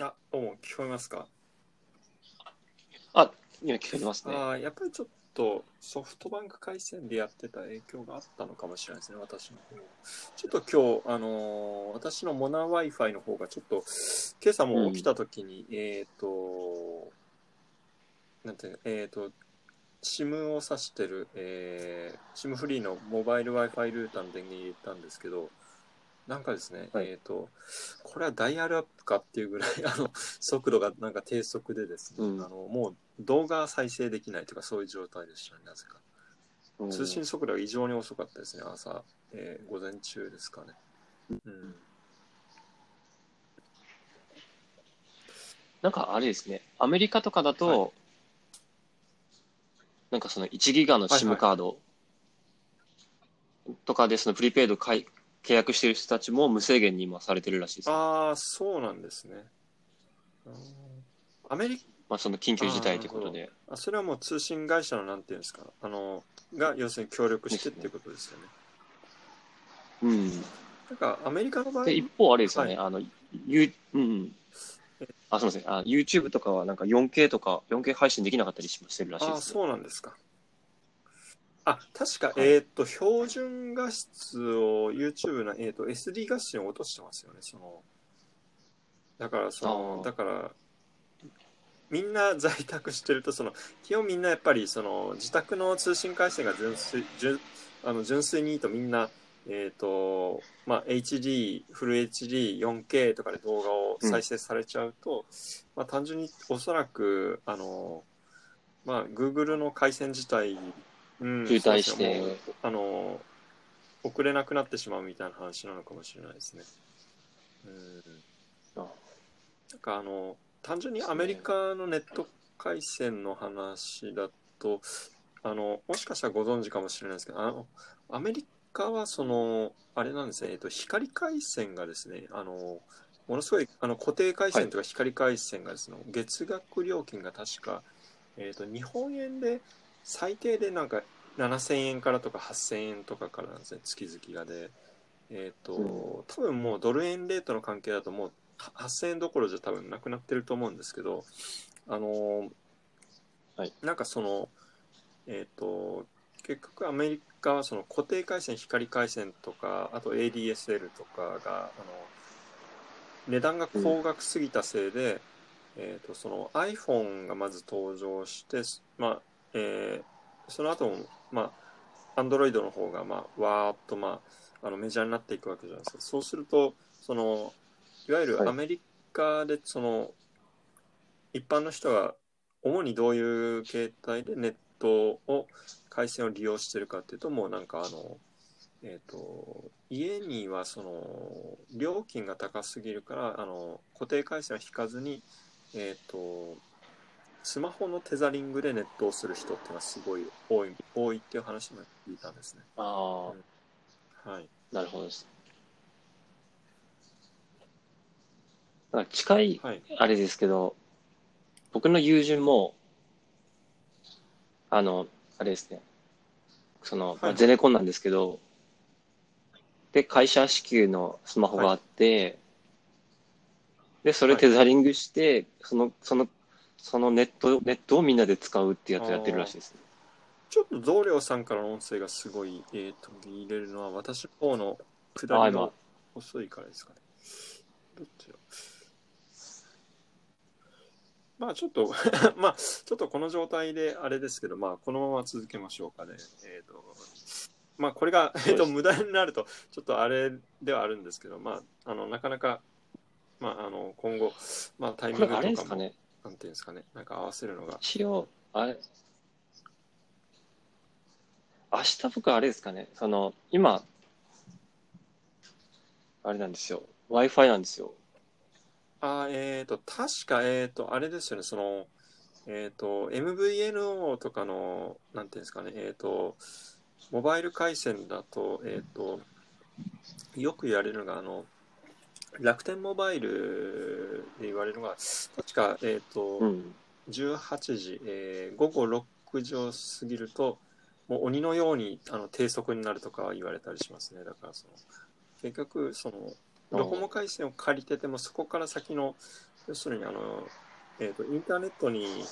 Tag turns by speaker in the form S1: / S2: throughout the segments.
S1: あ、どうも、聞こえますか？
S2: あ、今聞こえてますね。
S1: ああ、やっぱりちょっとソフトバンク回線でやってた影響があったのかもしれないですね、私の方。ちょっと今日、あのー私のモナ Wi-Fi の方がちょっと、今朝も起きた時に、えっ、と、なんていうのえっ、と、SIM を挿してる、えー、SIM フリーのモバイル Wi-Fi ルーターの電源入れたんですけど、なんかですね、
S2: はい
S1: えっ、と、これはダイヤルアップかっていうぐらい、あの、速度がなんか低速でですね、
S2: うん
S1: あの、もう動画再生できないというか、そういう状態でしたね、なぜか。
S2: うん
S1: 通信速度が異常に遅かったですね、朝、えー午前中ですかね。うん。
S2: なんかあれですね、アメリカとかだと、
S1: はい
S2: なんかその1ギガの SIM カードとかでそのプリペイド買い契約してる人たちも無制限に今されてるらしいです。
S1: ああ、そうなんですね。アメリ
S2: まあその緊急事態ということで。
S1: あそれはもう通信会社のなんていうんですか、あの、が要するに協力してっていうことですよね。
S2: うん。
S1: なんかアメリカの場合、
S2: で、一方あれですよね、
S1: は
S2: あの、ゆうんうん。あ、すみません。あ、YouTube とかはなんか 4K とか 4K 配信できなかったりししてるらしい
S1: ああ、
S2: です、ね。
S1: そうなんですか。あ、確か、
S2: はい。
S1: えっ、と、標準画質を YouTube の、えっ、と、SD 画質に落としてますよね、その。だから、その、だから、みんな在宅してると、その、基本みんなやっぱり、その、自宅の通信回線が純粋、純あの純粋にいいとみんな、えっ、と、まあ、HD、フル HD、4K とかで動画を再生されちゃうと、まあ、単純におそらく、あの、まあ、Google の回線自体、うん、
S2: 渋滞して
S1: そうですねもうあの、遅れなくなってしまうみたいな話なのかもしれないですね。うん。
S2: あ。
S1: なんかあの、単純にアメリカのネット回線の話だと、あの、もしかしたらご存知かもしれないですけど、あの、アメリカはその、あれなんですね、えっと、光回線がですね、あの、ものすごい、あの、固定回線とか光回線がですね、月額料金が確か、えっと、日本円で最低でなんか7000円からとか8000円とかからなんですね、月々がで。えっ、と、
S2: うん。
S1: 多分もうドル円レートの関係だともう8000円どころじゃ多分なくなってると思うんですけど、あのー
S2: はい。
S1: なんかその、えっ、と、結局アメリカはその固定回線、光回線とか、あと ADSL とかが、あの、値段が高額すぎたせいで、えっ、と、その iPhone がまず登場して、まあ、えーその後も、まあ、Android の方が、まあ、わーっと、まあ、あのメジャーになっていくわけじゃないですか。そうすると、その、いわゆ
S2: はい
S1: るアメリカで、その、一般の人が主にどういう形態でネットを、回線を利用してるかっていうと、もうなんかあの、えっ、と、家にはその、料金が高すぎるから、あの、固定回線を引かずに、えっ、と、スマホのテザリングでネットをする人っていうのはすごい多い、多いっていう話も聞いたんですね。
S2: あ
S1: はい。
S2: ー、なるほどです。なんか近い
S1: はい。
S2: あれですけど、僕の友人も、あの、あれですね、その、まあ
S1: はい
S2: ゼネコンなんですけど、で、会社支給のスマホがあって、で、それテザリングして、その、その、そのネット、ネットをみんなで使うってやつやってるらしいですね。
S1: ちょっと増量さんからの音声がすごい、えー、と入れるのは私の方の下りの遅いからですかね。どっちだ？まあちょっと まあちょっとこの状態であれですけど、まあこのまま続けましょうかね。えっ、と、まあこれが、えー、と無駄になるとちょっとあれではあるんですけど、まああのなかなか、まああの今後、まあタイミング
S2: これあれで
S1: とかも、
S2: すかね、
S1: なんていうんですかね、なんか合わせるのが。
S2: 一応、あれ、明日僕あれですかね、その、今、あれなんですよ、Wi-Fi なんですよ。
S1: あーえっ、と、確か、えっ、と、あれですよね、その、えっ、と、MVNO とかの、なんていうんですかね、えっ、と、モバイル回線だと、えっ、と、よく言われるのが、あの、楽天モバイルで言われるのが、確か、えっ、と、
S2: うん。
S1: 18時、えー午後6時を過ぎると、もう鬼のようにあの低速になるとか言われたりしますね。だからその、結局、その、ドコモ回線を借りてても、そこから先の要するにあの、えーと、インターネットに、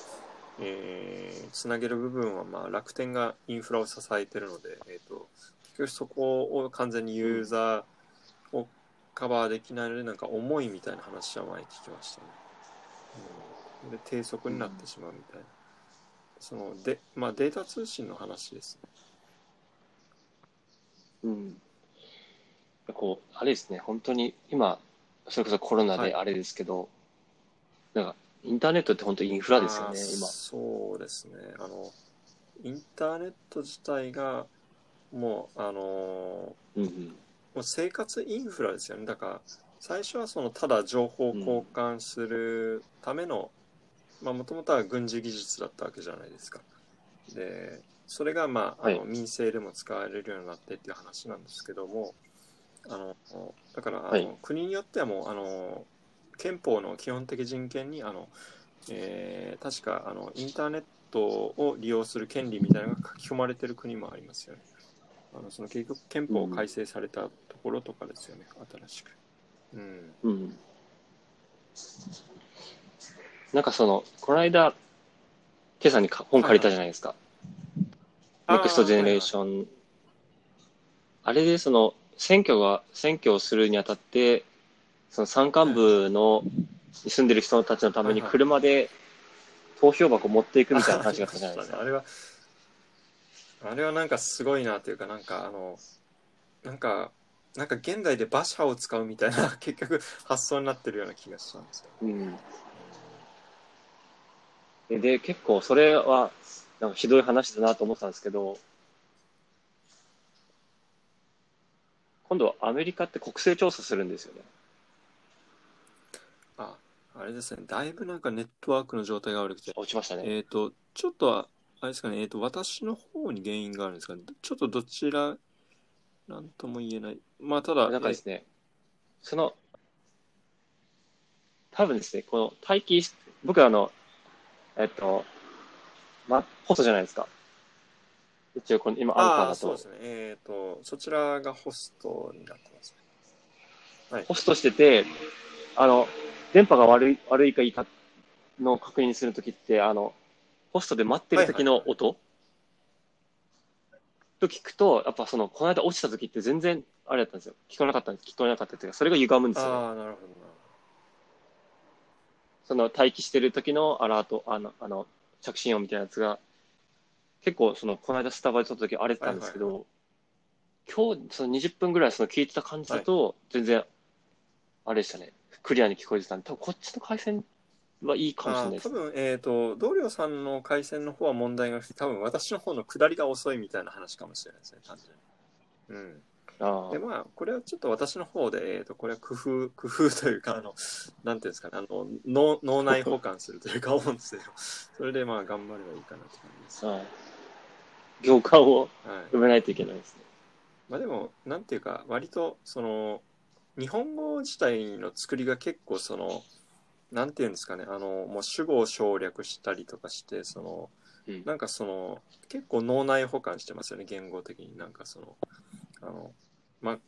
S1: えー、つなげる部分は、まあ、楽天がインフラを支えてるので、えーと、結局そこを完全にユーザーをカバーできないのでなんか重いみたいな話は前聞きましたね。うん、で低速になってしまうみたいな。そので、まあ、データ通信の話ですね。
S2: うん。こう、あれですね、本当に今、それこそコロナであれですけど、はい、なんか、インターネットって本当インフラですよね、今。
S1: そうですね。あの、インターネット自体が、もう、あの
S2: うんうん、
S1: もう生活インフラですよね。だから、最初はその、ただ情報交換するための、まあ、もともとは軍事技術だったわけじゃないですか。で、それが、まあ、あの民生でも使われるようになってっていう話なんですけども、あのだからあの、はい、国によってはもうあの憲法の基本的人権にあの、えー、確かあのインターネットを利用する権利みたいなのが書き込まれてる国もありますよね。あのその結局憲法を改正されたところとかですよね、うん、新しく。うん。
S2: うん。なんかその、この間、今朝に本借りたじゃないですか。ネクストジェネレーション。あれでその、選挙が、選挙をするにあたって、その山間部の、に住んでる人たちのために車で投票箱持っていくみたいな話があったじゃないですか。
S1: あれは、あれはなんかすごいなというか、なんかあの、なんか、なんか現代で馬車を使うみたいな 結局発想になってるような気がしたんですよ。
S2: うん。で、結構それは、なんかひどい話だなと思ってたんですけど、今度はアメリカって国勢調査するんですよね。
S1: あ、あれですね。だいぶなんかネットワークの状態が悪くて。
S2: 落ちましたね。
S1: えっ、ー、と、ちょっと、あれですかね、えっ、ー、と、私の方に原因があるんですかね。ちょっとどちら、なんとも言えない。まあ、ただ、
S2: なんかですね、その、多分ですね、この待機、僕はあの、えっと、ま、ホストじゃないですか。一応この今アンカーだと。
S1: そうですね。えっ、ー、と、そちらがホストになってますね。
S2: はい。ホストしてて、あの、電波が悪い、悪いかいいかの確認するときって、あの、ホストで待ってる時の音、と聞くと、やっぱその、この間落ちた時って全然、あれだったんですよ。聞こえなかったんです。聞こえなかったっていうか、それが歪むんですよ、
S1: ね。ああ、なるほどな。
S2: その待機してる時のアラート、あの、あの、着信音みたいなやつが結構そのこの間スタバで撮った時荒れてたんですけど、はいはい今日その20分ぐらいその聞いてた感じだと全然あれでしたねクリアに聞こえてたんで多分こっちの回線はいいかもしれないです、
S1: ね、多分えっ、ー、と同僚さんの回線の方は問題がなくて多分私の方の下りが遅いみたいな話かもしれないですね単純にうんでまあこれはちょっと私の方で、えーと、これは工夫工夫というかあのなんていうんですかねあの脳脳内保管するというか思うんですけどそれでまあ頑張ればいいかなって感じです、
S2: はい。行間を埋めないといけないですね。
S1: まあでも、なんていうか、割と、その、日本語自体の作りが結構その、なんていうんですかね、あの、もう主語を省略したりとかして、その、うん、なんかその、結構脳内保管してますよね、言語的に。なんかその、あの、まあ、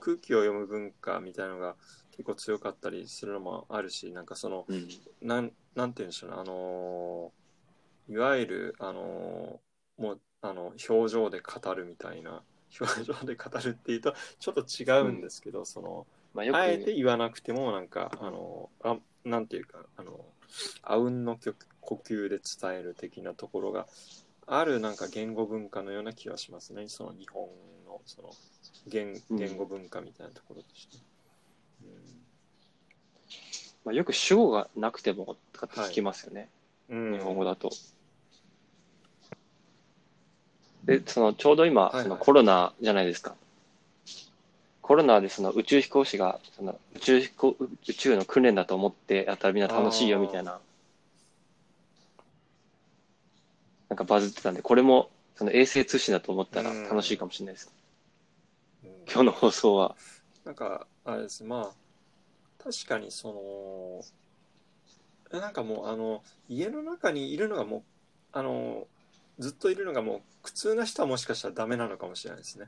S1: 空気を読む文化みたいなのが結構強かったりするのもあるし、なんかその、うん、なん、なんていうんでしょうね、あの、いわゆる、あの、もうあの表情で語るみたいな 表情で語るっていうとちょっと違うんですけど、うん、その、まあ、あえて言わなくてもなんかあのあなんていうかあのあうんの呼吸で伝える的なところがあるなんか言語文化のような気はしますねその日本のその言言語文化みたいなところとして。うん、
S2: まあ、よく主語がなくてもとかって聞きますよね、はい、日本語だと。で、その、ちょうど今、そのコロナじゃないですか。コロナでその宇宙飛行士が、その宇宙飛行、宇宙の訓練だと思ってやったらみんな楽しいよみたいな、なんかバズってたんで、これもその衛星通信だと思ったら楽しいかもしれないです。今日の放送は。
S1: なんか、あれです、まあ、確かにその、なんかもう、あの、家の中にいるのがもう、あの、ずっといるのがもう苦痛な人はもしかしたらダメなのかもしれないですね。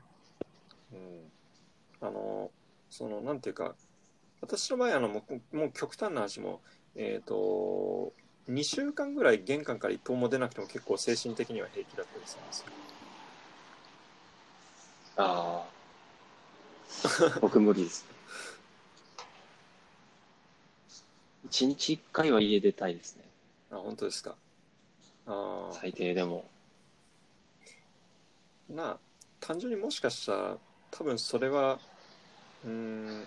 S1: うん、あのそのなんていうか私の場合あのもうもう極端な話もえっ、と、2週間ぐらい玄関から一歩も出なくても結構精神的には平気だったりするんですよ。
S2: ああ。僕無理です。一日一回は家出たいですね。
S1: あ、本当ですか。ああ。
S2: 最低でも。
S1: なあ単純にもしかしたら多分それはうーん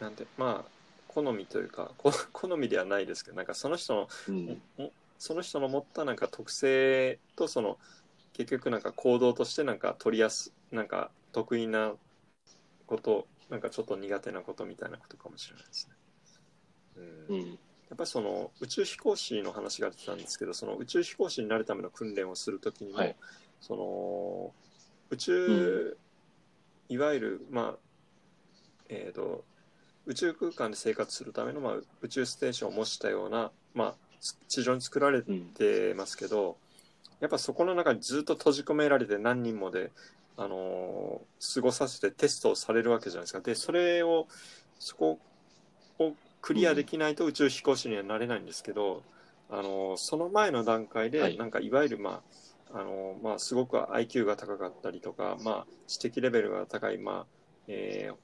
S1: なんてまあ好みというかこ 好みではないですけどなんかその人の
S2: うん。
S1: もその人の持ったなんか特性とその結局なんか行動としてなんか取りやすなんか得意なことなんかちょっと苦手なことみたいなことかもしれないですね。うん
S2: うん。
S1: やっぱりその宇宙飛行士の話が出てたんですけどその宇宙飛行士になるための訓練をするときにも、
S2: はい
S1: その宇宙、いわゆる、まあえー、と宇宙空間で生活するための、まあ、宇宙ステーションを模したような、まあ、つ地上に作られ
S2: うん。
S1: てますけどやっぱそこの中にずっと閉じ込められて何人もで、あのー過ごさせてテストをされるわけじゃないですか。でそれをそこをクリアできないと宇宙飛行士にはなれないんですけど、あのーその前の段階で、
S2: はい
S1: なんかいわゆるまああのーまあ、すごく IQ が高かったりとか、まあ、知的レベルが高い、まあえー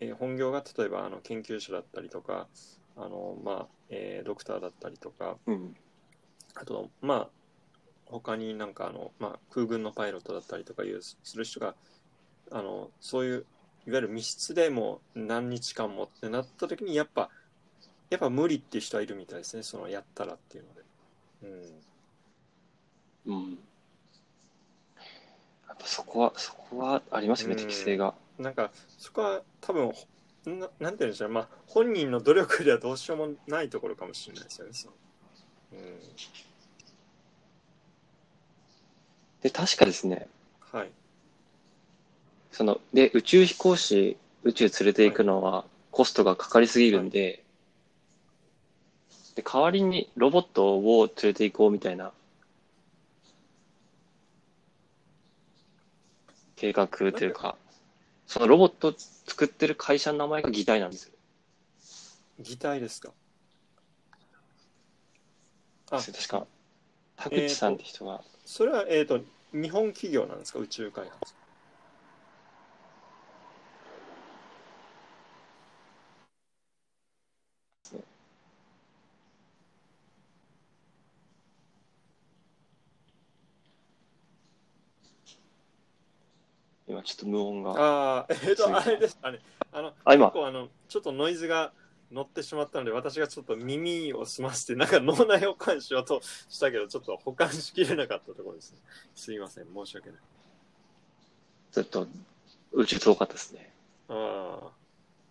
S1: えー本業が例えばあの研究者だったりとかあの、まあえードクターだったりとか
S2: うん。
S1: あとまあ他になんかあの、まあ、空軍のパイロットだったりとかいうする人があのそういういわゆる密室でもう何日間もってなった時にやっぱやっぱ無理っていう人はいるみたいですねそのやったらっていうので。うん
S2: うん。やっぱそこは、そこはありますよね、
S1: うん
S2: 適性が。
S1: なんかそこは多分ななんて言うんでしょうまあ本人の努力ではどうしようもないところかもしれないですよね。そのうん、
S2: で、確かですね、
S1: はい。
S2: その、で、宇宙飛行士、宇宙連れて行くのはコストがかかりすぎるんで、で、代わりにロボットを連れて行こうみたいな計画というか、そのロボット作ってる会社の名前が擬態なんですよ。
S1: 擬態ですか？あ。
S2: 確か、田口さんって人が、
S1: それは、えー、と日本企業なんですか？宇宙開発。
S2: 今ちょっと無音が。
S1: ああえっ、
S2: すい
S1: とあれですあれあの
S2: あ今。
S1: 結構あのちょっとノイズが乗ってしまったので私がちょっと耳を澄ましてなんか脳内保管しようとしたけどちょっと保管しきれなかったところですね。すいません申し訳ない。
S2: ずっと宇宙遠かったですね。
S1: ああ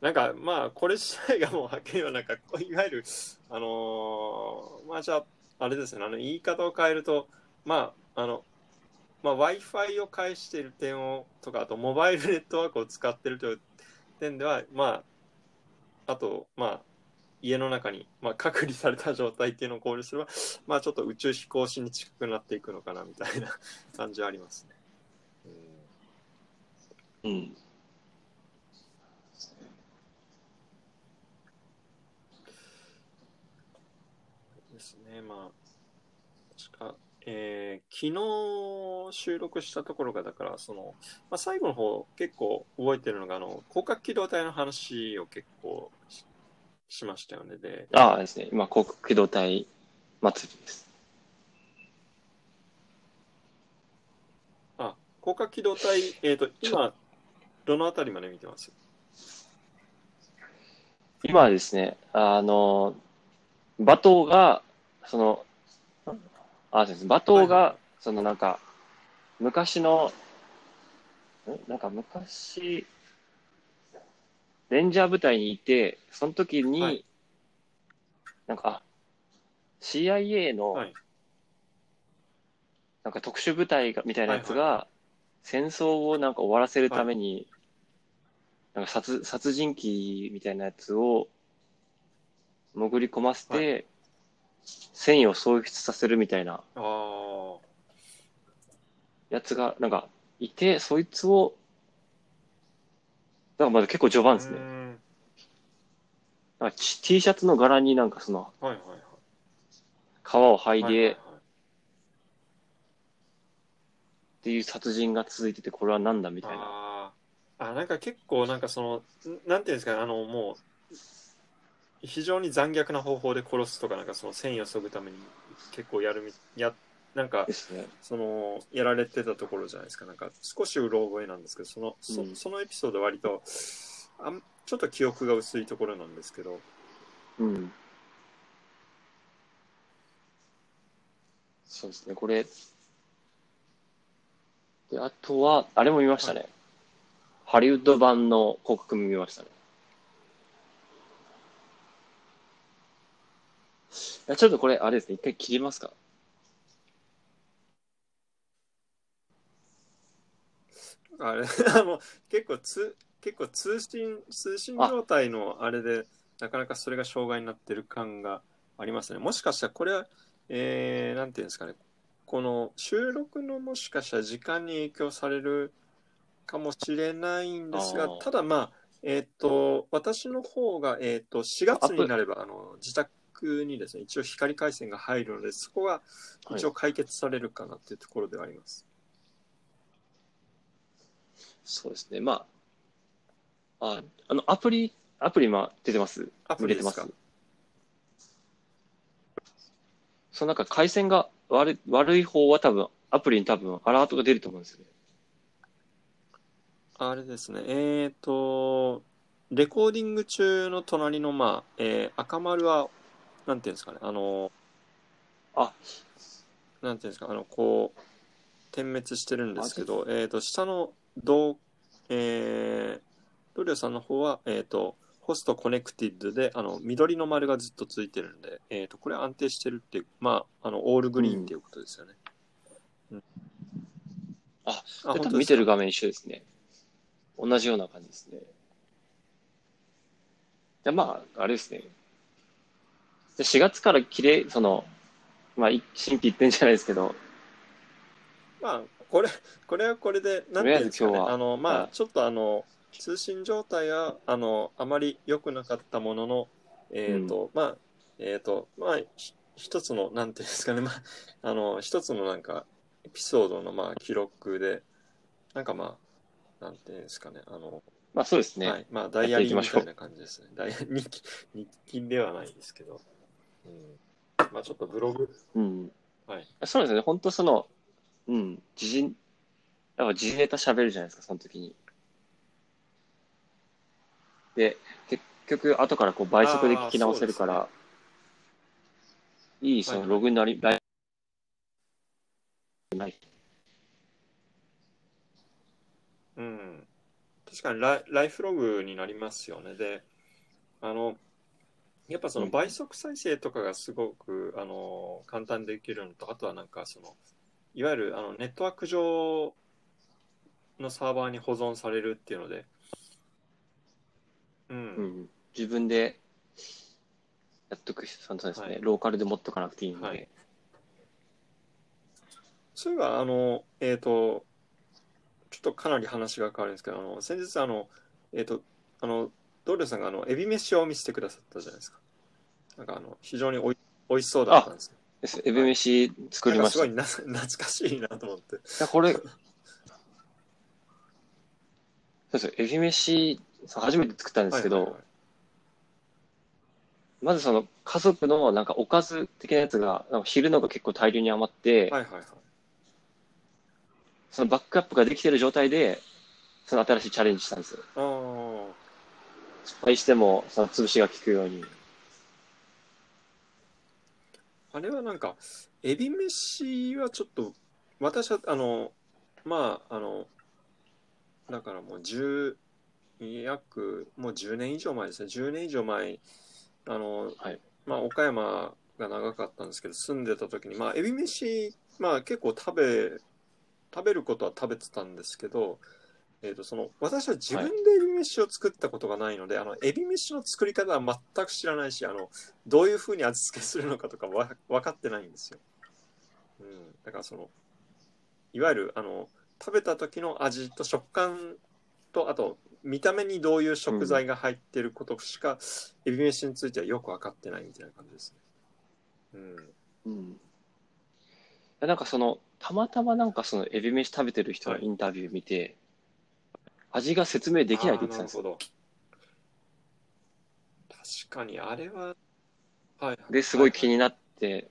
S1: なんかまあこれ自体がもうはっきりはなんかいわゆるあのーまあじゃああれですね。あの言い方を変えるとまああのまあ w i f i を介している点をとかあとモバイルネットワークを使っているという点ではまああとまあ家の中に、まあ、隔離された状態っていうのを考慮すればまあちょっと宇宙飛行士に近くなっていくのかなみたいな感じはありますね。うん
S2: うん。
S1: ですね、まあ、えー昨日収録したところが、だから、その、まあ、最後の方、結構覚えてるのが、あの、広角機動隊の話を結構ししましたよね。で、
S2: ああですね、今、広告機動隊祭りです。
S1: あ、広角機動隊、えっ、と、今、どのあたりまで見てます？
S2: 今はですね、あの、馬頭が、その、あ、そうです。馬頭
S1: はい
S2: が、そのなんか、昔の、んなんか昔、レンジャー部隊にいて、その時に、
S1: はい。
S2: なんか、あ、CIA の、
S1: はい。
S2: なんか特殊部隊がみたいなやつが、戦争をなんか終わらせるために、なんか殺殺人鬼みたいなやつを潜り込ませて、
S1: は
S2: 繊維を喪失させるみたいなやつがなんかいて、そいつを、だからまだ結構序盤ですね。なんか T シャツの柄になんかその
S1: はいはいはい。
S2: 皮を剥いで
S1: はいはいはい
S2: っていう殺人が続いてて、これはなんだみたいな。
S1: あーあ、なんか結構なんかその、んなんていうんですかね、あのもう、非常に残虐な方法で殺すとか、なんかその繊維を削ぐために結構やるみ、や、なんか。その、やられてたところじゃないですか。なんか少しうろ覚えなんですけど、その、そ
S2: うん
S1: そのエピソード割と、あんちょっと記憶が薄いところなんですけど、
S2: うん。そうですね、これ。で、あとは、あれも見ましたね。ハリウッド版の広告も見ましたね。やちょっとこれ、あれですね、一回切りますか？
S1: あれ、あの、結構つ、結構通信、通信状態のあれで、なかなかそれが障害になってる感がありますね。もしかしたらこれは、えー、なんていうんですかね、この収録のもしかしたら時間に影響されるかもしれないんですがただまあ、えっ、と、私の方が、えっ、と、4月になれば、あの、自宅にですね、一応光回線が入るので、そこが一応解決されるかなっていうところではあります。
S2: そうですね、まあ、あ、あの、アプリ、アプリ今出てます？
S1: アプリですか？
S2: 売れてそのなんか回線が悪い悪い方は多分、アプリに多分アラートが出ると思うんですよね。
S1: あれですね、えっ、と、レコーディング中の隣の、まあ、えー赤丸は、なんていうんですかね、あの、
S2: あ、
S1: なんていうんですか、あの、こう、点滅してるんですけど、えっ、と、下の、どう、えー、ドリオさんの方は、えっ、と、ホストコネクティッドで、あの、緑の丸がずっとついてるんで、えっ、と、これ安定してるっていう、まあ、あの、オールグリーンっていうことですよね。うん
S2: あ、
S1: あ、
S2: 見てる画面一緒ですね。同じような感じですね。じゃあまあ、あれですね。じゃ4月から綺麗、その、まあ、い心機一転じゃないですけど、
S1: まあ、これ、これはこれで、なんていうんですかね、
S2: あ
S1: の、まあ、
S2: はい。
S1: ちょっとあの、通信状態は、あの、あまり良くなかったものの、えっ、と、まあ、えっ、と、まあ、ひ一つの、なんていうんですかね、まあ、あの、一つのなんか、エピソードの、まあ、記録で、なんかまあ、なんていうんですかね、あの、
S2: まあそうですね。
S1: はい、まあ、ダイアリーみたいな感じですね。ダイア日記、日記ではないですけど、うん、まあ、ちょっとブログ、
S2: うん。
S1: はい。
S2: そうですね。本当その、うん、時事、やっぱ時事ネタ喋るじゃないですか、その時に。で、結局、後からこう倍速で聞き直せるから、いいその
S1: はい
S2: ログになり、ライない。
S1: うん、確かにライライフログになりますよね。で、あの、やっぱその
S2: うん。
S1: 倍速再生とかがすごく、あの簡単にできるのと、あとはなんかその、いわゆるあのネットワーク上のサーバーに保存されるっていうので、うん、
S2: うん。自分でやっとく、そうですね、
S1: はい。
S2: ローカルで持っとかなくていいので。
S1: はい。そういえば、あの、えっ、と、ちょっとかなり話が変わるんですけど、あの、先日、あの、えっ、と、あの、ドルさんが、あの、エビ飯を見せてくださったじゃないですか。なんか、あの、非常におい美味しそうだったんですよ。
S2: ですエビ飯作りまし
S1: すごいな懐かしいなと思って。
S2: や、これ、そうですエビ飯、そう初めて作ったんですけど、
S1: はいはいはい
S2: まずその家族のなんかおかず的なやつが、なんか昼のが結構大量に余って、
S1: はいはいはい。
S2: そのバックアップができてる状態で、その新しいチャレンジしたんですよ。
S1: あー
S2: 失敗しても、その潰しが効くように。
S1: あれはなんか、エビ飯はちょっと、私は、あの、まあ、あの、だからもう10、約、もう10年以上前ですね。10年以上前、あの、
S2: はい
S1: まあ、岡山が長かったんですけど、住んでた時に、まあ、エビ飯、まあ、結構食べ、食べることは食べてたんですけど、えー、とその私は自分でエビ飯を作ったことがないので、あのエビ飯の作り方は全く知らないしあのどういうふうに味付けするのかとかわ分かってないんですよ、うん、だからそのいわゆるあの食べた時の味と食感とあと見た目にどういう食材が入ってることしか、エビ飯についてはよく分かってないみたいな感じですね。うん。
S2: うん。なんかその、たまたまなんかそのエビ飯食べてる人のインタビュー見て、味が説明できないって言ってたんですよ。
S1: 確かに、あれは、はい。
S2: で、すごい気
S1: に
S2: になって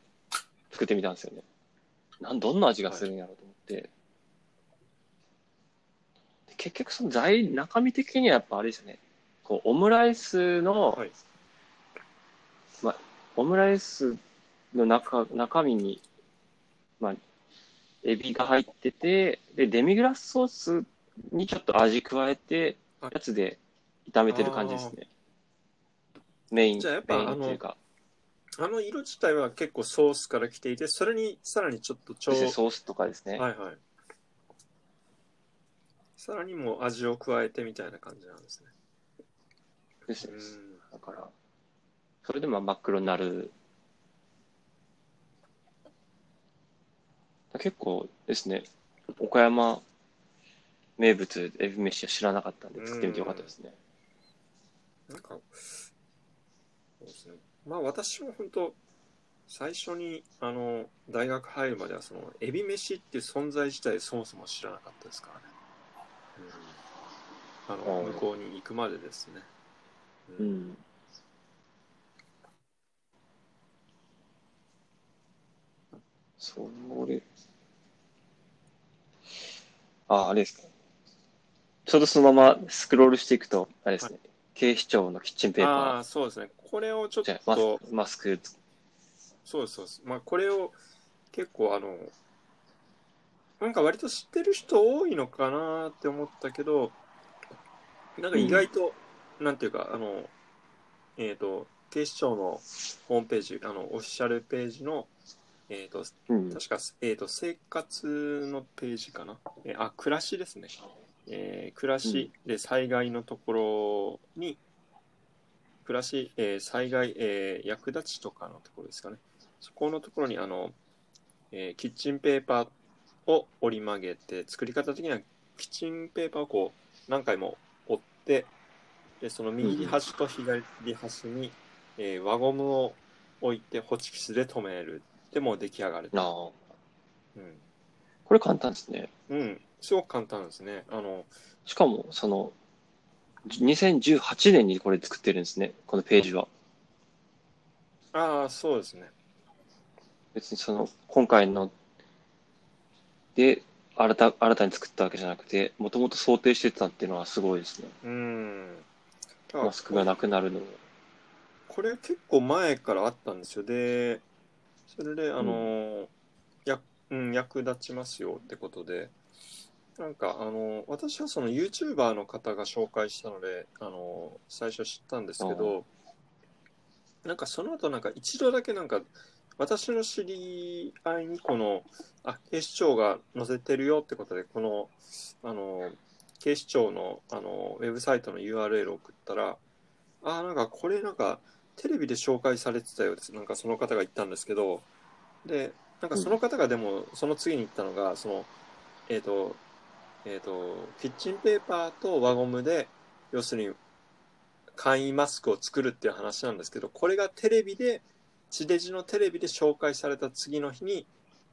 S2: 作ってみたんですよね。なん、どんな味がするんやろうと思って。で結局その材、中身的にはやっぱあれですよね。こう、オムライスの、
S1: はい。
S2: オムライスの中、中身に、まあ、エビが入ってて、で、デミグラスソースにちょっと味加えて、
S1: はい
S2: やつで炒めてる感じですね。メイン、
S1: じゃあやっぱ
S2: メインっていうか、
S1: あの色自体は結構ソースから来ていて、それにさらにちょっと調
S2: そしてソースとかですね。
S1: はいはい。さらにもう味を加えてみたいな感じなんですね。
S2: ですね
S1: うん。
S2: だから、それでまあ真っ黒になる。結構ですね、岡山名物エビ飯は知らなかったんで作ってみてよかったですね。
S1: なんか、そうですね。まあ私も本当、最初にあの大学入るまではそのエビ飯っていう存在自体そもそも知らなかったですからね。うん、あの
S2: うん
S1: 向こうに行くまでですね。
S2: う。ん。それ。あ、あれですか。ちょうどそのままスクロールしていくと、あれですね。警視庁のキッチンペー
S1: あ
S2: パ
S1: あ、そうですね。これをちょっ
S2: ー。じゃあマス
S1: と、
S2: マスク。
S1: そうです、そうです。まあこれを結構あの、なんか割と知ってる人多いのかなって思ったけど、なんか意外と、なんていうか、あの、えっ、と、警視庁のホームページ、あの、オフィシャルページの、えっ、と、
S2: うん。
S1: 確か、えっ、と、生活のページかな。えーあ、暮らしですね。えー暮らしで災害のところに、暮らし、えー災害、えー役立ちとかのところですかね。そこのところに、あの、えーキッチンペーパーを折り曲げて、作り方的にはキッチンペーパーをこう、何回も折って、で、その右端と左端に、えー輪ゴムを置いて、ホチキスで留める。でもう出来上がる。
S2: ああ。
S1: うん。
S2: これ簡単ですね。
S1: うん。すごく簡単ですね。あの、
S2: しかも、その、2018年にこれ作ってるんですね。このページは。
S1: ああ、そうですね。
S2: 別にその、今回の、で、新た、新たに作ったわけじゃなくて、もともと想定してたっていうのはすごいですね。
S1: うん。
S2: マスクがなくなるのも。
S1: これ結構前からあったんですよ。で、それで、あの、や、うん、役立ちますよってことで、なんか、あの、私はその YouTuber の方が紹介したので、あの、最初知ったんですけど、なんかその後なんか一度だけなんか、私の知り合いにこの、あ、警視庁が載せてるよってことで、この、あの、警視庁の、あの、ウェブサイトの URL を送ったら、あ、なんかこれなんか、テレビで紹介されてたようです。なんかその方が言ったんですけど、で、なんかその方がでも、その次に言ったのが、その、えっ、と、えっ、と、キッチンペーパーと輪ゴムで、要するに、簡易マスクを作るっていう話なんですけど、これがテレビで、地デジのテレビで紹介された次の日に、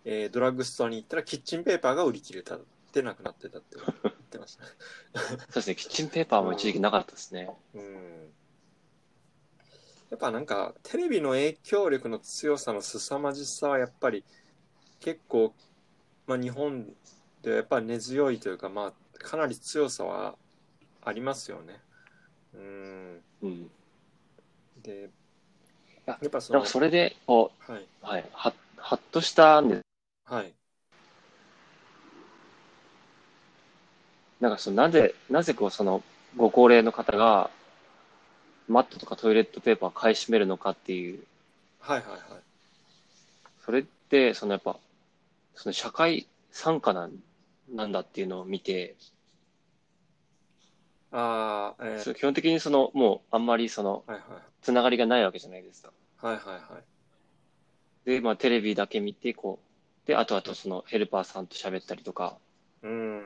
S1: えードラッグストアに行ったら、キッチンペーパーが売り切れたってなくなってたって言ってました。
S2: そうですね、キッチンペーパーも一時期なかったですね。
S1: うんやっぱなんかテレビの影響力の強さの凄まじさはやっぱり結構、まあ、日本ではやっぱり根強いというか、まあ、かなり強さはありますよね。うん。
S2: うん。
S1: で
S2: や
S1: やっぱその
S2: それで、こ
S1: はい、
S2: う、はい、は、はっとしたんで、
S1: はい、
S2: なんかその、なぜ、なぜこう、その、ご高齢の方が、マットとかトイレットペーパーを買い占めるのかっていう、
S1: はいはいはい。
S2: それって、そのやっぱ、その社会参加なん、なんだっていうのを見て、
S1: ああえー
S2: そう基本的にその、もうあんまりその、
S1: はいはい
S2: つながりがないわけじゃないですか。
S1: はいはいはい
S2: で、まあテレビだけ見て、こう、で、あとあとそのヘルパーさんと喋ったりとか、
S1: うん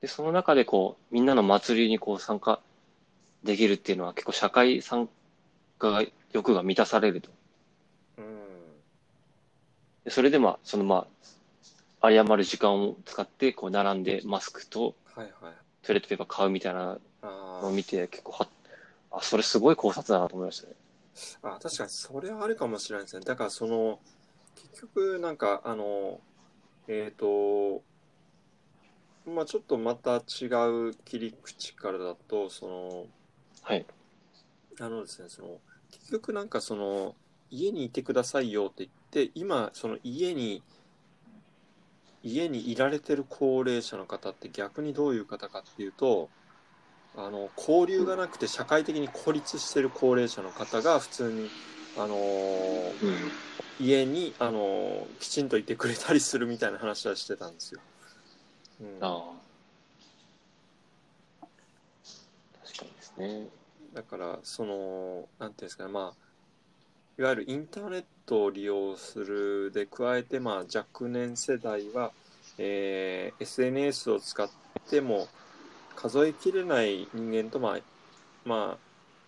S2: で、その中でこう、みんなの祭りにこう参加できるっていうのは結構社会参加欲が満たされると。
S1: うん。
S2: でそれでまあ、そのまあ、有り余る時間を使って、こう、並んでマスクと
S1: はいはい。
S2: トイレットペーパー買うみたいな
S1: あ
S2: のを見て、結構は、あ、それすごい考察だなと思いましたね。
S1: あ、確かにそれはあるかもしれないですね。だからその、結局なんかあの、えっ、と、まあちょっとまた違う切り口からだと、その、
S2: はい。
S1: あのですね、その、結局なんかその、家にいてくださいよって言って、今、その家に、家にいられてる高齢者の方って逆にどういう方かっていうと、あの、交流がなくて社会的に孤立してる高齢者の方が普通に、あのー
S2: うん。
S1: 家に、あのーきちんといてくれたりするみたいな話はしてたんですよ。うん、
S2: ああ。確かにですね。
S1: だからそのなんていうんですかねまあいわゆるインターネットを利用するで加えてまあ若年世代は、えー SNS を使っても数えきれない人間とまあまあ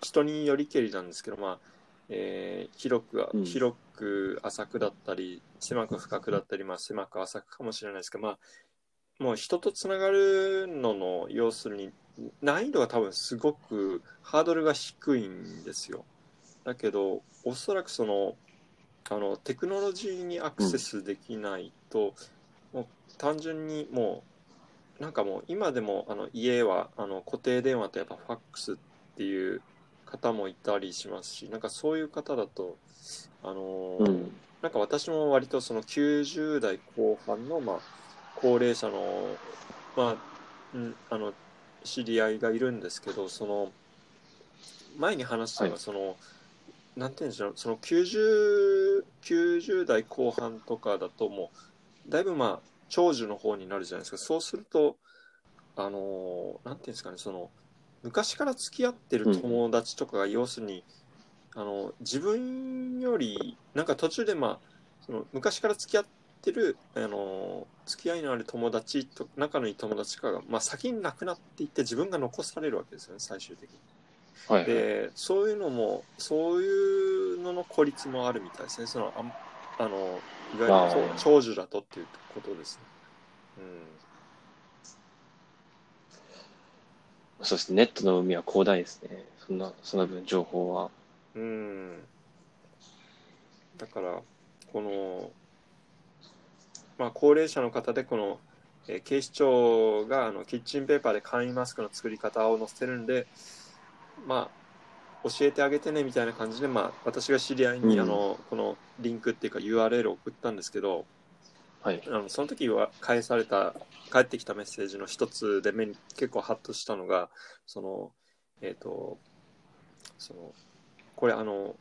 S1: 人によりけりなんですけどまあ、えー広く広く浅くだったり狭く深くだったりまあ狭く浅くかもしれないですけどまあもう人とつながるのの要するに難易度が多分すごくハードルが低いんですよ。だけどおそらくそのあのテクノロジーにアクセスできないと、もう単純にもうなんかもう今でもあの家はあの固定電話とやっぱファックスっていう方もいたりしますしなんかそういう方だとあのー
S2: うん。
S1: なんか私も割とその90代後半のまあ高齢者のまあうんあの知り合いがいるんですけどその前に話したのが
S2: はい
S1: その、なんていうんでしょうその 90, 90代後半とかだともうだいぶまあ長寿の方になるじゃないですかそうするとあのなんていうんですかねその昔から付き合ってる友達とかが要するに、あの自分よりなんか途中でまあその昔から付き合ってるあの付き合いのある友達と仲のいい友達とかが、まあ、先に亡くなっていって自分が残されるわけですよね最終的に。
S2: はい、はい。
S1: でそういうのもそういうのの孤立もあるみたいですねそのあんあのいわゆる長寿だとっていうことですね。
S2: そうですね。ネットの海は広大ですね。そんな、その分情報は。
S1: うん、うん、だからこの、まあ、高齢者の方でこの、えー警視庁があのキッチンペーパーで簡易マスクの作り方を載せてるんでまあ教えてあげてねみたいな感じで、まあ、私が知り合いに、
S2: うん
S1: あのこのリンクっていうか URL を送ったんですけど
S2: はい。
S1: あのその時は返された返ってきたメッセージの一つで目に結構ハッとしたのがそのえっ、とそのこれあの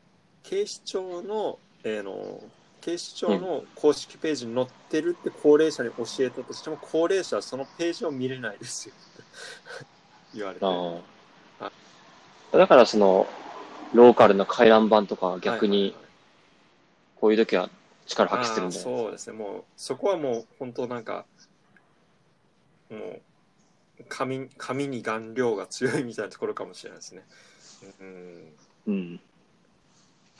S1: 警視庁の,、えーの警視庁の公式ページに載ってるって高齢者に教えたとしても高齢者はそのページを見れないですよ 言われて。
S2: だからその、ローカルな回覧板とか逆にこういう時は力発揮するん
S1: あー
S2: じゃない
S1: そうですね。もうそこはもう本当なんかもう紙紙に顔料が強いみたいなところかもしれないですね。うん。
S2: うん。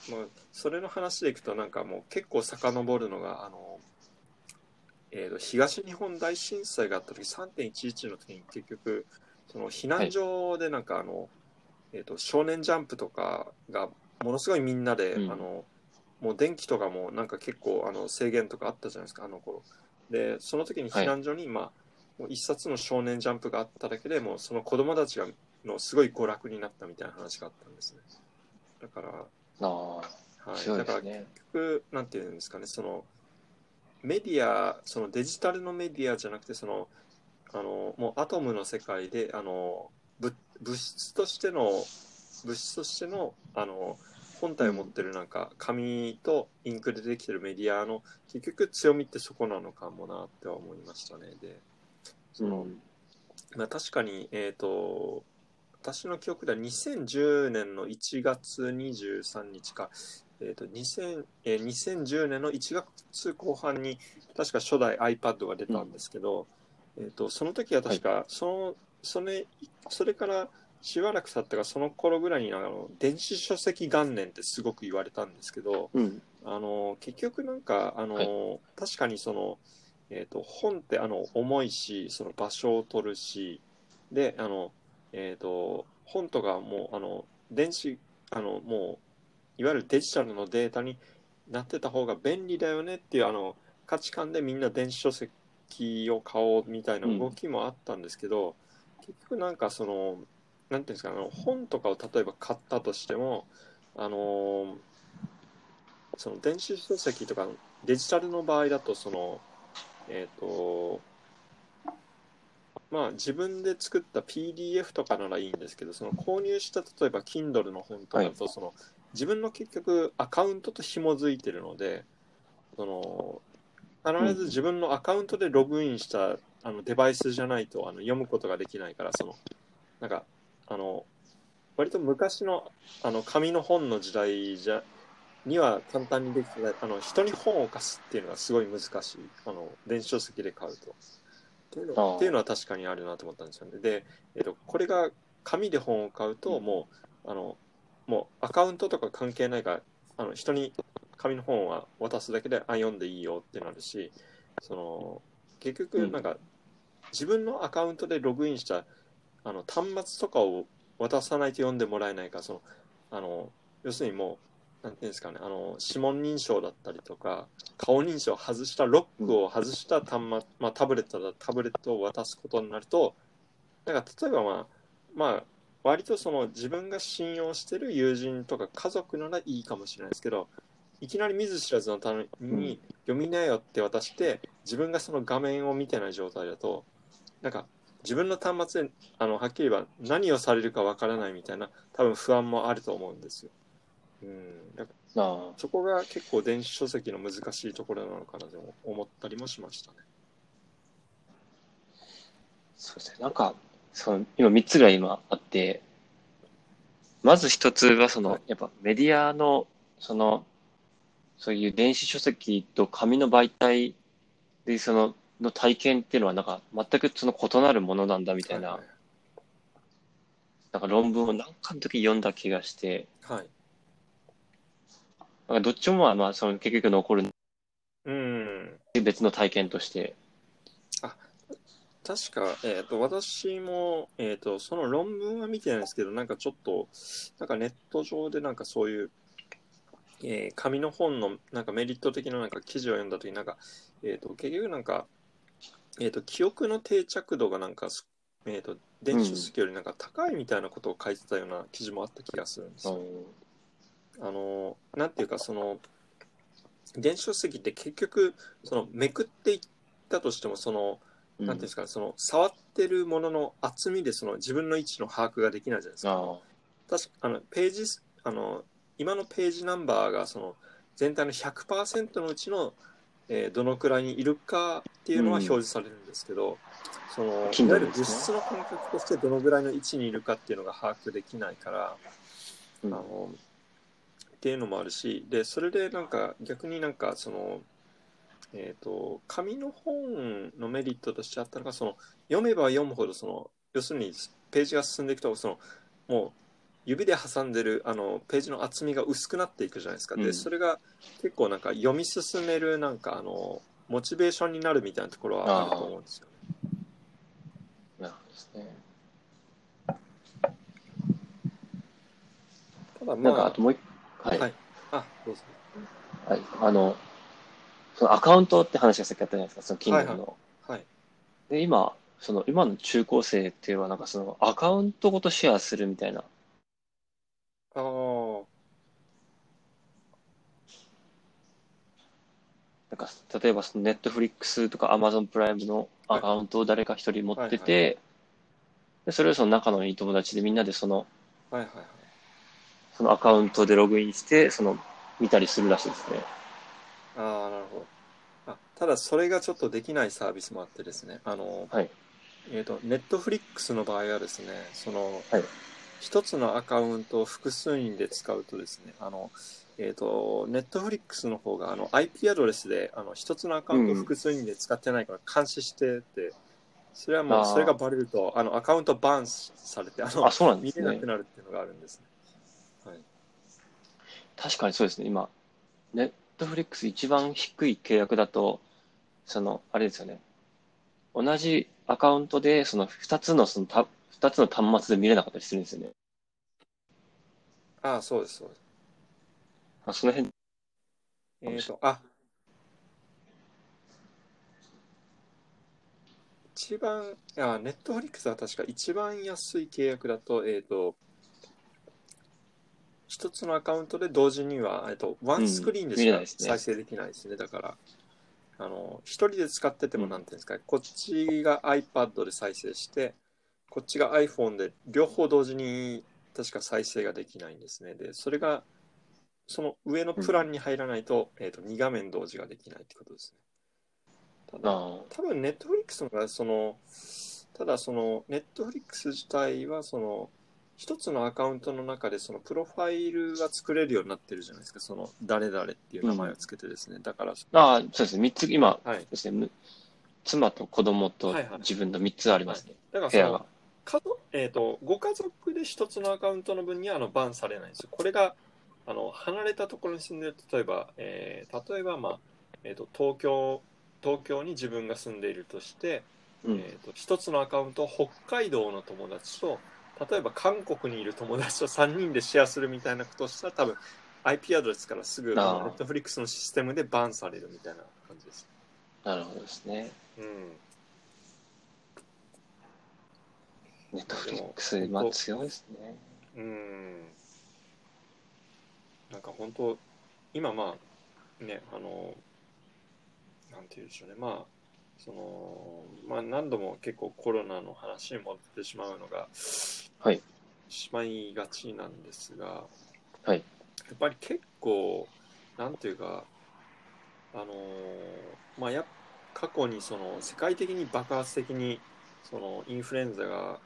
S1: まあそれの話でいくとなんかもう結構遡るのがあの、えーと東日本大震災があった時3.11の時に結局その避難所でなんかあの、えー、と少年ジャンプとかがものすごいみんなで、
S2: うん。
S1: あのもう電気とかもなんか結構あの制限とかあったじゃないですかあの頃。でその時に避難所に、まあもう一冊の少年ジャンプがあっただけでもうその子供たちがのすごい娯楽になったみたいな話があったんですね。だから
S2: ああ、
S1: はい、
S2: 強い
S1: だから。結局なんていうんですかねそのメディアそのデジタルのメディアじゃなくてそのあのもうアトムの世界であの物物質としての物質としてのあの本体を持ってるなんか紙とインクでできてるメディアの結局強みってそこなのかもなっては思いましたね。でその、
S2: うん。
S1: まあ、確かに、えっ、と、私の記憶では2010年の1月23日か、えっ、と、2000えー2010年の1月後半に、確か初代 iPad が出たんですけど、えー、とその時は確か、そのそれそれからしばらく経ったかその頃ぐらいにあの電子書籍元年ってすごく言われたんですけど
S2: うん。
S1: あの結局なんかあの、
S2: は
S1: 確かにその、えー、と本ってあの重いしその場所を取るしであの、えー、と本とかもうあの電子あのもういわゆるデジタルのデータになってた方が便利だよねっていうあの価値観でみんな電子書籍を買おうみたいな動きもあったんですけど、結局なんかそのなんていうんですかあの本とかを例えば買ったとしてもあのその電子書籍とかデジタルの場合だとそのえっ、とまあ自分で作った PDF とかならいいんですけどその購入した例えば Kindle の本とかだとその、自分の結局アカウントと紐づいてるのでその必ず自分のアカウントでログインしたあのデバイスじゃないとあの読むことができないからそのなんかあの割と昔のあの紙の本の時代じゃには簡単にできてないあの人に本を貸すっていうのがすごい難しいあの電子書籍で買うと。っていうのっていうのは確かにあるなと思ったんですよね。で、えっと、これが紙で本を買うともうあのもうアカウントとか関係ないからあの人に紙の本は渡すだけであ読んでいいよってなるしその結
S2: うん。
S1: 局なんか、自分のアカウントでログインしたあの端末とかを渡さないと読んでもらえないからそのあの要するにもうなんていうんですかねあの指紋認証だったりとか顔認証を外したロックを外した端末、まあ、タブレットだタブレットを渡すことになるとなんか例えばまあまあ割とその自分が信用してる友人とか家族ならいいかもしれないですけどいきなり見ず知らずのために読みなよって渡して自分がその画面を見てない状態だとなんか自分の端末であのはっきり言えば何をされるかわからないみたいな多分不安もあると思うんですよ。うん、だから
S2: ああ。
S1: そこが結構電子書籍の難しいところなのかなと思ったりもしましたね。
S2: そうですね。なんか、その、今3つぐらい今あって、まず一つは、その、
S1: はい
S2: やっぱメディアの、その、そういう電子書籍と紙の媒体で、その、の体験っていうのは、なんか、全くその異なるものなんだみたいな、
S1: はい
S2: なんか論文を何かの時読んだ気がして、
S1: はい。
S2: なんかどっちもまあ、まあ、その結局残る
S1: うん。
S2: 別の体験として、
S1: 確か、えっ、と、私も、えっ、と、その論文は見てないんですけど、なんかちょっと、なんかネット上でなんかそういう、えー紙の本のなんかメリット的ななんか記事を読んだとき、なんか、えっ、と、結局なんか、えっ、と、記憶の定着度がなんか、えっ、と、電子書籍よりなんか高いみたいなことを書いてたような記事もあった気がするんですよ。あの、なんていうか、その、電子書籍って結局、その、めくっていったとしても、その、
S2: うん
S1: なんていうんですか、その触ってるものの厚みでその自分の位置の把握ができないじゃないですか。
S2: あ
S1: 確かあのページすあの今のページナンバーがその全体の100%のうちの、えーどのくらいにいるかっていうのは
S2: うん
S1: 表示されるんですけど、そのいわゆる物質の感覚としてどのぐらいの位置にいるかっていうのが把握できないから、
S2: うん。
S1: あのっていうのもあるしでそれでなんか逆になんかそのえー、と紙の本のメリットとしてあったのがその読めば読むほどその要するにページが進んでいくとそのもう指で挟んでるあのページの厚みが薄くなっていくじゃないですか、
S2: うん
S1: でそれが結構なんか読み進めるなんかあのモチベーションになるみたいなところはあると思うんですよね。
S2: なるほどですね。
S1: ただま
S2: なんか、
S1: あ
S2: あともう一はい。
S1: はいあどうぞ
S2: はい。あの、そのアカウントって話がさっきあったじゃないですか、その Kindle の。
S1: はいはい
S2: で、今、その、今の中高生っていうのは、なんかその、アカウントごとシェアするみたいな。
S1: あー。
S2: なんか、例えばその、ネットフリックスとか Amazon プライムのアカウントを誰か一人持ってて、
S1: はい
S2: で、それをその仲のいい友達でみんなでその、
S1: はいはいはい。
S2: そのアカウントでログインして、その、見たりするらしいですね。
S1: ああなるほど。あただそれがちょっとできないサービスもあってですね。あの、
S2: はい。
S1: えっ、とネットフリックスの場合はですねその、
S2: はい
S1: 一つのアカウントを複数人で使うとですね、あの、えっ、ー、と、ネットフリックスの方が、あの、IP アドレスで、あの、一つのアカウントを複数人で使ってないから監視してって、それはもう、それがバレると、あの、アカウントバーンされて、あの、
S2: あそうなんですね、
S1: 見れなくなるっていうのがあるんですね。はい、
S2: 確かにそうですね、今、ネットフリックス一番低い契約だと、その、あれですよね、同じアカウントで、その二つのそのタ2つの端末で見れなかったりするんですよね。
S1: ああ、そうです、そうです。
S2: あ、その辺。
S1: えっ、ー、と、あ。一番、あ、ネットフリックスは確か一番安い契約だと、えっ、ー、と、一つのアカウントで同時には、えっ、ー、と、ワンスクリーンでしか再生できないですね。うん、すねだから、あの、一人で使ってても、なんていうんですか、こっちが iPad で再生して、こっちが iPhone で両方同時に確か再生ができないんですね。で、それが、その上のプランに入らないと、えっと、2画面同時ができないってことですね。ただ、
S2: あ
S1: 多分ネットフリックスのがそのただそのネットフリックス自体はその一つのアカウントの中でそのプロファイルが作れるようになってるじゃないですかその誰々っていう名前をつけてですね、だから
S2: あ、そうですね。三つ、今
S1: はい
S2: ですね、む妻と子供と
S1: はいはい
S2: 自分の三つありますね。
S1: だから
S2: 部屋が。
S1: 家族えー、とご家族で一つのアカウントの分にはあのバンされないんですよこれがあの離れたところに住んでる例えば、えー例えば、まあえー、と東京東京に自分が住んでいるとして
S2: うん。
S1: えー、と一つのアカウントを北海道の友達と例えば韓国にいる友達と3人でシェアするみたいなことをしたら多分 IP アドレスからすぐネットフリックスのシステムでバンされるみたいな感じです。
S2: なるほどですね。
S1: うん、
S2: ネットフリックス、まあ強いですね。
S1: うんなんか本当今まあねあのなんて言うんでしょうねまあそのまあ何度も結構コロナの話に戻ってしまうのが
S2: はい
S1: しまいがちなんですが
S2: はい。
S1: やっぱり結構なんていうかあのまあや過去にその世界的に爆発的にそのインフルエンザが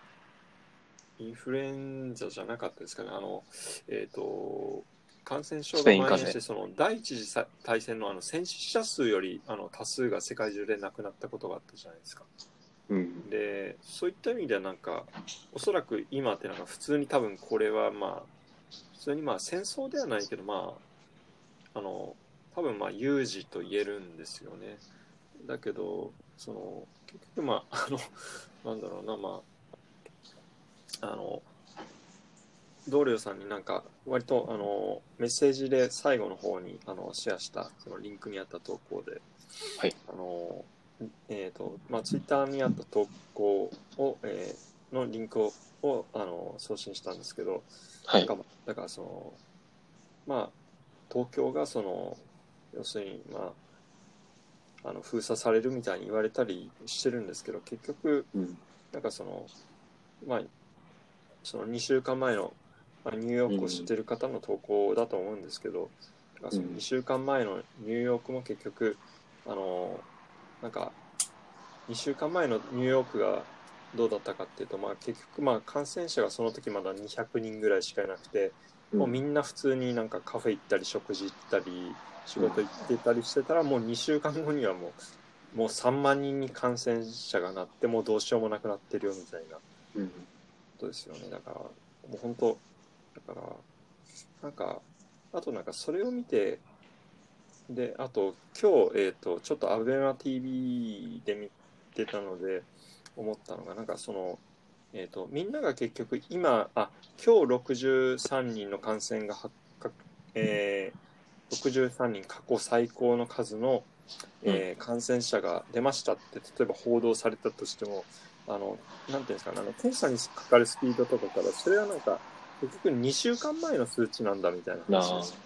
S1: インフルエンザじゃなかったですかねあのえっ、と感染症が蔓延してその第一次さ大戦のあの戦死者数よりあの多数が世界中で亡くなったことがあったじゃないですか。
S2: うん。
S1: でそういった意味ではなんかおそらく今ってなんか普通に多分これはまあ普通にまあ戦争ではないけどまああの多分まあ有事と言えるんですよねだけどその結局まああのなんだろうなまああの同僚さんになんか割とあのメッセージで最後の方にあのシェアしたそのリンクにあった投稿で、
S2: はい
S1: あのえーとまあ、ツイッターにあった投稿を、えーのリンクををあの送信したんですけど、
S2: はい
S1: なん。かだからそのまあ東京がその要するにまああの封鎖されるみたいに言われたりしてるんですけど結局
S2: うん。
S1: なんかそのまあその2週間前の、まあ、ニューヨークを知ってる方の投稿だと思うんですけど、だからその
S2: うん。
S1: 2週間前のニューヨークも結局あのなんか2週間前のニューヨークがどうだったかっていうと、まあ、結局まあ感染者がその時まだ200人ぐらいしかいなくて、もうみんな普通になんかカフェ行ったり食事行ったり仕事行ってたりしてたらもう2週間後にはもうもう3万人に感染者がなってもうどうしようもなくなってるよみたいな。
S2: うん。
S1: ことですよね。だからもう本当だからなんかあとなんかそれを見てであと今日、えー、とちょっと ABEMATV で見てたので思ったのがなんかその、えー、とみんなが結局今あ今日63人の感染が発覚、えー63人過去最高の数の、えー感染者が出ましたって例えば報道されたとしてもあのなんていうんですかねあの検査にかかるスピードとかからそれはなんか結局2週間前の数値なんだみたいな話です。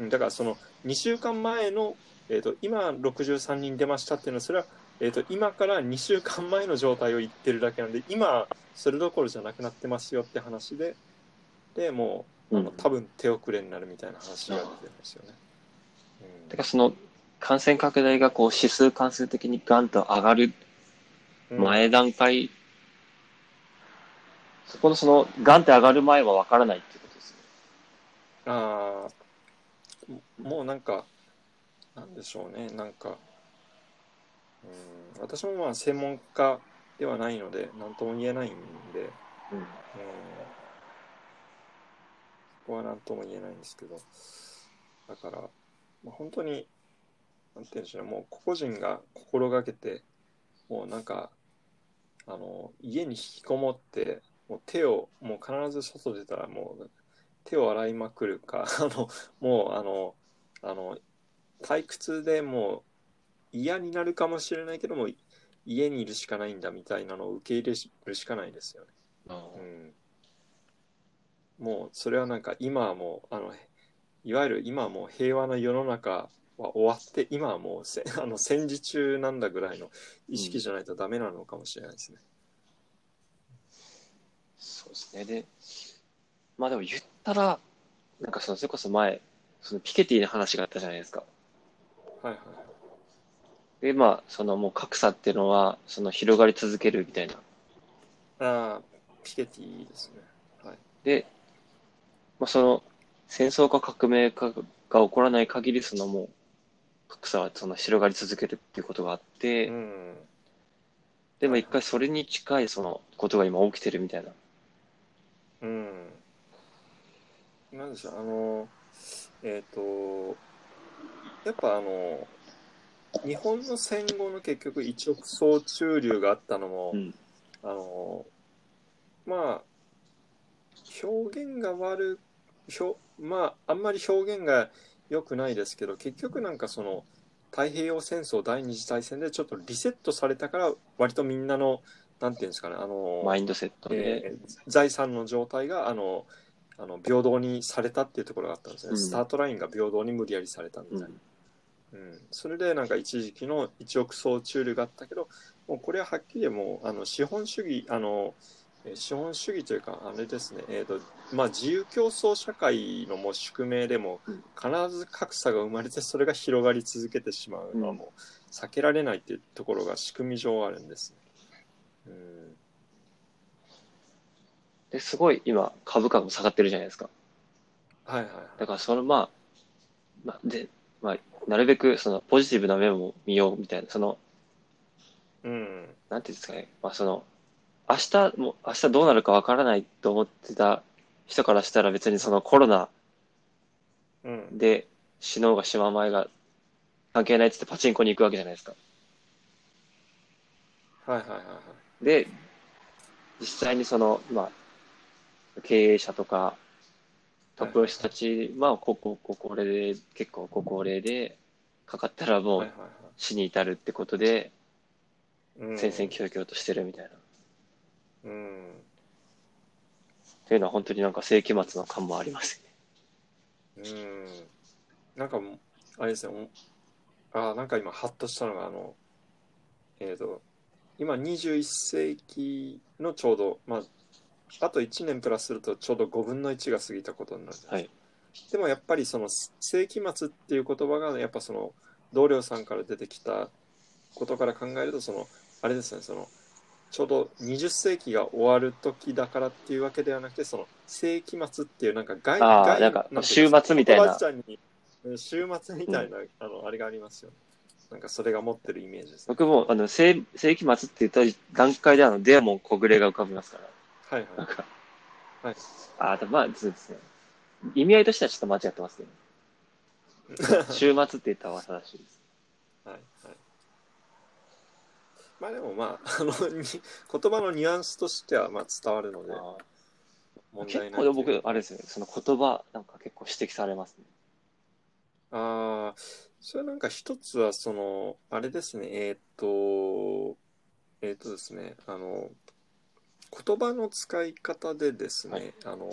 S1: うんだからその2週間前の、えー、と今63人出ましたっていうのはそれは、えー、と今から2週間前の状態を言ってるだけなんで今それどころじゃなくなってますよって話ででもうあの
S2: うん
S1: 多分手遅れになるみたいな話が出てるんですよね。
S2: だからその感染拡大がこう指数関数的にガンと上がる
S1: うん
S2: 前段階、そこのそのガンって上がる前は分からないっていうことですね。
S1: ああももうなんかなんでしょうね。なんかうん。私もまあ専門家ではないので、何とも言えないんで、
S2: うん。
S1: うん。そこは何とも言えないんですけど、だから、まあ、本当に、なんて言うんでしょうね、もう個々人が心がけて、もうなんか、あの、家に引きこもって、もう手を、もう必ず外出たら、もう手を洗いまくるか、あの、もう、あの、あの、退屈でもう嫌になるかもしれないけども、家にいるしかないんだみたいなのを受け入れるしかないですよね。
S2: あ
S1: うん、もうそれはなんか今はもうあのいわゆる今はもう平和な世の中は終わって今はもうせ あの戦時中なんだぐらいの意識じゃないとダメなのかもしれないですね。
S2: そうですね。で、まあでも言ったら、なんかその、それこそ前、そのピケティの話があったじゃないですか。
S1: はいはい
S2: で、まあ、そのもう格差っていうのは、その広がり続けるみたいな。
S1: ああピケティですね。はい
S2: で、まあその、戦争か革命かが起こらない限り、そのもう、格差はその広がり続けるっていうことがあって、
S1: うん
S2: でも一回それに近いそのことが今起きてるみたいな。
S1: うん。なんでしょう、あの、えっ、と、やっぱあの、日本の戦後の結局一億総中流があったのも、
S2: うん。
S1: あの、まあ、表現が悪表まあ、あんまり表現が良くないですけど、結局なんかその、太平洋戦争第二次大戦でちょっとリセットされたから、割とみんなの、なんていうんですかね、あの、
S2: マインドセットで。
S1: えー財産の状態があのあの平等にされたっていうところがあったんですね、
S2: うん。
S1: スタートラインが平等に無理やりされたみたいな、うん。それでなんか一時期の一億総中流があったけどもうこれははっきりもうあの資本主義あのえー資本主義というかあれですね、えーとまあ、自由競争社会のもう宿命でも
S2: うん。
S1: 必ず格差が生まれてそれが広がり続けてしまうのはもう避けられないっていうところが仕組み上あるんですね。うん。
S2: で、すごい今株価も下がってるじゃないですか。
S1: はいはいはい。
S2: だからそのまあ、まあ、で、まあ、なるべくそのポジティブな面も見ようみたいな、その、
S1: うん。
S2: なんていうんですかね、まあその、明日も、明日どうなるかわからないと思ってた人からしたら別にそのコロナ
S1: うん
S2: で死のうが死まないが関係ないっつってパチンコに行くわけじゃないですか。
S1: はいはいはいはい。
S2: で、実際にその、まあ、経営者とか、トップの人たちは、ここ、ご高齢で、結構ご高齢で、かかったらも
S1: はいう
S2: 死に至るってことで、
S1: うん
S2: 戦々恐々としてるみたいな。っ
S1: うん
S2: ていうのは本当になんか世紀末の感もありますね。
S1: うんなんかあれですねおあなんか今ハッとしたのがあのえっ、と今21世紀のちょうどまああと1年プラスするとちょうど5分の1が過ぎたことになるで
S2: はい。
S1: でもやっぱりその世紀末っていう言葉がやっぱその同僚さんから出てきたことから考えるとそのあれですねそのちょうど20世紀が終わる時だからっていうわけではなくてその世紀末っていうなんか概概
S2: あーなんか週末みたいな
S1: 言葉自体にうん週末みたいな、あのあれがありますよねなんかそれが持ってるイメージですね
S2: 僕も、あの、世世紀末って言った段階で、あの、デアモン小暮が浮かびますから。
S1: はいはい
S2: なんか、
S1: はい
S2: ああ、まあ、そうですね。意味合いとしてはちょっと間違ってますけど、週末って言ったら正しいです。
S1: はいはいまあでもまああのに言葉のニュアンスとしてはまあ伝わるので。
S2: あ
S1: 問
S2: ー
S1: 題ないという。
S2: 結構僕、あれですね、その言葉、なんか結構指摘されますね。
S1: ああ、それなんか一つは、その、あれですね、えーっと、えーっとですね、あの、言葉の使い方でですね、
S2: はい。
S1: あの、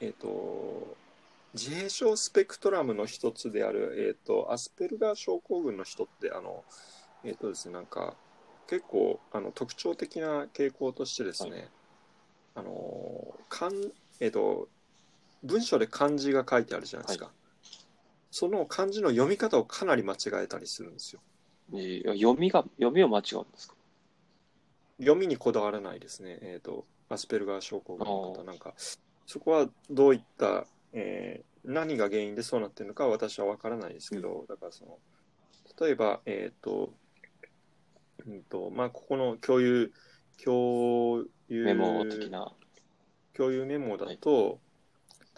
S1: えーっと、自閉症スペクトラムの一つである、えーっと、アスペルガー症候群の人って、あの、えーっとですね、なんか、結構、あの、特徴的な傾向としてですね、
S2: はい。
S1: あの、かん、えーっと、文章で漢字が書いてあるじゃないですか、その漢字の読み方をかなり間違えたりするんですよ。
S2: えー読みが、読みを間違うんですか？
S1: 読みにこだわらないですね。えっ、とアスペルガー症候群の方。なんかそこはどういった、えー何が原因でそうなってるのかは私は分からないですけど、だからその例えばえっ、とうんとまあ、ここの共有、共有
S2: メモ的な。
S1: 共有メモだと、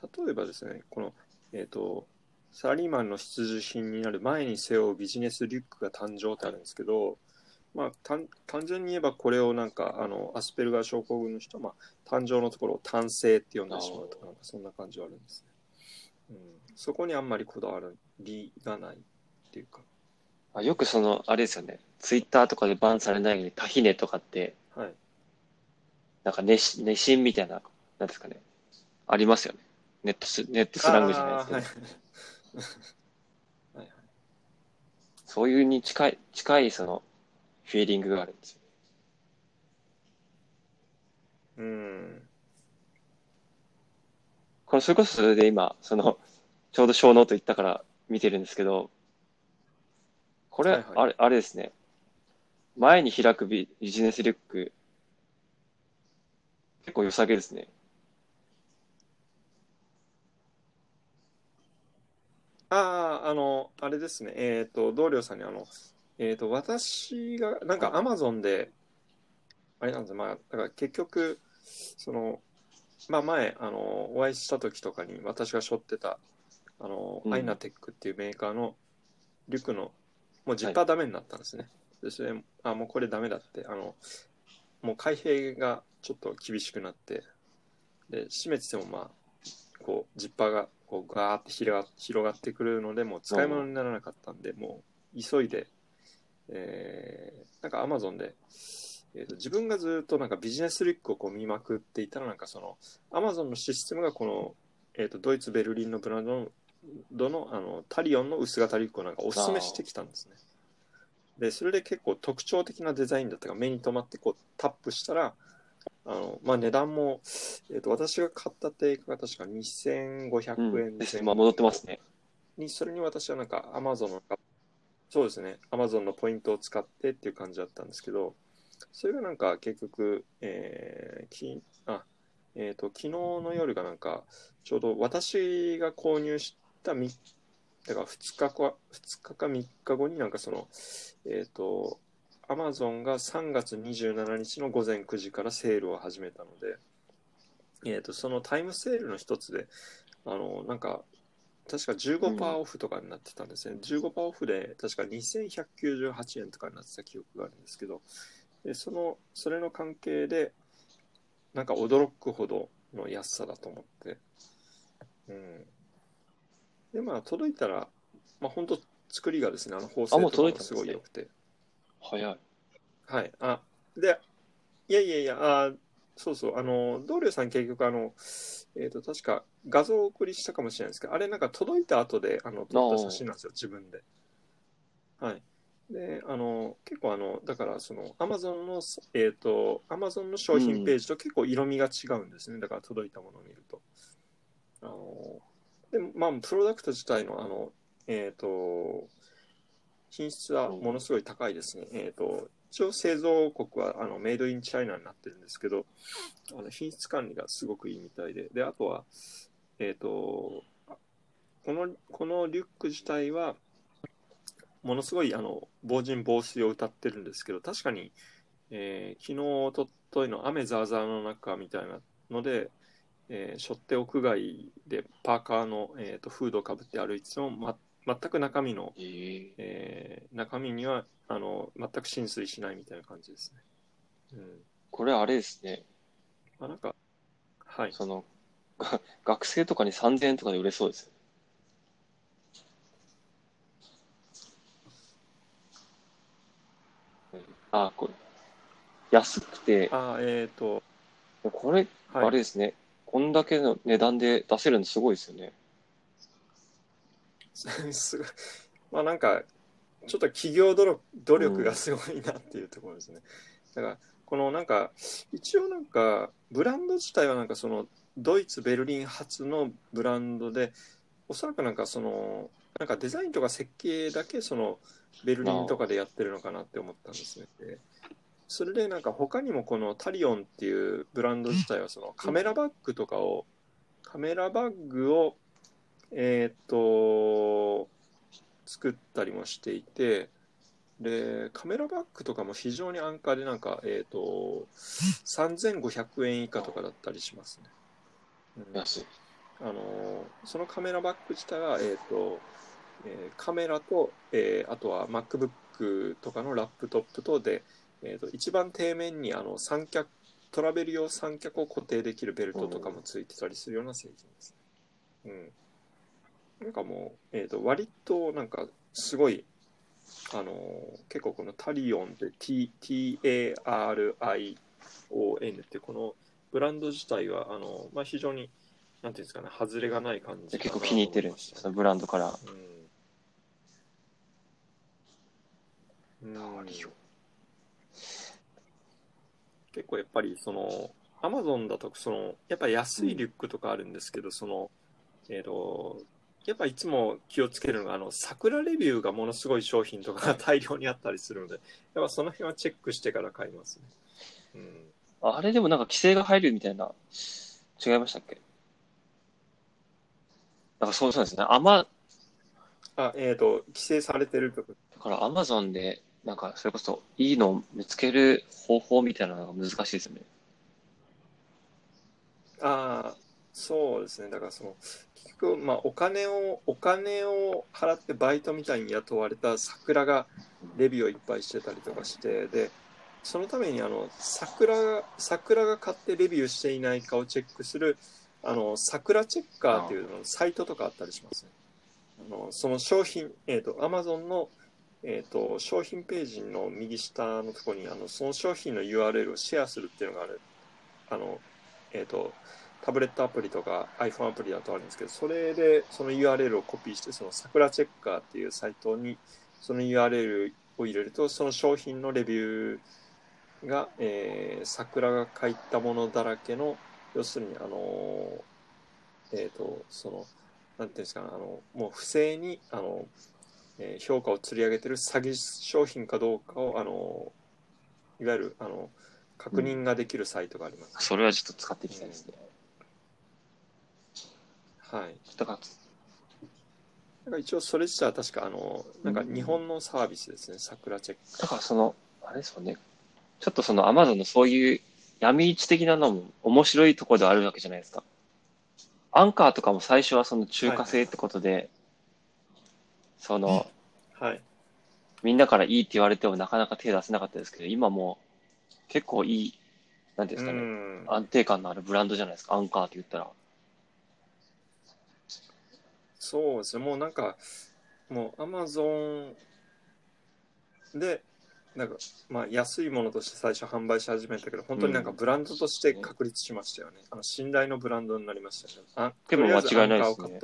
S1: 例えばですね、この、えっ、と、サラリーマンの必需品になる前に背負うビジネスリュックが誕生ってあるんですけど、まあ、単単純に言えばこれをなんかあのアスペルガー症候群の人は、まあ、誕生のところを単性って呼んでしまうとかなんかそんな感じはあるんですね、うん、そこにあんまりこだわりがないっていうか
S2: あよくその、あれですよね。ツイッターとかでバンされないように、タヒネとかって、
S1: はい
S2: なんか熱熱心みたいな、なんですかね。ありますよね。ネットスネットスラングじゃないですけど、
S1: はい
S2: そういうに近い、近いその、フィーリングがあるんですよ。
S1: うん
S2: これ、それこそそれで今、その、ちょうど小ノート言ったから見てるんですけど、これ、
S1: はいはい。
S2: あれ、あれですね。前に開くビビジネスリュック、結構良さげですね。
S1: ああ、あの、あれですね、えっ、と、同僚さんに、あの、えっ、と、私が、なんか、アマゾンで、あれなんですよ、まあ、だから結局、その、まあ、前、あの、お会いした時とかに、私が背負ってた、あの、
S2: うん。
S1: アイナテックっていうメーカーのリュックの、もうジッパーダメになったんですね。で、それ、あ、もうこれダメだって、あの、もう開閉がちょっと厳しくなって、で、閉めてても、まあ、こう、ジッパーが、こう、ガーって広が広がってくるので、もう使い物にならなかったんで、もう、急いで、えー、なんかアマゾンで、えーと、自分がずっとなんかビジネスリュックをこう見まくっていたら、なんかその、アマゾンのシステムがこの、えーと、ドイツ・ベルリンのブランドのどのあのタリオンの薄型リュックをなんかおすすめしてきたんですね。で、それで結構特徴的なデザインだったから目に留まってこうタップしたら、あのまあ、値段も、えー、と私が買った定価が確か2500円
S2: です。
S1: 前
S2: まあ、戻ってますね。
S1: に、それに私はなんか Amazon の、そうですね、Amazon のポイントを使ってっていう感じだったんですけど、それがなんか結局、えーきあえー、と昨日の夜がなんか、ちょうど私が購入したみだから2日か2日か3日後になんかその、えっ、と、Amazon が3月27日の午前9時からセールを始めたので、えー、とそのタイムセールの一つで、あのなんか確か15%オフとかになってたんですね。15%オフで確か2198円とかになってた記憶があるんですけど、でその、それの関係で、なんか驚くほどの安さだと思って、うん。で、まあ届いたら、まあ本当作りがですね、あの縫製
S2: あもう
S1: とかがすごい良くて、
S2: 早い。
S1: はい。あ、で、いやいやいや、あそうそう、あの、同僚さん結局、あの、えっ、と、確か画像をお送りしたかもしれないですけど、あれなんか届いた後で、あの、撮った写真なんですよ、自分で。はい。で、あの、結構あの、だからその、アマゾンの、えっ、と、アマゾンの商品ページと結構色味が違うんですね。だから届いたものを見ると。あの、でも、まあ、プロダクト自体の、あの、えっ、と、品質はものすごい高いですね。えっ、と、一応製造国はあのメイドインチャイナになってるんですけど、あの品質管理がすごくいいみたいで、で、あとは、えっ、と、この、このリュック自体は、ものすごいあの防塵防水を歌ってるんですけど、確かに、えー昨日、おとといの雨ザーザーの中みたいなので、えー、背負って屋外でパーカーの、えー、とフードをかぶって歩いてても、ま、全く中身の、
S2: えー
S1: えー中身にはあの全く浸水しないみたいな感じですね。うん。
S2: これあれですね。
S1: あ、なんか、はい。
S2: その、が 学生とかに3000円とかで売れそうです。うんあ、これ、安くて、
S1: あ、えっ、と、
S2: これ、
S1: はい。
S2: あれですね。こんだけの値段で出せるのすごいですよね。
S1: すごい。まあなんか、ちょっと企業努力努力がすごいなっていうところですね。だから、このなんか、一応なんか、ブランド自体はなんかその、ドイツ、ベルリン発のブランドで、おそらくなんかその、なんかデザインとか設計だけその、ベルリンとかでやってるのかなって思ったんですね。でそれでなんか他にもこのタリオンっていうブランド自体はそのカメラバッグとかを、カメラバッグを、えーっと、作ったりもしていて、で、カメラバッグとかも非常に安価で、なんか、えっ、と、3500円以下とかだったりしますね。うん
S2: 安い。
S1: あのそのカメラバッグ自体は、えーとえーカメラと、えーあとは MacBook とかのラップトップとで、えー、と一番底面にあの三脚トラベル用三脚を固定できるベルトとかもついてたりするような製品です、うん、なんかもう、えー、と割となんかすごいあの結構このタリオンって T-A-R-I-O-N ってこのブランド自体はあの、まあ、非常になんていうんですかね外れがない感じ
S2: で結構気に入ってるんですよ、そのブランドから。
S1: うん、うん。
S2: タリオン
S1: 結構やっぱりそのアマゾンだとそのやっぱ安いリュックとかあるんですけど、そのえっ、とやっぱいつも気をつけるのがあの桜レビューがものすごい商品とかが 大量にあったりするのでやっぱその辺はチェックしてから買いますね。うん
S2: あれでもなんか規制が入るみたいな、違いましたっけ？なんかそうそうですね。アマ、
S1: あえっ、と規制されてるとか
S2: だからアマゾンで、なんかそれこそいいのを見つける方法みたいなのが難しいですよね。
S1: ああ、そうですね。だからその、結局、まあ、お金を、お金を払ってバイトみたいに雇われた桜がレビューをいっぱいしてたりとかして、で、そのために、あの、桜が、桜が買ってレビューしていないかをチェックする、あの、桜チェッカーっていうのサイトとかあったりしますね。あの、その商品、えっ、と、アマゾンの、えっ、と、商品ページの右下のところに、あの、その商品の URL をシェアするっていうのがある。あの、えっ、と、タブレットアプリとか iPhone アプリだとあるんですけど、それでその URL をコピーして、その桜チェッカーっていうサイトにその URL を入れると、その商品のレビューが、えー桜が書いたものだらけの、要するに、あのえっ、と、その、なんていうんですか、あの、もう不正に、あの、えー評価を釣り上げてる詐欺商品かどうかを、あのいわゆる、あの、確認ができるサイトがあります。
S2: それはちょっと使っていきたいですね。
S1: はい。
S2: だから、
S1: なんか一応それ自体は確かあのなんか日本のサービスですね、桜チェック。
S2: だからその、あれですよね。ちょっとそのアマゾンのそういう闇市的なのも面白いところではあるわけじゃないですか。アンカーとかも最初はその中華製ってことで、その、
S1: はい。
S2: みんなからいいって言われてもなかなか手出せなかったですけど、今もう結構いい、なんていうんですかね、
S1: うん
S2: 安定感のあるブランドじゃないですか、アンカーって言ったら。
S1: そうですね、もうなんか、もうアマゾンで、なんか、まあ安いものとして最初販売し始めたけど、本当になんかブランドとして確立しましたよね。あの信頼のブランドになりましたよね。あ
S2: でも間違いないですね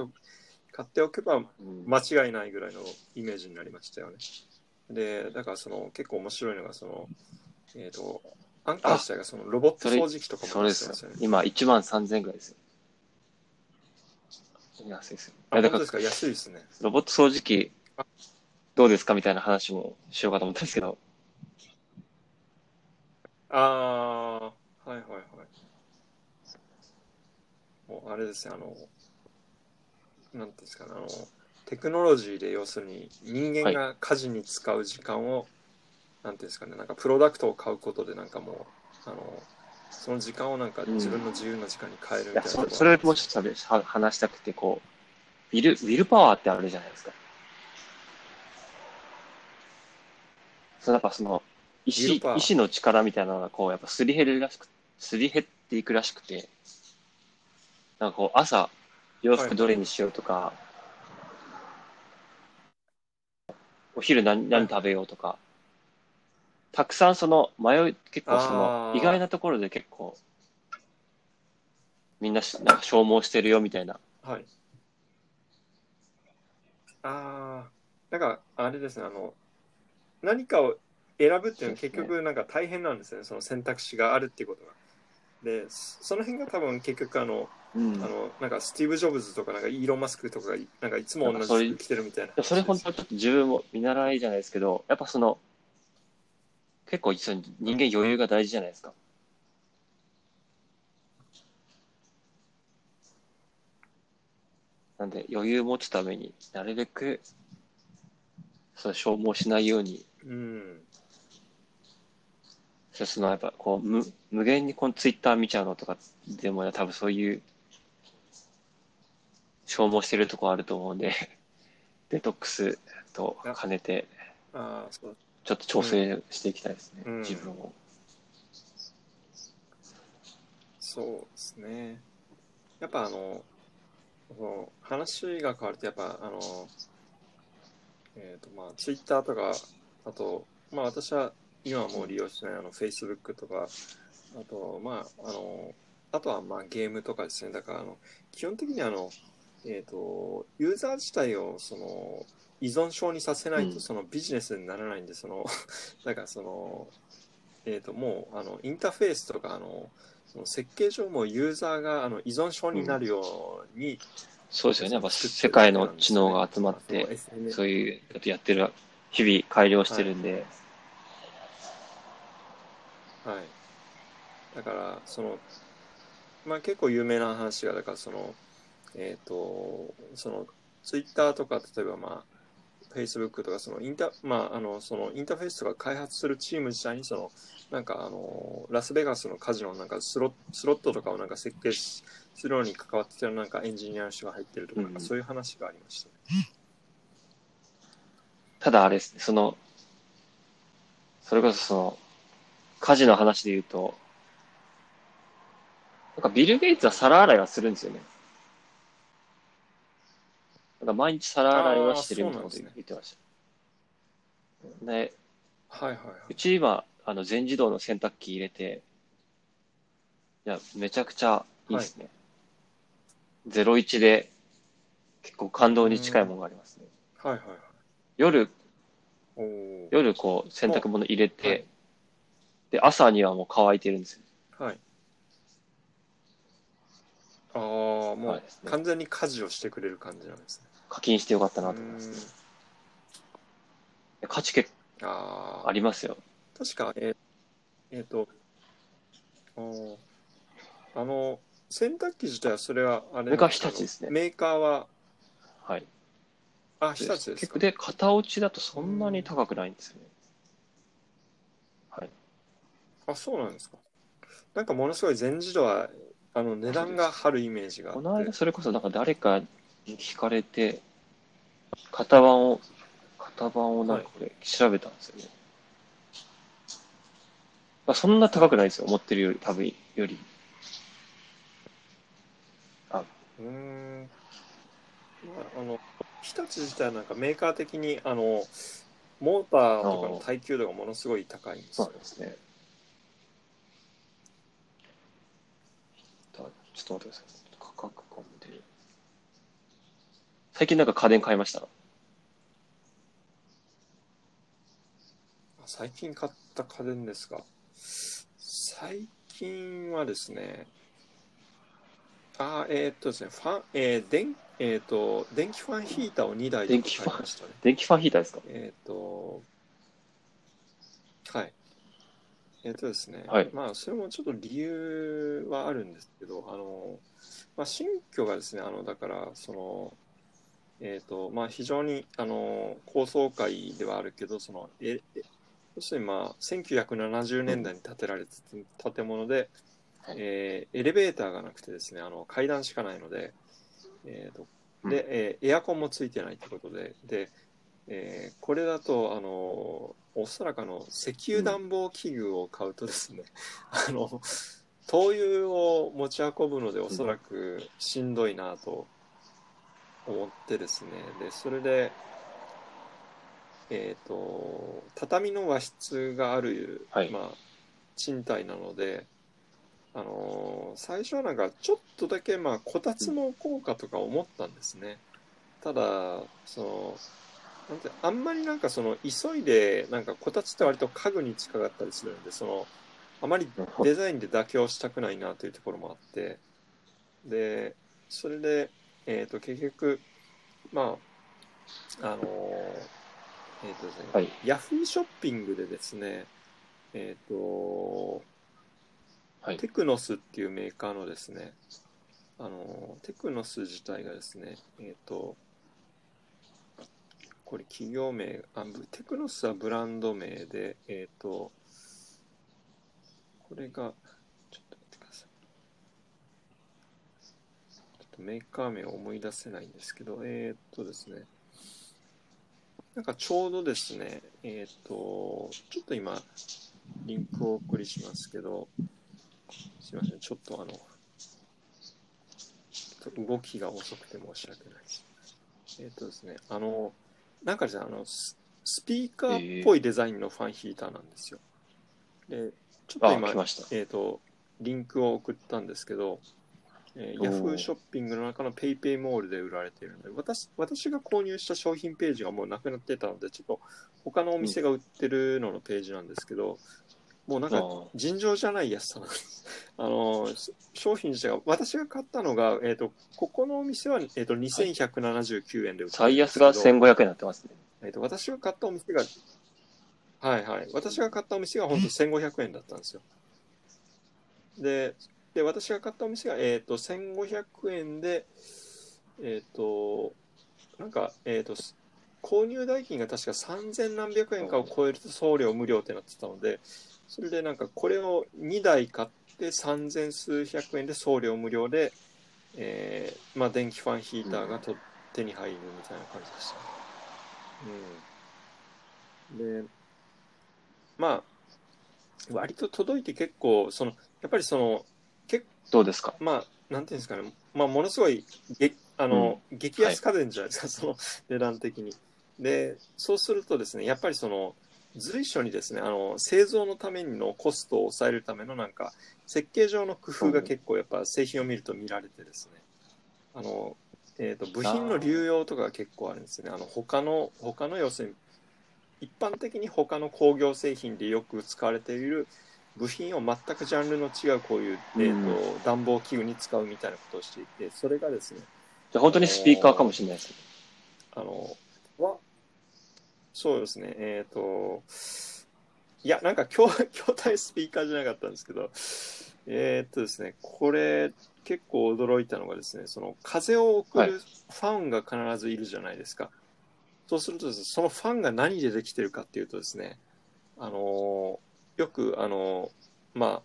S1: 買っておけば
S2: うん
S1: 間違いないぐらいのイメージになりましたよね。で、だからその結構面白いのが、その、えっ、と、アンカー自体がそのロボット掃除機とかも
S2: そうです
S1: よね。
S2: 今1万3000円ぐらいですよ。安いですよ。い
S1: あ、
S2: やだか
S1: ですか？安いですね。
S2: ロボット掃除機どうですか？みたいな話もしようかと思ったんですけど、
S1: ああ、はいはいはい。もうあれですね、あの、なんていうんですかね、あの、テクノロジーで要するに人間が家事に使う時間を、なんていうんですかね、なんかプロダクトを買うことでなんかもう、あの、その時間をなんか自分の自由な時間に変えるみたいなところ
S2: そそれもちょっとは話したくて、こう、ウィル、ウィルパワーってあるじゃないですか。そう、やっぱその、意志意志の力みたいなのが、こう、やっぱすり減るらしく、すり減っていくらしくて、なんかこう、朝、洋服どれにしようとか、お昼何何食べようとか、たくさんその、迷い、結構その意外なところで結構、みんなしなんか消耗してるよみたいな。
S1: はい。ああ、なんかあれですね、あの、何かを選ぶっていうのは結局なんか大変なんですよね、その選択肢があるっていうことが。で、そその辺が多分結局あの、
S2: うん。
S1: あの、なんかスティーブ・ジョブズとかなんかイーロン・マスクとかがなんかいつも同じ服着てるみたいな
S2: それ本当ちょっと自分も見習いじゃないですけど、やっぱその、結構その人間余裕が大事じゃないですか。なんで余裕を持つためになるべく、その消耗しないように
S1: うん。
S2: そのやっぱこう無無限にこのツイッター見ちゃうのとかでも多分そういう消耗してるとこあると思うんで デトックスと兼ねて
S1: ああ、そう。
S2: ちょっと調整していきたいですね、
S1: うん
S2: 自分を。
S1: そうですね。やっぱあの、その話が変わると、やっぱあの、えっ、とまあ、ツイッターとか、あと、まあ私は今はもう利用してないあの、Facebook とか、あと、まあ、あの、あとはまあゲームとかですね。だからあの、基本的にあの、えっ、と、ユーザー自体をその、依存症にさせない
S2: うん。
S1: とそのビジネスにならないんで、その、だからその、えっ、と、もう、あの、インターフェースとか、あの、その設計上もユーザーがあの依存症になるように、
S2: そうですよね。やっぱ世界の知能が集まって、
S1: そ
S2: ういうことやってる、日々改良してるんで、
S1: はい。だから、その、まあ結構有名な話が、だからその、えっ、と、その、ツイッターとか、例えばまあ、Facebook とか、そのインタ、まあ、あの、そのインターフェースとか開発するチーム自体に、その、なんかあの、ラスベガスのカジノのなんかスロスロットとかをなんか設計しするのに関わってるなんかエンジニアの人が入ってるとか、
S2: うん
S1: かそういう話がありましたね。
S2: ただあれですね、その、それこそその、家事の話で言うと、なんかビル・ゲイツは皿洗いはするんですよね。なんか毎日皿洗いはしてるみたいなこと言ってました。で、
S1: はいはいは
S2: うち今、あの、全自動の洗濯機入れて、いや、めちゃくちゃいいですね。01で結構感動に近いものがありますね。
S1: い。はいはいはい。
S2: 夜、夜こう洗濯物入れて、
S1: はい
S2: で、朝にはもう乾いてるんですよ。
S1: はい。ああ、も
S2: はいう
S1: 完全に家事をしてくれる感じなんですね。
S2: 課金してよかったなと思いますね。価値結構
S1: あ
S2: りますよ。
S1: 確か、ええーと、あの、洗濯機自体はそれはあれ
S2: メーカー日立ですね
S1: メーカーは、
S2: はい。
S1: あ、日立ですか？
S2: 結構で、型落ちだとそんなに高くないんですよね。はい。
S1: あ、そうなんですか。なんかものすごい全自動は、あの、値段が張るイメージがあって。
S2: この間それこそなんか誰かに聞かれて、型番を、型番をなんかこれ調べたんですよね。まあ、そんな高くないですよ。思ってるより、多分より。
S1: うーん。まあ、あの、日立自体はなんかメーカー的に、あの、モーターとかの耐久度がものすごい高いんですよ
S2: そう。ですね。ちょっと待ってください。価格コンで。最近なんか家電買いました？
S1: 最近買った家電ですか？最近はですね、あー、えーっとですね、ファン、えー、電、えーっと、電気ファンヒーターを2台とか
S2: 電気ファン？
S1: 買いましたね。
S2: 電気ファンヒーターですか？
S1: えーっと、はい。えーっとですね、
S2: はい。
S1: まあ、それもちょっと理由はあるんですけど、あの、まあ、新居がですね、あの、だから、その、えーっと、まあ、非常に、あの、高層階ではあるけど、その、え、え要するに、まあ、1970年代に建てられた建物で、
S2: はい。
S1: えーエレベーターがなくてですね、あの、階段しかないので、えーと
S2: うん。
S1: で、えーエアコンもついてないということで、で、えーこれだと、あの、おそらくあの、石油暖房器具を買うとですね、あの、灯油を持ち運ぶのでおそらくしんどいなと思ってですね、で、それで、えっ、と、畳の和室がある、
S2: はい。
S1: まあ、賃貸なので、あのー最初はなんかちょっとだけまあこたつの効果とか思ったんですね。ただ、その、なんてあんまりなんかその急いでなんかこたつって割と家具に近かったりするんで、その、あまりデザインで妥協したくないなというところもあって、で、それで、えっ、と、結局、まあ、あのーえっ、とですね、
S2: はい。
S1: ヤフーショッピングでですね、えっ、と、
S2: はい。
S1: テクノスっていうメーカーのですね、あの、テクノス自体がですね、えっ、と、ここれ企業名、あ、ブテクノスはブランド名で、えっ、と、これが、ちょっと待ってください。ちょっとメーカー名を思い出せないんですけど、えっ、とですね、なんかちょうどですね、えっ、と、ちょっと今、リンクをお送りしますけど、すいません、ちょっとあの、動きが遅くて申し訳ないです。えっ、とですね、あの、なんかですね、あの、ススピーカーっぽいデザインのファンヒーターなんですよ。で、ちょっと
S2: あ、
S1: 今。えっ、と、リンクを送ったんですけど、えー、ヤフーショッピングの中の PayPay ペイペイモールで売られているので私、私が購入した商品ページがもうなくなってたので、ちょっと他のお店が売ってるののページなんですけど、もうなんか尋常じゃない安さなんです。あのー商品自体が、私が買ったのが、えっ、と、ここのお店は、えっ、と、2179円で売って
S2: 最安が1500円になってますね。
S1: えっ、と、私が買ったお店が、はいはい。私が買ったお店が本当1500円だったんですよ。で、で私が買ったお店が、えっ、と、1500円で、えっ、と、なんか、えっ、と、購入代金が確か3000何百円かを超えると送料無料ってなってたので、それでなんかこれを2台買って3000数百円で送料無料で、えーまあ電気ファンヒーターがと手に入るみたいな感じでしたね。うん。で、まあ、割と届いて結構、その、やっぱりその、
S2: どうですか？
S1: まあ、なんていうんですかね、まあ、ものすごい、げあの、激安家電じゃないですか、その値段的に。で、そうするとですね、やっぱりその、随所にですね、あの、製造のためのコストを抑えるためのなんか、設計上の工夫が結構やっぱ製品を見ると見られてですね、あの、えっ、と、部品の流用とかが結構あるんですね。あの、他の、他の要するに、一般的に他の工業製品でよく使われている部品を全くジャンルの違うこういう、えー、と暖房器具に使うみたいなことをしていてそれがですね
S2: じゃあ本当にスピーカーかもしれないですね。
S1: あのはそうですねえっ、といやなんか筐筐 体スピーカーじゃなかったんですけどえっ、とですねこれ結構驚いたのがですねその風を送
S2: はい。
S1: るファンが必ずいるじゃないですか、そうするとですねそのファンが何でできてるかっていうとですねあのよくあのまあ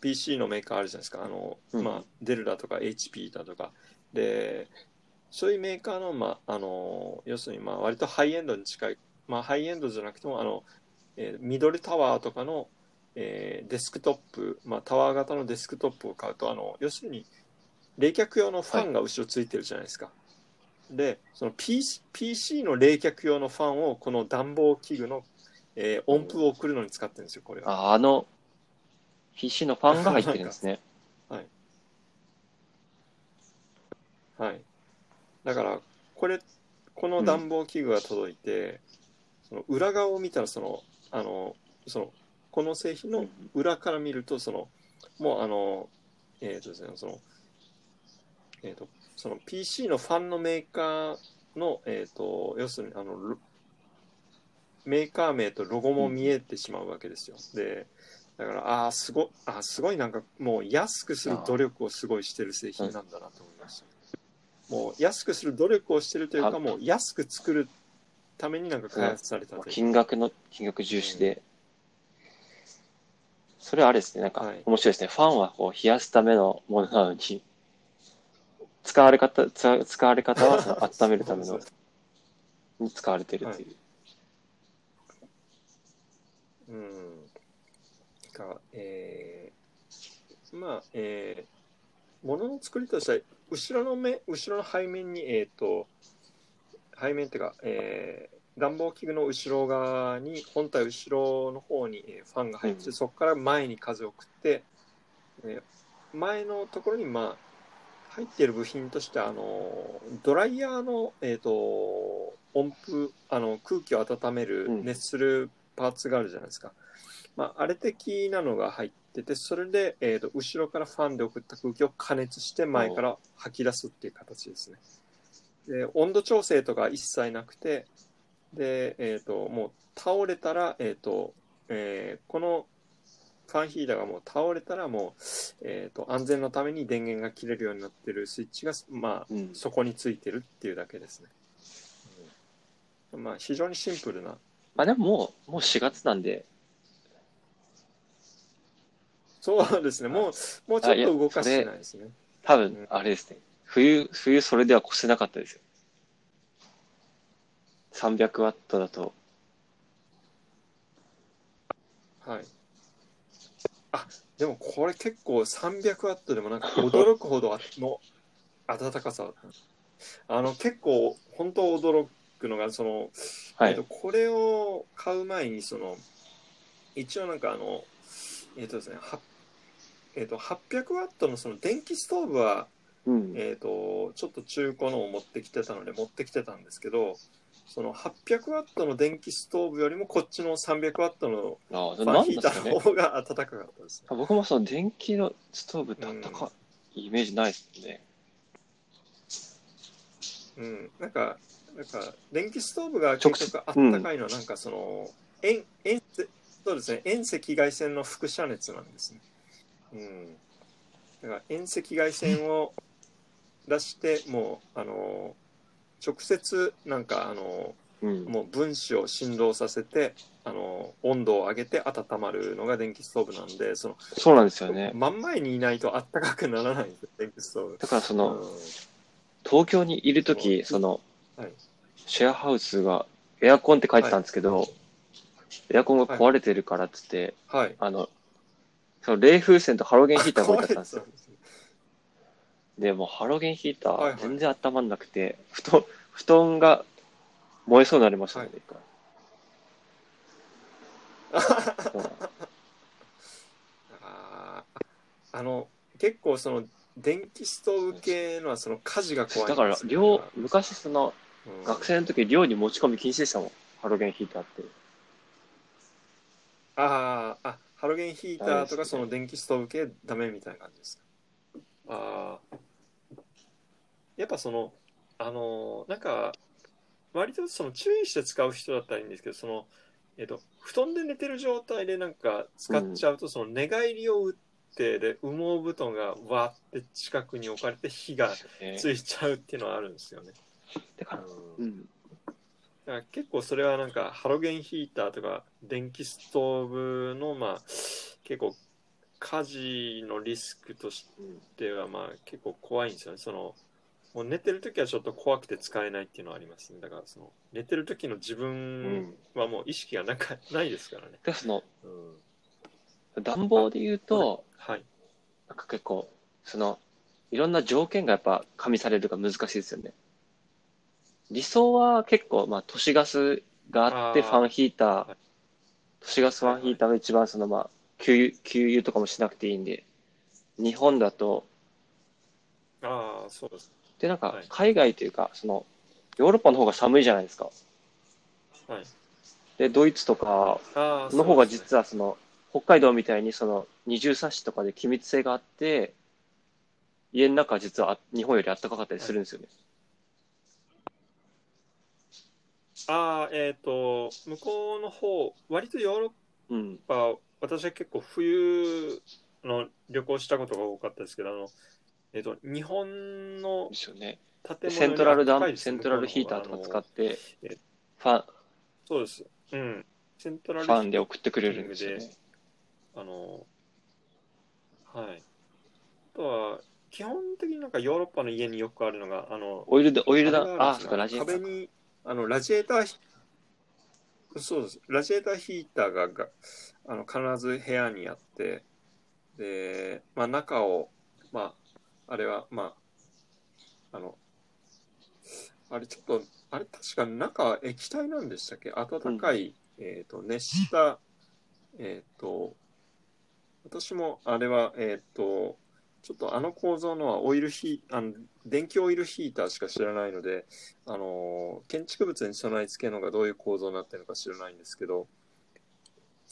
S1: PC のメーカーあるじゃないですか。あの、
S2: うん。
S1: まあ、デルだとか HP だとか。でそういうメーカーの,、まあ、あの要するにまあ割とハイエンドに近い、まあ、ハイエンドじゃなくてもあの、えーミドルタワーとかの、えーデスクトップ、まあ、タワー型のデスクトップを買うとあの要するに冷却用のファンが後ろついてるじゃないですか。でその PC, PC の冷却用のファンをこの暖房器具の、えー音符を送るのに使ってるんですよこれは。
S2: ああの、PC のファンが入ってるんですね。
S1: はい。だから、これ、この暖房器具が届いて、その裏側を見たら、その、あの、その、この製品の裏から見ると、その、もうあの、えっ、とですね、その、えっ、と、その PC のファンのメーカーの、えっ、と、要するに、あの、ロメーカー名とロゴも見えてしまうわけですよ。で、だから、ああ、すご、あーすごいなんか、もう安くする努力をすごいしてる製品なんだなと思いました。もう安くする努力をしてるというか、
S2: あ
S1: もう安く作るためになんか開発されたというか
S2: 金額の、金額重視で。それはあれですね、なんか
S1: はい
S2: 面白いですね。ファンはこう冷やすためのものなのに、使われ方、使使われ方は温めるための、に使われてるっていう。
S1: うん。が、えー、まあ、えー、ものの作りとしては、後ろの目、後ろの背面に、えっ、と、背面っていうか、えー、暖房器具の後ろ側に、本体後ろの方に、えーファンが入ってて、
S2: うん
S1: そこから前に風を送って、えー前のところに、まあ、入っている部品として、あの、ドライヤーの、えっ、と、温風、あの、空気を温める、
S2: うん
S1: 熱するパーツがあるじゃないですか。まあ、あれ的なのが入ってて、それで、えー、と後ろからファンで送った空気を加熱して前から吐き出すっていう形ですね。で、温度調整とか一切なくて、で、えっ、と、もう倒れたら、えっ、と、えーこのファンヒーターがもう倒れたらもう、えっ、と、安全のために電源が切れるようになってるスイッチが、まあ、
S2: うん。
S1: そこについてるっていうだけですね。まあ、非常にシンプルな。
S2: まあでももう、もう4月なんで、
S1: そうですね。もう、もうちょっと動かしてないですね。
S2: 多分
S1: うん、
S2: あれですね。冬、冬それでは越せなかったですよ。300ワットだと。
S1: はい。あ、でもこれ結構300ワットでもなんか驚くほどあの暖かさ。あの結構本当驚くのがその、
S2: はい
S1: えっと。これを買う前にその一応なんかあのえっ、とですねはえっ、と800ワットのその電気ストーブは
S2: うん。
S1: えっ、とちょっと中古のを持ってきてたので持ってきてたんですけどその800ワットの電気ストーブよりもこっちの300ワットのファンヒーターの方が暖かかったですね。
S2: 僕もその電気のストーブってあったかいイメージないですね。
S1: うん、なんか、なんか電気ストーブが結局あったかいのは、なんかその、遠遠そうですね、遠赤外線の輻射熱なんですね。うん。だから遠赤外線を出して、もう、あの、直接、なんか、あの、
S2: うん。
S1: もう分子を振動させて、あの、温度を上げて温まるのが電気ストーブなんで、その、
S2: そうなんですよね。
S1: 真ん前にいないと暖かくならないんですよ、電気ストーブ。
S2: だからその、
S1: うん
S2: 東京にいるとき、
S1: うん
S2: その、
S1: はい
S2: シェアハウスがエアコンって書いてたんですけど、エアコンが壊れてるからっつって、
S1: はい。
S2: あの、その冷風扇とハロゲンヒーターが置いてあったんですよ。
S1: で
S2: もうハロゲンヒータ
S1: はいはい。
S2: ー全然温まんなくて、布団、布団が燃えそうになりましたね、
S1: はい。
S2: 一回。そ う
S1: あーあの結構その電気ストーブ系のはその火事が怖い
S2: だから寮、昔その
S1: うん。
S2: 学生の時寮に持ち込み禁止でしたもん。ハロゲンヒーターって。
S1: あーあハロゲンヒーターとかその電気ストーブ系ダメみたいな感じですか？ああやっぱそのあのなんか割とその注意して使う人だったらいいんですけどそのえっと布団で寝てる状態でなんか使っちゃうと、その寝返りを打ってで羽毛布団がわーって近くに置かれて火が
S2: ね。
S1: ついちゃうっていうのはあるんですよね。
S2: だから、
S1: う
S2: うんん。
S1: だ結構それはなんかハロゲンヒーターとか電気ストーブのまあ結構火事のリスクとしてはまあ結構怖いんですよね。そのもう寝てる時はちょっと怖くて使えないっていうのはありますね。だからその寝てる時の自分はもう意識がなんか ないですからね。
S2: で、その、
S1: うん、
S2: 暖房で言うと、
S1: はい。
S2: なんか結構、その、いろんな条件がやっぱ加味されるから難しいですよね。理想は結構、まあ、都市ガスがあって、ファンヒーター
S1: はい、
S2: 都市ガスファンヒーターが一番その、まあ、給油、給油とかもしなくていいんで、日本だと、
S1: ああ、そうです。
S2: で、なんか
S1: はい、
S2: 海外というか、その、ヨーロッパの方が寒いじゃないですか。
S1: はい。
S2: で、ドイツとかの方が実はその、北海道みたいにその、二重サッシとかで気密性があって、家の中は実はあ日本より暖かかったりするんですよね。
S1: ああ、えっ、と、向こうの方、割とヨーロッ
S2: うん。
S1: パ、私は結構冬の旅行したことが多かったですけど、あの、えっ、と、日本の
S2: ですよね。
S1: 建
S2: で
S1: 物
S2: セントラルダン、セントラルヒーターとか使って、
S1: え
S2: ファン、
S1: そうです。うん。セントラル
S2: ファンで送ってくれるんですよね。
S1: あの、はい。あとは、基本的になんかヨーロッパの家によくあるのが、あの、
S2: オイルで、オイルだ、あ、そっか、ラジエーターか。
S1: 壁に、あの、ラジエーター、そうです。ラジエーターヒーターががあの必ず部屋にあって、で、まあ、中を、まあ、あれは、まあ、あの、あれちょっと、あれ確か中液体なんでしたっけ？温かい、えっ、と、熱した、えっ、と、私もあれは、えっ、と、ちょっとあの構造のはオイルヒー、あの、電気オイルヒーターしか知らないので、あの、建築物に備え付けるのがどういう構造になってるのか知らないんですけど、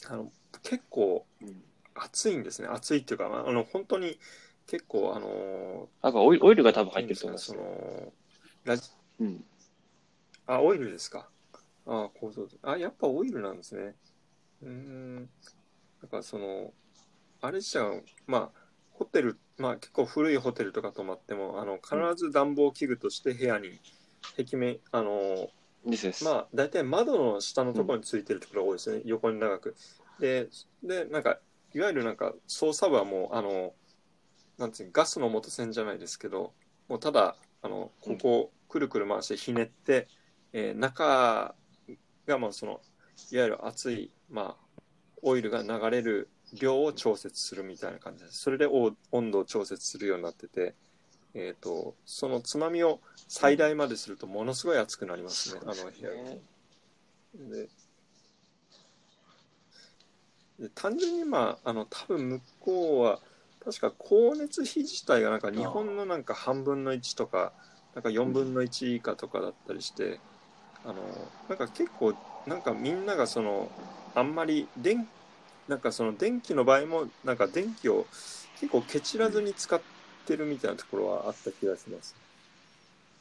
S1: あの、結構
S2: うん
S1: 熱いんですね。熱いっていうか、まああの、本当に結構、あの、
S2: なんかオイルオイルが多分入ってると思います
S1: そ。の、ラジ
S2: うん。
S1: あ、オイルですか。あ構造で。あ、やっぱオイルなんですね。うーん。なんかその、あれ自体は、まあ、ホテル、まあ結構古いホテルとか泊まっても、あの、必ず暖房器具として部屋に、壁面、あの。まあ大体窓の下のところについてるところが多いですね、横に長く。で、で、なんか、いわゆるなんか操作部はもう、あの、なんていうのガスの元栓じゃないですけど、もうただ、あの、ここをくるくる回してひねって、えー中がまあその、いわゆる熱い、まあ、オイルが流れる量を調節するみたいな感じです。それでお温度を調節するようになってて、えっ、と、そのつまみを最大までするとものすごい熱くなりますね、あの部屋が。でで単純にまああの多分向こうは確か光熱費自体がなんか日本のなんか半分の1とかなんか4分の1以下とかだったりしてあのなんか結構なんかみんながそのあんまり電なんかその電気の場合もなんか電気を結構ケチらずに使ってるみたいなところはあった気がします。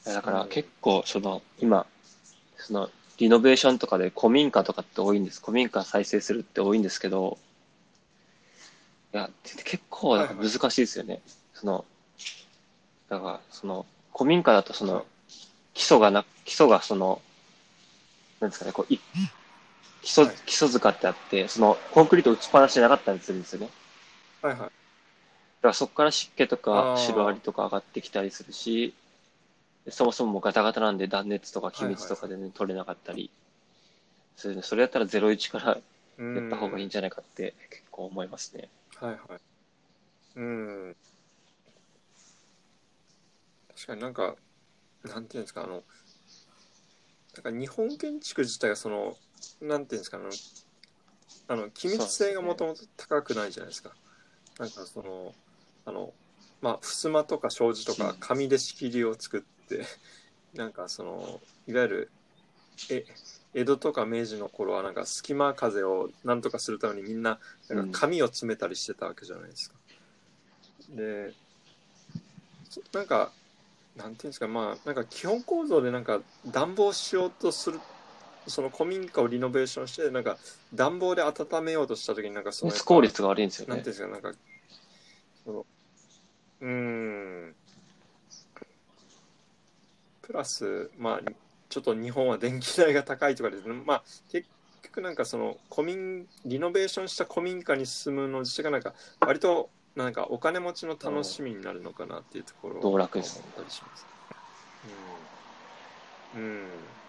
S2: だから結構、その、今、その、リノベーションとかで古民家とかって多いんです。古民家再生するって多いんですけど、いや、て結構なんか難しいですよね。その、だから、その、古民家だとその、基礎がな、基礎がその、なんですかね、こう、い基礎
S1: はい、
S2: 基礎塚ってあって、その、コンクリート打ちっぱなしじゃなかったりするんですよね。
S1: はいはい。
S2: だからそこから湿気と
S1: あ
S2: か
S1: ー
S2: シロアリとか上がってきたりするし、そもそもガタガタなんで断熱とか気密とかでね、取れなかったりするんで、それやったら01から
S1: うん
S2: やった方がいいんじゃないかって結構思いますね。
S1: はいはい。うん。確かになんか、なんていうんですか、あの、なんか日本建築自体がその、なんていうんですか、あの、あの機密性がもともと高くないじゃないですか。なんかその、あの、まあ、襖とか障子とか紙で仕切りを作って、なんかその、いわゆる、え、江戸とか明治の頃はなんか隙間風をなんとかするためにみんななんか紙を詰めたりしてたわけじゃないですか。でそなんかなんていうんですかまあなんか基本構造でなんか暖房しようとするその古民家をリノベーションしてなんか暖房で温めようとした時になんかその
S2: 熱効率が悪いんですよね。
S1: なんていうん。ですかなんかそのうーん。プラスまあちょっと日本は電気代が高いとかですね。まあ結局なんかその古民リノベーションした古民家に住むの自体がなんか割となんかお金持ちの楽しみになるのかなっていうところを
S2: 道楽です。
S1: うん、うん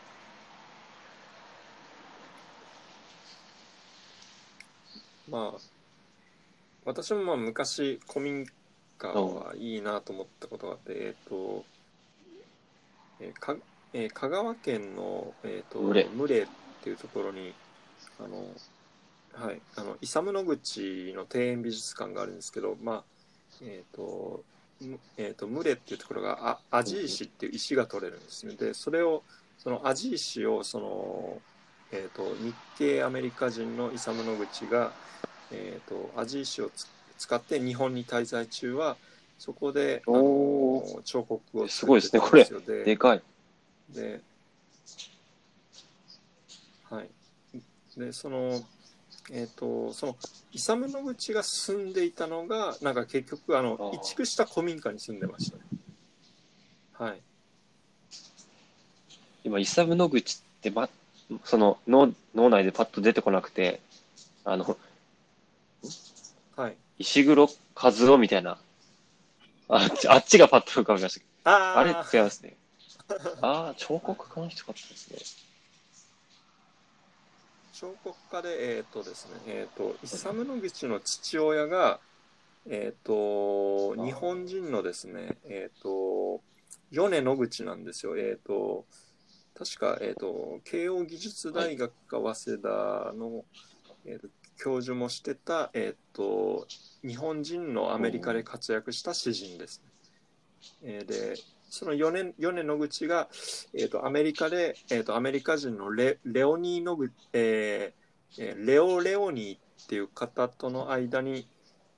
S1: まあ私もまあ昔古民家はいいなと思ったことがあって、えっ、と、えーかえー香川県の、えー、と
S2: 牟礼
S1: 牟礼っていうところにあの、はい、あのイサム・ノグチの庭園美術館があるんですけど、まあえっとむえー、と牟礼っていうところがあアジ石っていう石が取れるんですね。でそれをそのアジ石をその、えー、と日系アメリカ人のイサム・ノグチが、えー、とアジ石をつ使って日本に滞在中はそこであ
S2: お
S1: の彫刻を
S2: すごいですね
S1: 作ってたんよ
S2: でかい。
S1: で、はい。で、その、えっ、と、その、イサム・ノグチが住んでいたのが、なんか結局、あの移築した古民家に住んでましたね。はい。
S2: 今、イサム・ノグチって、ま、その脳脳内でパッと出てこなくて、あの、
S1: はい。
S2: 石黒和夫みたいな、あっちあっちがパッと浮かびましたけど、
S1: あ
S2: あれ
S1: あ
S2: 違いますね。ああ、彫刻家の人かったですね。
S1: 彫刻家で、えっ、とですね、えっ、と、イサム・ノグチの父親が、えっ、
S2: ー
S1: 日本人のですね、えっ、と、米野口なんですよ。えっ、と、確か、えっ、と、慶応義塾大学か早稲田の、えーと教授もしてた、えっ、と、日本人のアメリカで活躍した詩人です、ね。えーで、その米米野口が、えー、とアメリカで、えー、とアメリカ人のレレオニーノグ、えーえーレオ・レオニーっていう方との間に、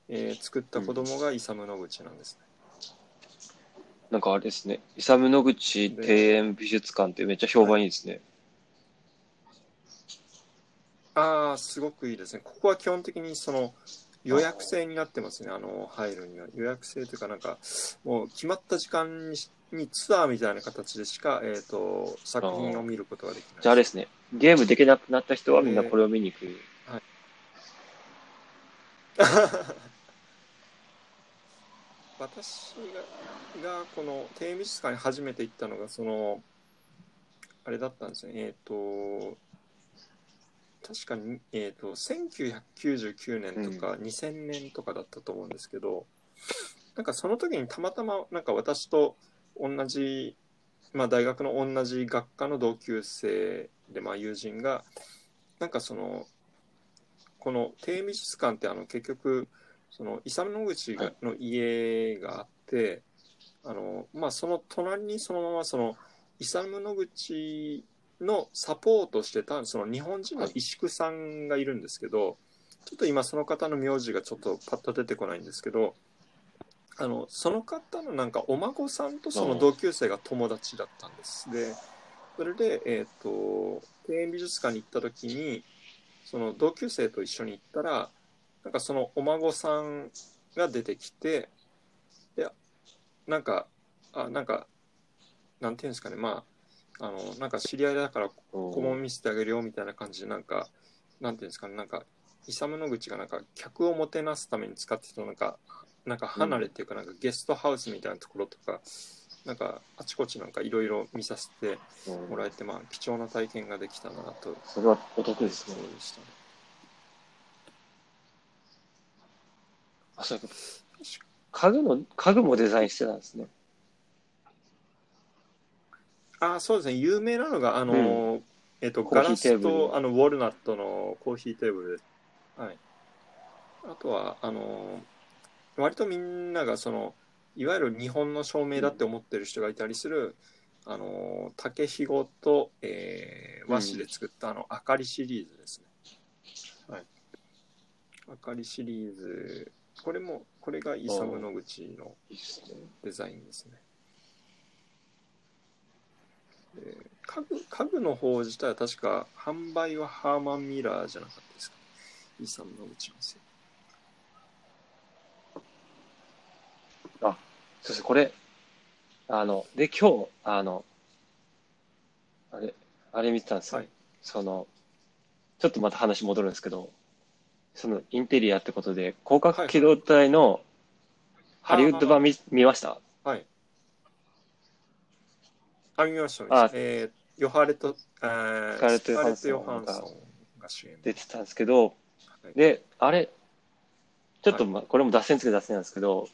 S1: えー作った子供がイサム・ノグチなんですね。
S2: なんかあれですね、イサム・ノグチ庭園美術館ってめっちゃ評判いいですね。
S1: ああ、すごくいいですね。ここは基本的にその予約制になってますね、あの入るには。予約制というか、なんか、もう決まった時間にしにツアーみたいな形でしか、えっ、と、作品を見ることができない。
S2: じゃあですね。ゲームできなくなった人はみんなこれを見に行く。
S1: 私ががこの低美術館に初めて行ったのがそのあれだったんですね。えっ、と確かに、えー、と1999年とか2000年とかだったと思うんですけど、なんかその時にたまたまなんか私と同じ、まあ、大学の同じ学科の同級生で、まあ、友人がなんかそのこの低美術館ってあの結局そのイサム・ノグチがの家があって、あのまあ、その隣にそのままそのイサム・ノグチのサポートしてたその日本人の石工さんがいるんですけど、ちょっと今その方の名字がちょっとパッと出てこないんですけどあのその方のなんかお孫さんとその同級生が友達だったんです。でそれで、えっと庭園美術館に行った時にその同級生と一緒に行ったらなんかそのお孫さんが出てきてでなんかあなんかなんていうんですかねまああのなんか知り合いだからここも見せてあげるよみたいな感じでなんかなんていうんですかねなんかイサム・ノグチがなんか客をもてなすために使ってたなんかなんか離れっていうかなんかゲストハウスみたいなところとか、なんかあちこちなんかいろいろ見させて
S2: うん
S1: もらえて、まあ貴重な体験ができたなと
S2: それはお得ですね
S1: そう。でしたね。
S2: あ、そういうこと。家具の、家具もデザインしてたんですね。
S1: あそうですね有名なのがあの、えっとガラスとあのウォルナットのコーヒーテーブルです。はい。あとはあの割とみんながそのいわゆる日本の照明だって思ってる人がいたりする、あの竹ひごと、えー和紙で作ったあの明かりシリーズですね。はい。明かりシリーズこれもこれがイサム・ノグチの。デザインですね。で家具家具の方自体は確か販売はハーマン・ミラーじゃなかったですか？イーサムのうちのせい。
S2: そうですね、これ、あの、で、今日、あの、あれ、あれ見てたんですよ。
S1: はい
S2: その、ちょっとまた話戻るんですけど、そのインテリアってことで、広角機動隊のハリウッド版見,、見ました？
S1: はい。あ、見ました。
S2: あ
S1: えー、ヨハレト、えー、
S2: スカーレット
S1: スカーレット・ヨ
S2: ヨハンソン
S1: ハンソンが主演
S2: 出てたんですけど、
S1: はい
S2: で、あれ、ちょっと、ま、これも脱線つけ脱線なんですけど、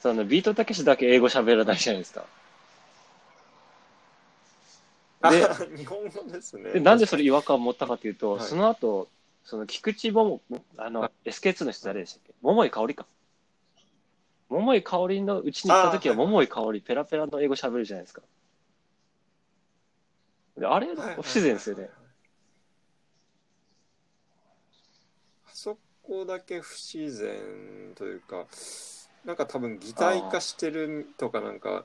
S2: そのビートたけしだけ英語喋らないじゃないですか。で
S1: あ 日本語ですね。
S2: でなんでそれ違和感を持ったかというと、
S1: はい
S2: その後、その菊池桃、あの、
S1: は
S2: SK2 の人誰でしたっけ？桃井かおりか。桃井かおりのうちに行った時は、桃井かおりペラペラの英語喋るじゃないですか。であれ、不自然ですよね。
S1: あそこだけ不自然というか、なんか多分擬態化してるとかなんか、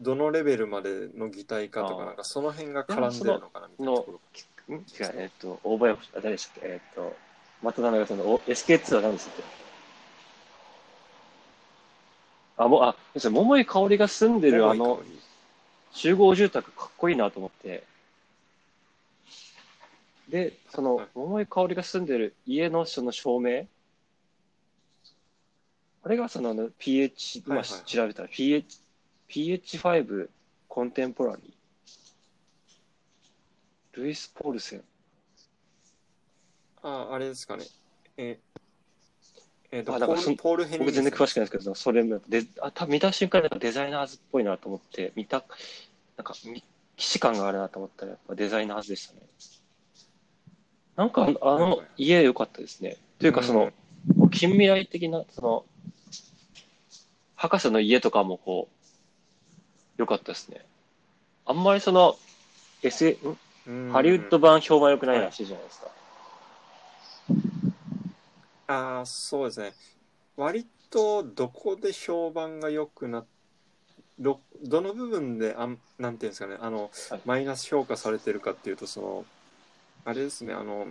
S1: どのレベルまでの擬態化とかなんかその辺が絡んでるのかなみたいなところ。
S2: ん。違う、えっと、大林、あ誰でしたっけ？えっと、また名前がその、お SK2 は何でしたっけ？あ、もう、あ、要す桃井かおりが住んでるあの集合住宅かっこいいなと思って。で、その
S1: はい、
S2: 桃井かおりが住んでる家のその照明。あれがそのあの PH、今
S1: はいはいはい。
S2: 調べたら PH、PH5 コンテンポラリー。ルイス・ポールセン。
S1: あ、あれですかね。えー、えーと
S2: あなんかそん
S1: ポール・ヘンリー
S2: 僕全然詳しくないですけど、それもであ多分見た瞬間デザイナーズっぽいなと思って、見た、なんか、み既視感があるなと思ったら、やっぱデザイナーズでしたね。なんか、あの家良かったですね。というか、その、近未来的な、その、博士の家とかもこう、良かったですね。あんまりその、S、ん
S1: うん？
S2: ハリウッド版評判良くないらしいじゃないですか。
S1: ああ、そうですね。割とどこで評判が良くなっどどの部分であんなんていうんですかねあの、
S2: はい
S1: マイナス評価されてるかっていうとそのあれですねあの、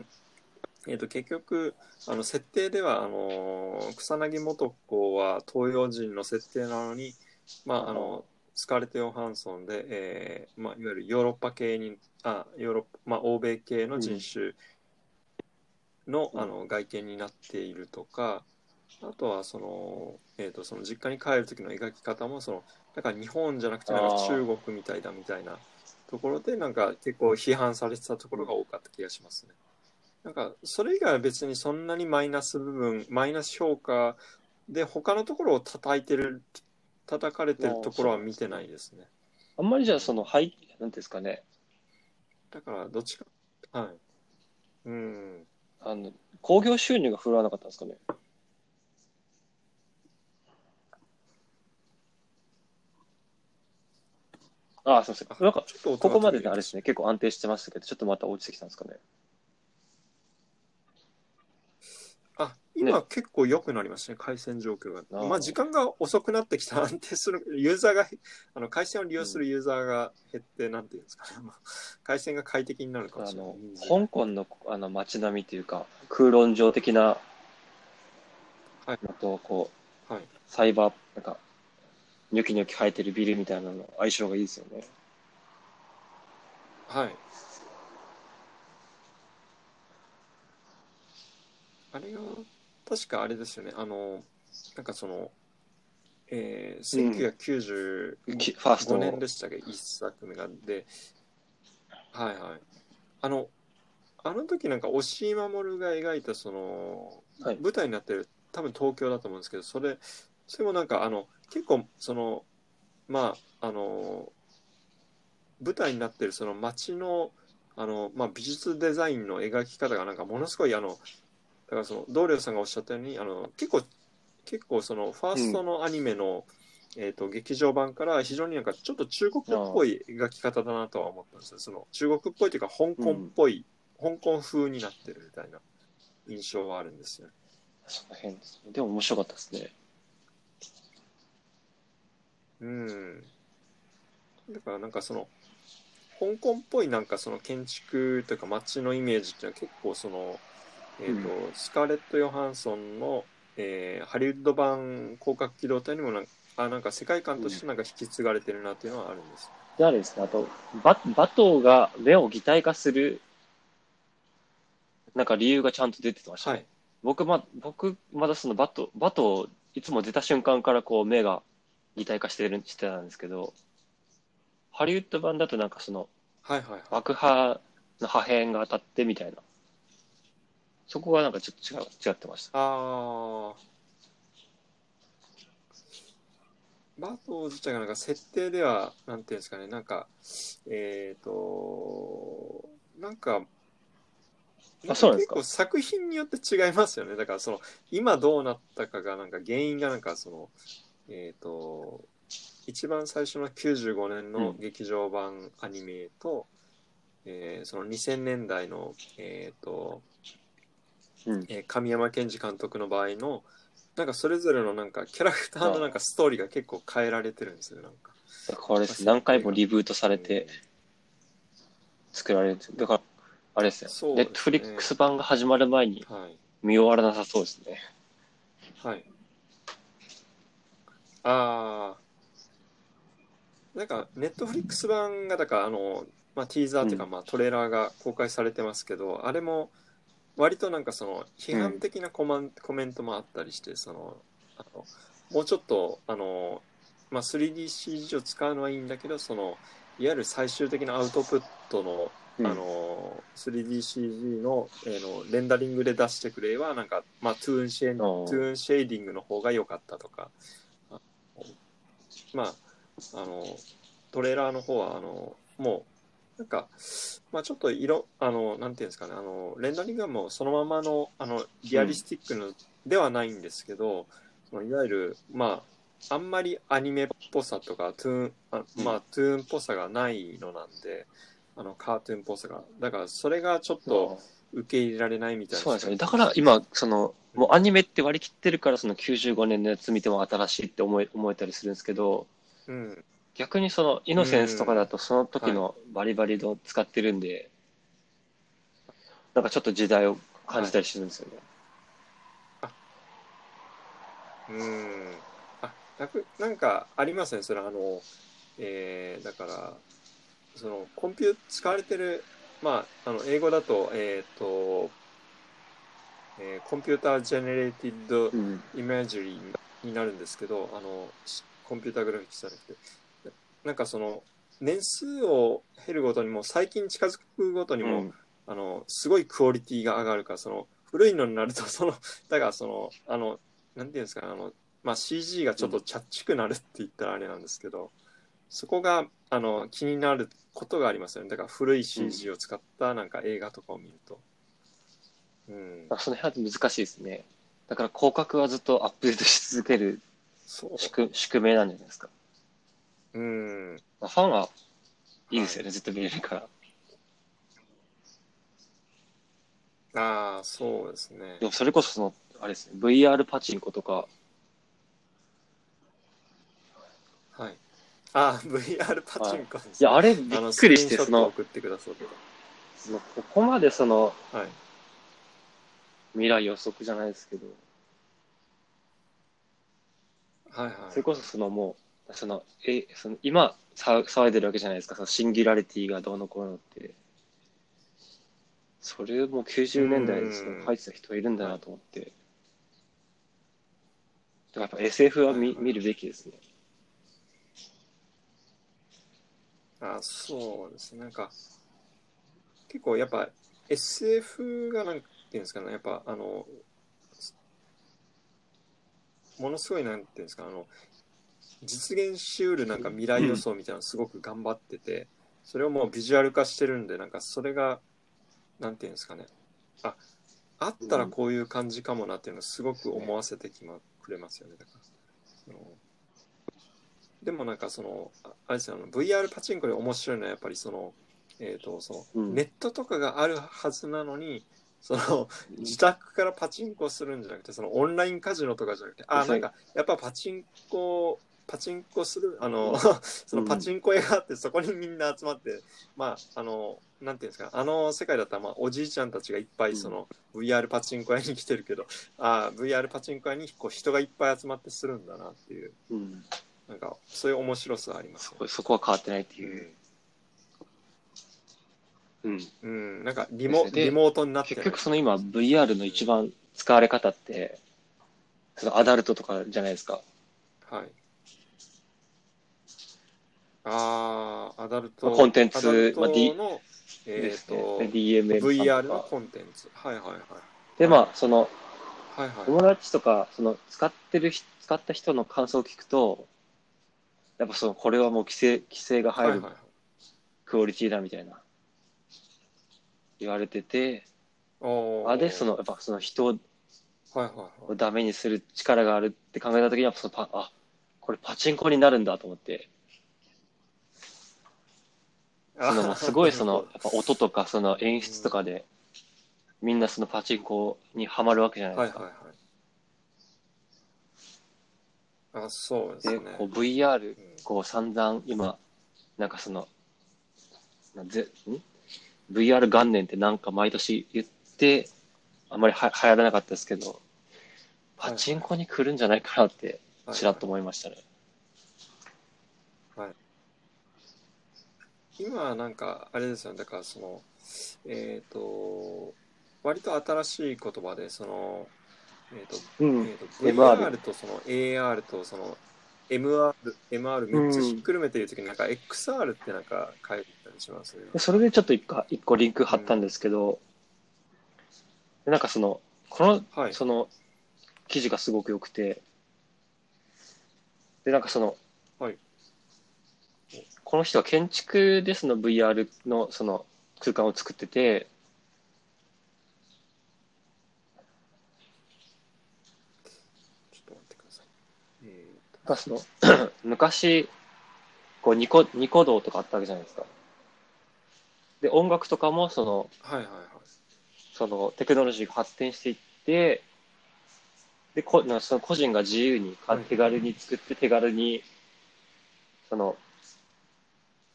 S1: えー、と結局あの設定ではあの草薙素子は東洋人の設定なのにまああのスカーレット・ヨハンソンで、えーまあ、いわゆるヨーロッパ系にあヨーロッパ、まあ、欧米系の人種の,、
S2: うん
S1: あの外見になっているとかあとはその,、えー、とその実家に帰る時の描き方もそのだから日本じゃなくてなんか中国みたいだみたいなところでなんか結構批判されてたところが多かった気がしますね。なんかそれ以外は別にそんなにマイナス部分マイナス評価で他のところを叩いてる叩かれてるところは見てないですね。
S2: あんまりじゃあその、はい、なんですかね、
S1: だからどっちかはい。うん。
S2: あの、興行収入が振るわなかったんですかね。ああ、すみません。なんか、
S1: ちょっと音
S2: ここまでであれですね、結構安定してましたけど、ちょっとまた落ちてきたんですかね。
S1: あ、今結構良くなりましたね、回線状況が。
S2: あー
S1: まあ時間が遅くなってきた安定する、ユーザーが、あの回線を利用するユーザーが減って、なんていうんですかね、まあ回線が快適になるかも
S2: あ
S1: しれない
S2: の。香港のあの街並みというか、空論上的な、
S1: はい
S2: あと、こう、
S1: はい。
S2: サイバー、なんか、ニョキニョキ生えてるビルみたいなの、相性がいいですよね。
S1: はい。あれが、確かあれですよね、あの、なんかその、えー、
S2: うん
S1: 1995
S2: きファースト
S1: 年でしたっけ、一作目が。で、はいはい。あの、あの時なんか押井守が描いたその、
S2: はい。
S1: 舞台になってる、多分東京だと思うんですけど、それ、それもなんかあの、結構その、まあ、あの、舞台になってるその街の、あの、まあ、美術デザインの描き方がなんかものすごいあの、だからその、同僚さんがおっしゃったように、あの、結構、結構その、ファーストのアニメの、えっ、と、劇場版から非常になんかちょっと中国っぽい描き方だなとは思ったんですよ。その、中国っぽいというか、香港っぽい、香港風になってるみたいな印象はあるんですよ。
S2: その辺ですね。でも面白かったですね。
S1: うん。だからなんかその、香港っぽいなんかその建築というか街のイメージっていうのは結構その、えっ、と、
S2: う
S1: スカーレット・ヨハンソンの、えーハリウッド版広角機動隊にもなんか、あなんか世界観としてなんか引き継がれてるなっていうのはあるんです。
S2: で、あれですね、あと、ババトーが目を擬態化する、なんか理由がちゃんと出てましたね。
S1: はい。
S2: 僕ま、僕、まだそのバト、バト、いつも出た瞬間からこう目が擬態化してる、してたんですけど、ハリウッド版だとなんかその
S1: はいはいはい。
S2: 爆破の破片が当たってみたいな。そこがなんかちょっと違う、違ってました。
S1: あー。バト自体がなんか設定では、なんていうんですかね、なんか、えっ、と、なんか、
S2: あそうなんですか？
S1: 結構作品によって違いますよね。だからその、今どうなったかが、なんか原因がなんかその、えっ、と、一番最初の95年の劇場版アニメと、えーその2000年代の、えっ、と、
S2: うん。
S1: えー神山健二監督の場合のなんかそれぞれのなんかキャラクターのなんかストーリーが結構変えられてるんですよなんか
S2: これです。何回もリブートされて作られる。だから、あれですよ。ネットフリックス版が始まる前に
S1: はい
S2: 見終わらなさそうですね。
S1: はいああなんかネットフリックス版がだからあの、まあ、ティーザーっていうか、
S2: うん
S1: まあ、トレーラーが公開されてますけどあれも割となんかその批判的なコマン、コメントもあったりしてそのあのもうちょっとあの、まあ、3DCG を使うのはいいんだけどそのいわゆる最終的なアウトプットの
S2: うん。
S1: あの 3DCG の,、えーのレンダリングで出してくれはなんか、まあ、 toon sha。toon shading の方が良かったとかあまああのトレーラーの方はあのもうなんか、まあ、ちょっと色あのなんていうんですかねあのレンダリングはもうそのままのあの realistic の、ではないんですけどそのいわゆるまああんまりアニメっぽさとかトゥーンあまあ、トゥーンっぽさがないのなんであのカートゥーンっぽさが。だからそれがちょっと受け入れられないみたいな
S2: そうなんですよね。だから今、その、もうアニメって割り切ってるから、その95年のやつ見ても新しいって思え思えたりするんですけど、
S1: うん
S2: 逆にその、イノセンスとかだとその時のバリバリの使ってるんで、なんかちょっと時代を感じたりするんですよね。
S1: うんあななんかありますねそれあのえーだからそのコンピュー使われてるまああの英語だとえっ、と、えー computer generated
S2: うん。
S1: imagery になるんですけどあのしコンピューターグラフィックスじゃなくてなんかその年数を経るごとにも最近近づくごとにも、
S2: うん
S1: あのすごいクオリティが上がるからその古いのになるとそのだからそのあのなんていうんですかねあの、まあ、CG がちょっとチャッチくなるって言ったらあれなんですけど、そこがあの気になることがありますよねだから古い CG を使ったなんか映画とかを見ると。うん、
S2: その辺は難しいですね。だから広角はずっとアップデートし続ける宿宿命なんじゃないですか。
S1: うん。
S2: まあ、ファンはいいですよね、ずっと見れるから。
S1: ああそうですね。
S2: でもそれこそその、あれですね、VR パチンコとか、
S1: はい。あー VR パチンコです
S2: い。や、あれびっくりして、その、
S1: 送ってくださっ
S2: そのここまでその、
S1: たはい。
S2: 未来予測じゃないですけど、
S1: はいはい。
S2: それこそそのもう、その、え、その、今、さ騒いでるわけじゃないですか、そのシンギュラリティがどうのこうのって。それも90年代にその書いてた人いるんだなと思って。だからやっぱ SF は見見るべきですね。
S1: あそうですねなんか結構やっぱ SF がなんていうんですかねやっぱあのものすごいなんていうんですかあの実現しうるなんか未来予想みたいなのすごく頑張ってて、それをもうビジュアル化してるんでなんかそれがなんていうんですかね。ああったらこういう感じかもなっていうのをすごく思わせてきまくれますよね。だからそのでもなんかそのああれですよあの VR パチンコで面白いのはやっぱりそのえっ、とその、
S2: うん。
S1: ネットとかがあるはずなのにその 自宅からパチンコするんじゃなくてそのオンラインカジノとかじゃなくてあなんかやっぱパチンコパチンコするあの そのパチンコ屋があってそこにみんな集まって、まああのなんていうんですかあの世界だったらまあおじいちゃんたちがいっぱいその VR パチンコ屋に来てるけど、ああ VR パチンコ屋にこう人がいっぱい集まってするんだなっていう
S2: うん。
S1: なんかそういう面白さありますよね
S2: そこは変わってないっていう。うん。
S1: うん、なんかリモリモートになって
S2: 結局その今 VR の一番使われ方って、そのアダルトとかじゃないですか。
S1: はい。ああ、アダルト。
S2: コンテンツまあ D
S1: の、えっ、
S2: ですね
S1: と、
S2: で DMM
S1: VR。のコンテンツ。はいはいはい。
S2: で、まあ、その、
S1: はいはい。
S2: 友達とか、その、使ってる人、使った人の感想を聞くと、やっぱその、これはもう規制、規制が入る。クオリティだみたいな、言われてて、
S1: おー
S2: あ、で、その、やっぱその人を
S1: はいはいはい。
S2: ダメにする力があるって考えたときには、そのパ、あ、これパチンコになるんだと思って、その、すごいその、やっぱ音とか、その演出とかで、みんなそのパチンコにはまるわけじゃないですか。
S1: はいはいはい。あ、そうです
S2: で、
S1: ね。
S2: こう VR
S1: うん
S2: こう散々今、なんかその、なぜ、ん ?VR 元年ってなんか毎年言って、あんまりは流行らなかったですけど、パチンコに来るんじゃないかなって、ちらっと思いましたね。
S1: 今はなんかあれですよね。だからそのえっ、と割と新しい言葉でそのえっ、と,、
S2: うん。
S1: えーと
S2: MR
S1: VR とその AR とその MR、MR3 つひっくるめてるときになんか XR ってなんか書いてたりします
S2: それでちょっと一個一個リンク貼ったんですけど、でなんかその、この、
S1: はい。
S2: その、記事がすごく良くて、で、なんかその、
S1: はい
S2: この人は建築でその VR のその空間を作ってて、
S1: ちょっと待ってください。え
S2: まあその 昔、こうニコ、ニコ動とかあったわけじゃないですか。で、音楽とかもその、
S1: ー、はいはいはい。
S2: そのテクノロジーが発展していって、で、こなその個人が自由に手軽に作って手軽に、その、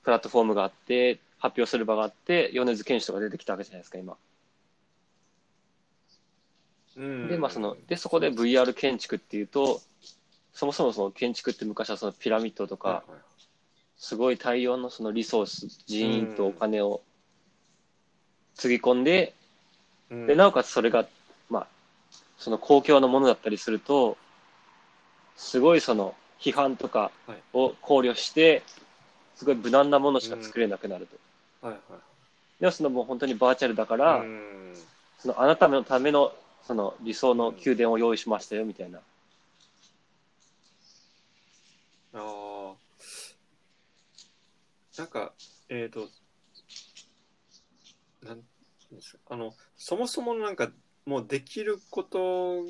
S2: プラットフォームがあって、発表する場があって、米津玄師とか出てきたわけじゃないですか、今。
S1: うん。
S2: で、まあその、で、そこで VR 建築っていうと、そもそもその建築って昔はそのピラミッドとか、
S1: はいはい。
S2: すごい大量のそのリソース、人員とお金をつぎ込んで、
S1: うん。
S2: で、なおかつそれが、まあ、その公共のものだったりすると、すごいその批判とか
S1: はい。
S2: を考慮して、すごい無難なものしか作れなくなると。
S1: はいはい。
S2: でもそのもう本当にバーチャルだから、
S1: うん
S2: そのあなたのためのその理想の宮殿を用意しましたよみたいな。
S1: ああ。なんか、えっ、と、なんですか、あの、そもそもなんか、もうできること、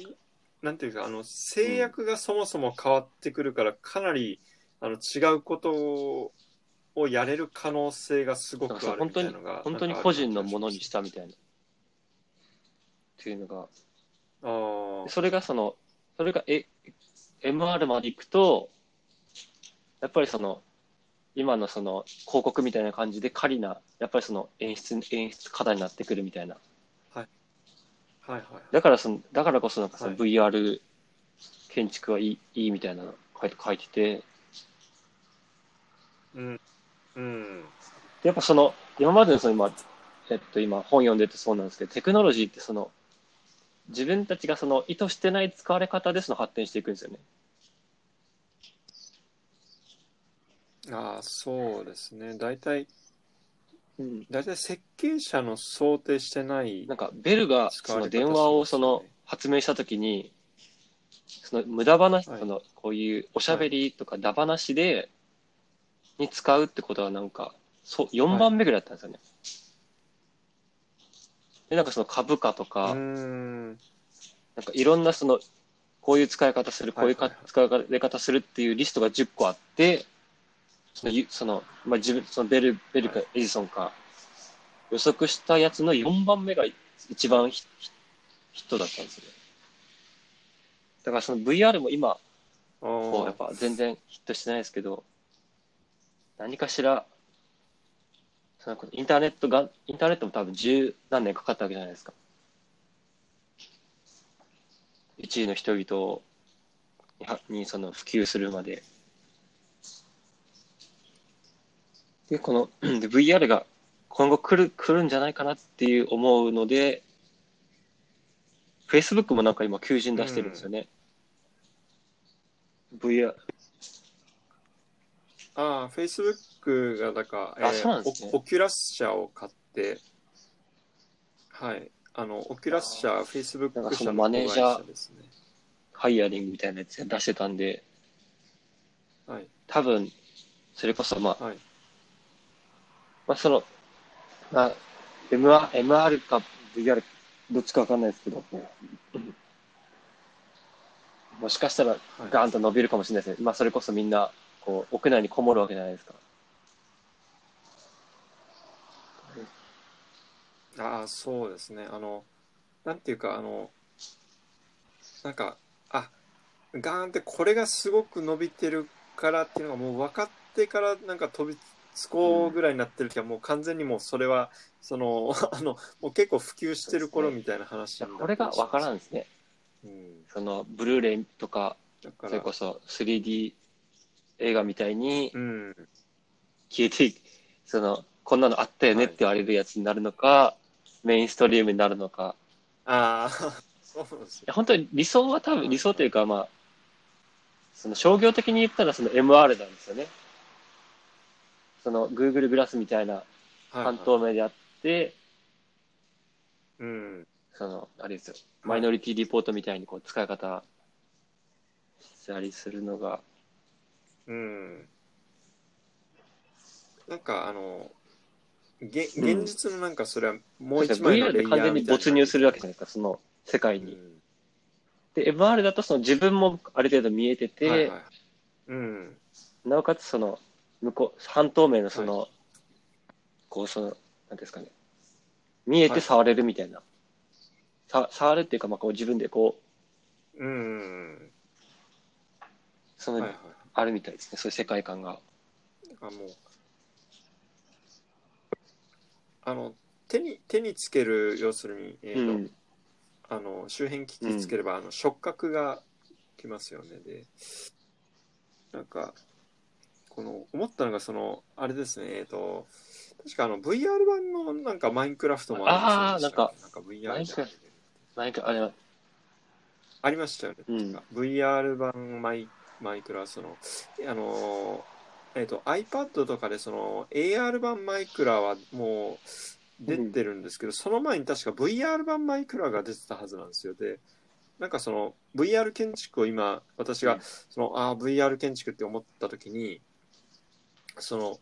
S1: なんていうか、あの、制約がそもそも変わってくるから、かなり、あの、違うことをやれる可能性がすごくある
S2: 本当に
S1: みたいなのが、
S2: 本当に個人のものにしたみたいな。っていうのが、
S1: ああ。
S2: それがその、それがえ MR まで行くと、やっぱりその、今のその広告みたいな感じで仮な、やっぱりその演出、演出課題になってくるみたいな。
S1: はいはい。
S2: だからその、だからこそなんかその
S1: はい
S2: VR 建築はいい、いいみたいなの書いて書いてて、
S1: うん。うん。
S2: やっぱその、今までのその今、えっと今本読んでてそうなんですけど、テクノロジーってその、自分たちがその意図してない使われ方でその発展していくんですよね。
S1: ああ、そうですね。大体、
S2: うん。
S1: 大体設計者の想定してない
S2: なんかベルがその電話をその発明したときに、その無駄話、
S1: はい
S2: そのこういうおしゃべりとかダ話で、に使うってことはなんか、そう、4番目ぐらいだったんですよね。で、なんかその株価とか。なんかいろんなその、こういう使い方する、こういうか
S1: はいはいはい
S2: 使い方するっていうリストが10個あって、その、ゆそのまあ、自分、そのベル、ベルか
S1: は
S2: エジソンか、予測したやつの4番目が一番ヒットだったんですよね。だからその VR も今、
S1: あ
S2: こうやっ
S1: あ。
S2: ぱ全然ヒットしてないですけど、何かしら、そのインターネットが、インターネットも多分十何年かかったわけじゃないですか。一位の人々をにその普及するまで。で、この で VR が今後来る、来るんじゃないかなっていう思うので、Facebook もなんか今求人出してるんですよね。VR、
S1: ああ、Facebook が、だから、
S2: あそうなんですね
S1: オオキュラス社を買って、はい。あの、オキュラス社、
S2: なん
S1: Facebook
S2: かその
S1: 社の
S2: マネージャー
S1: 子会社ですね。
S2: ハイヤリングみたいなやつ出してたんで、
S1: はい。
S2: 多分、それこそ、まあ、
S1: はい。
S2: まあ、その、まあ、MR, MR か VR どっちかわかんないですけど、もしかしたら
S1: はい
S2: ガーンと伸びるかもしれないですね。まあ、それこそみんな、こう、屋内にこもるわけじゃないですか。
S1: ああ、そうですね。あの、なんていうか、あの、なんか、あ、ガーンってこれがすごく伸びてるからっていうのがもう分かってからなんか飛びつこうぐらいになってる時はもう完全にもうそれは、その、あの、もう結構普及してる頃みたいな話にな
S2: これがわからん
S1: ん。
S2: ですね。
S1: うん。
S2: その、ブルーレイとか、それこ、そ 3D 映画みたいに
S1: うん。
S2: 消えていく、その、こんなのあったよねって言われるやつになるのか、メインストリームになるのか。
S1: ああ、そうですよ。
S2: いや本当に理想は多分、理想というか、まあ、その商業的に言ったらその MR なんですよね。その Google グラスみたいな
S1: はい
S2: 半透明であって、
S1: うん。
S2: その、あれですよ、マイノリティリポートみたいにこう使い方したりするのが、
S1: うん。なんかあの、げ
S2: うん
S1: 現実のなんかそれはもう一枚の
S2: VR
S1: レイヤー
S2: で完全に
S1: みたいな
S2: 没入するわけじゃないですか、その世界に。
S1: うん
S2: で、MR だとその自分もある程度見えてて、
S1: はいはい。うん。
S2: なおかつその、向こう、半透明のその、こう、その、なんていうんですかね、見えて触れるみたいな。さ触るっていうか、まあ、こう自分でこう、
S1: うん。
S2: その、
S1: はいはい。
S2: あるみたいですね、そういう世界観が。
S1: あもう、あの、手に、手につける、要するに、え
S2: う
S1: ーと
S2: ん。
S1: あの、周辺機器つければ、あの、触覚がきますよね。で、なんか、この思ったのがそのあれですね。えっ、と確かあの VR 版のなんかマインクラフトもありませんでしたっけなんか VR
S2: マインクあれは、
S1: ありましたよね。
S2: うん。
S1: VR 版マイマイクラそのあのえっ、と iPad とかでその AR 版マイクラはもう出てるんですけど、その前に確か VR 版マイクラが出てたはずなんですよ。でなんかその VR 建築を今私が
S2: うん。
S1: その、ああ VR 建築って思った時にその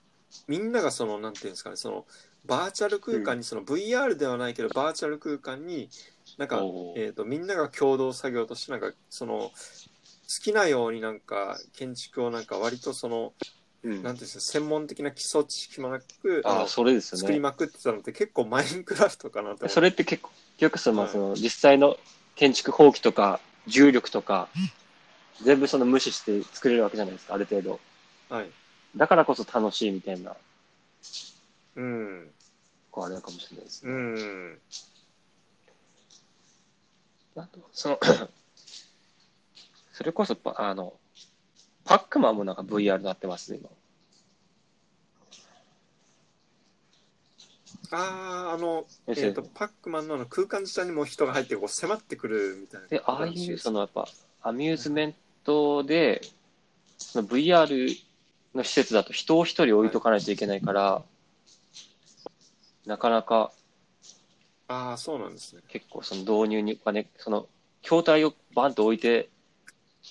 S1: みんながそのなんていうんですかねそのバーチャル空間にその VR ではないけどバーチャル空間になんかえー、とみんなが共同作業としてなんかその好きなようになんか建築をなんか割とその
S2: うん。
S1: なんていうんですか専門的な基礎知識もなくあ
S2: それですよね。
S1: 作りまくってたのって結構マインクラフトかなって。
S2: それって結構、よくその、
S1: はい。
S2: その実際の建築法規とか重力とか、全部その無視して作れるわけじゃないですか、ある程度。
S1: はい。
S2: だからこそ楽しいみたいな、
S1: うん。
S2: こうあれかもしれないです
S1: う
S2: ね。
S1: ん。
S2: あと、その、それこそパ、あの、パックマンもなんか VR になってますね、今。
S1: あああの、え
S2: ですよね
S1: ー、とパックマンのあの空間自体にも人が入ってこう迫ってくるみたいな
S2: で、ああいう、そ
S1: の
S2: のやっぱ、アミューズメントで、その VR の施設だと人を一人置いとかないといけないから、なかなか
S1: ああそうなんですね。
S2: 結構その導入にお金、その筐体をバンと置いて、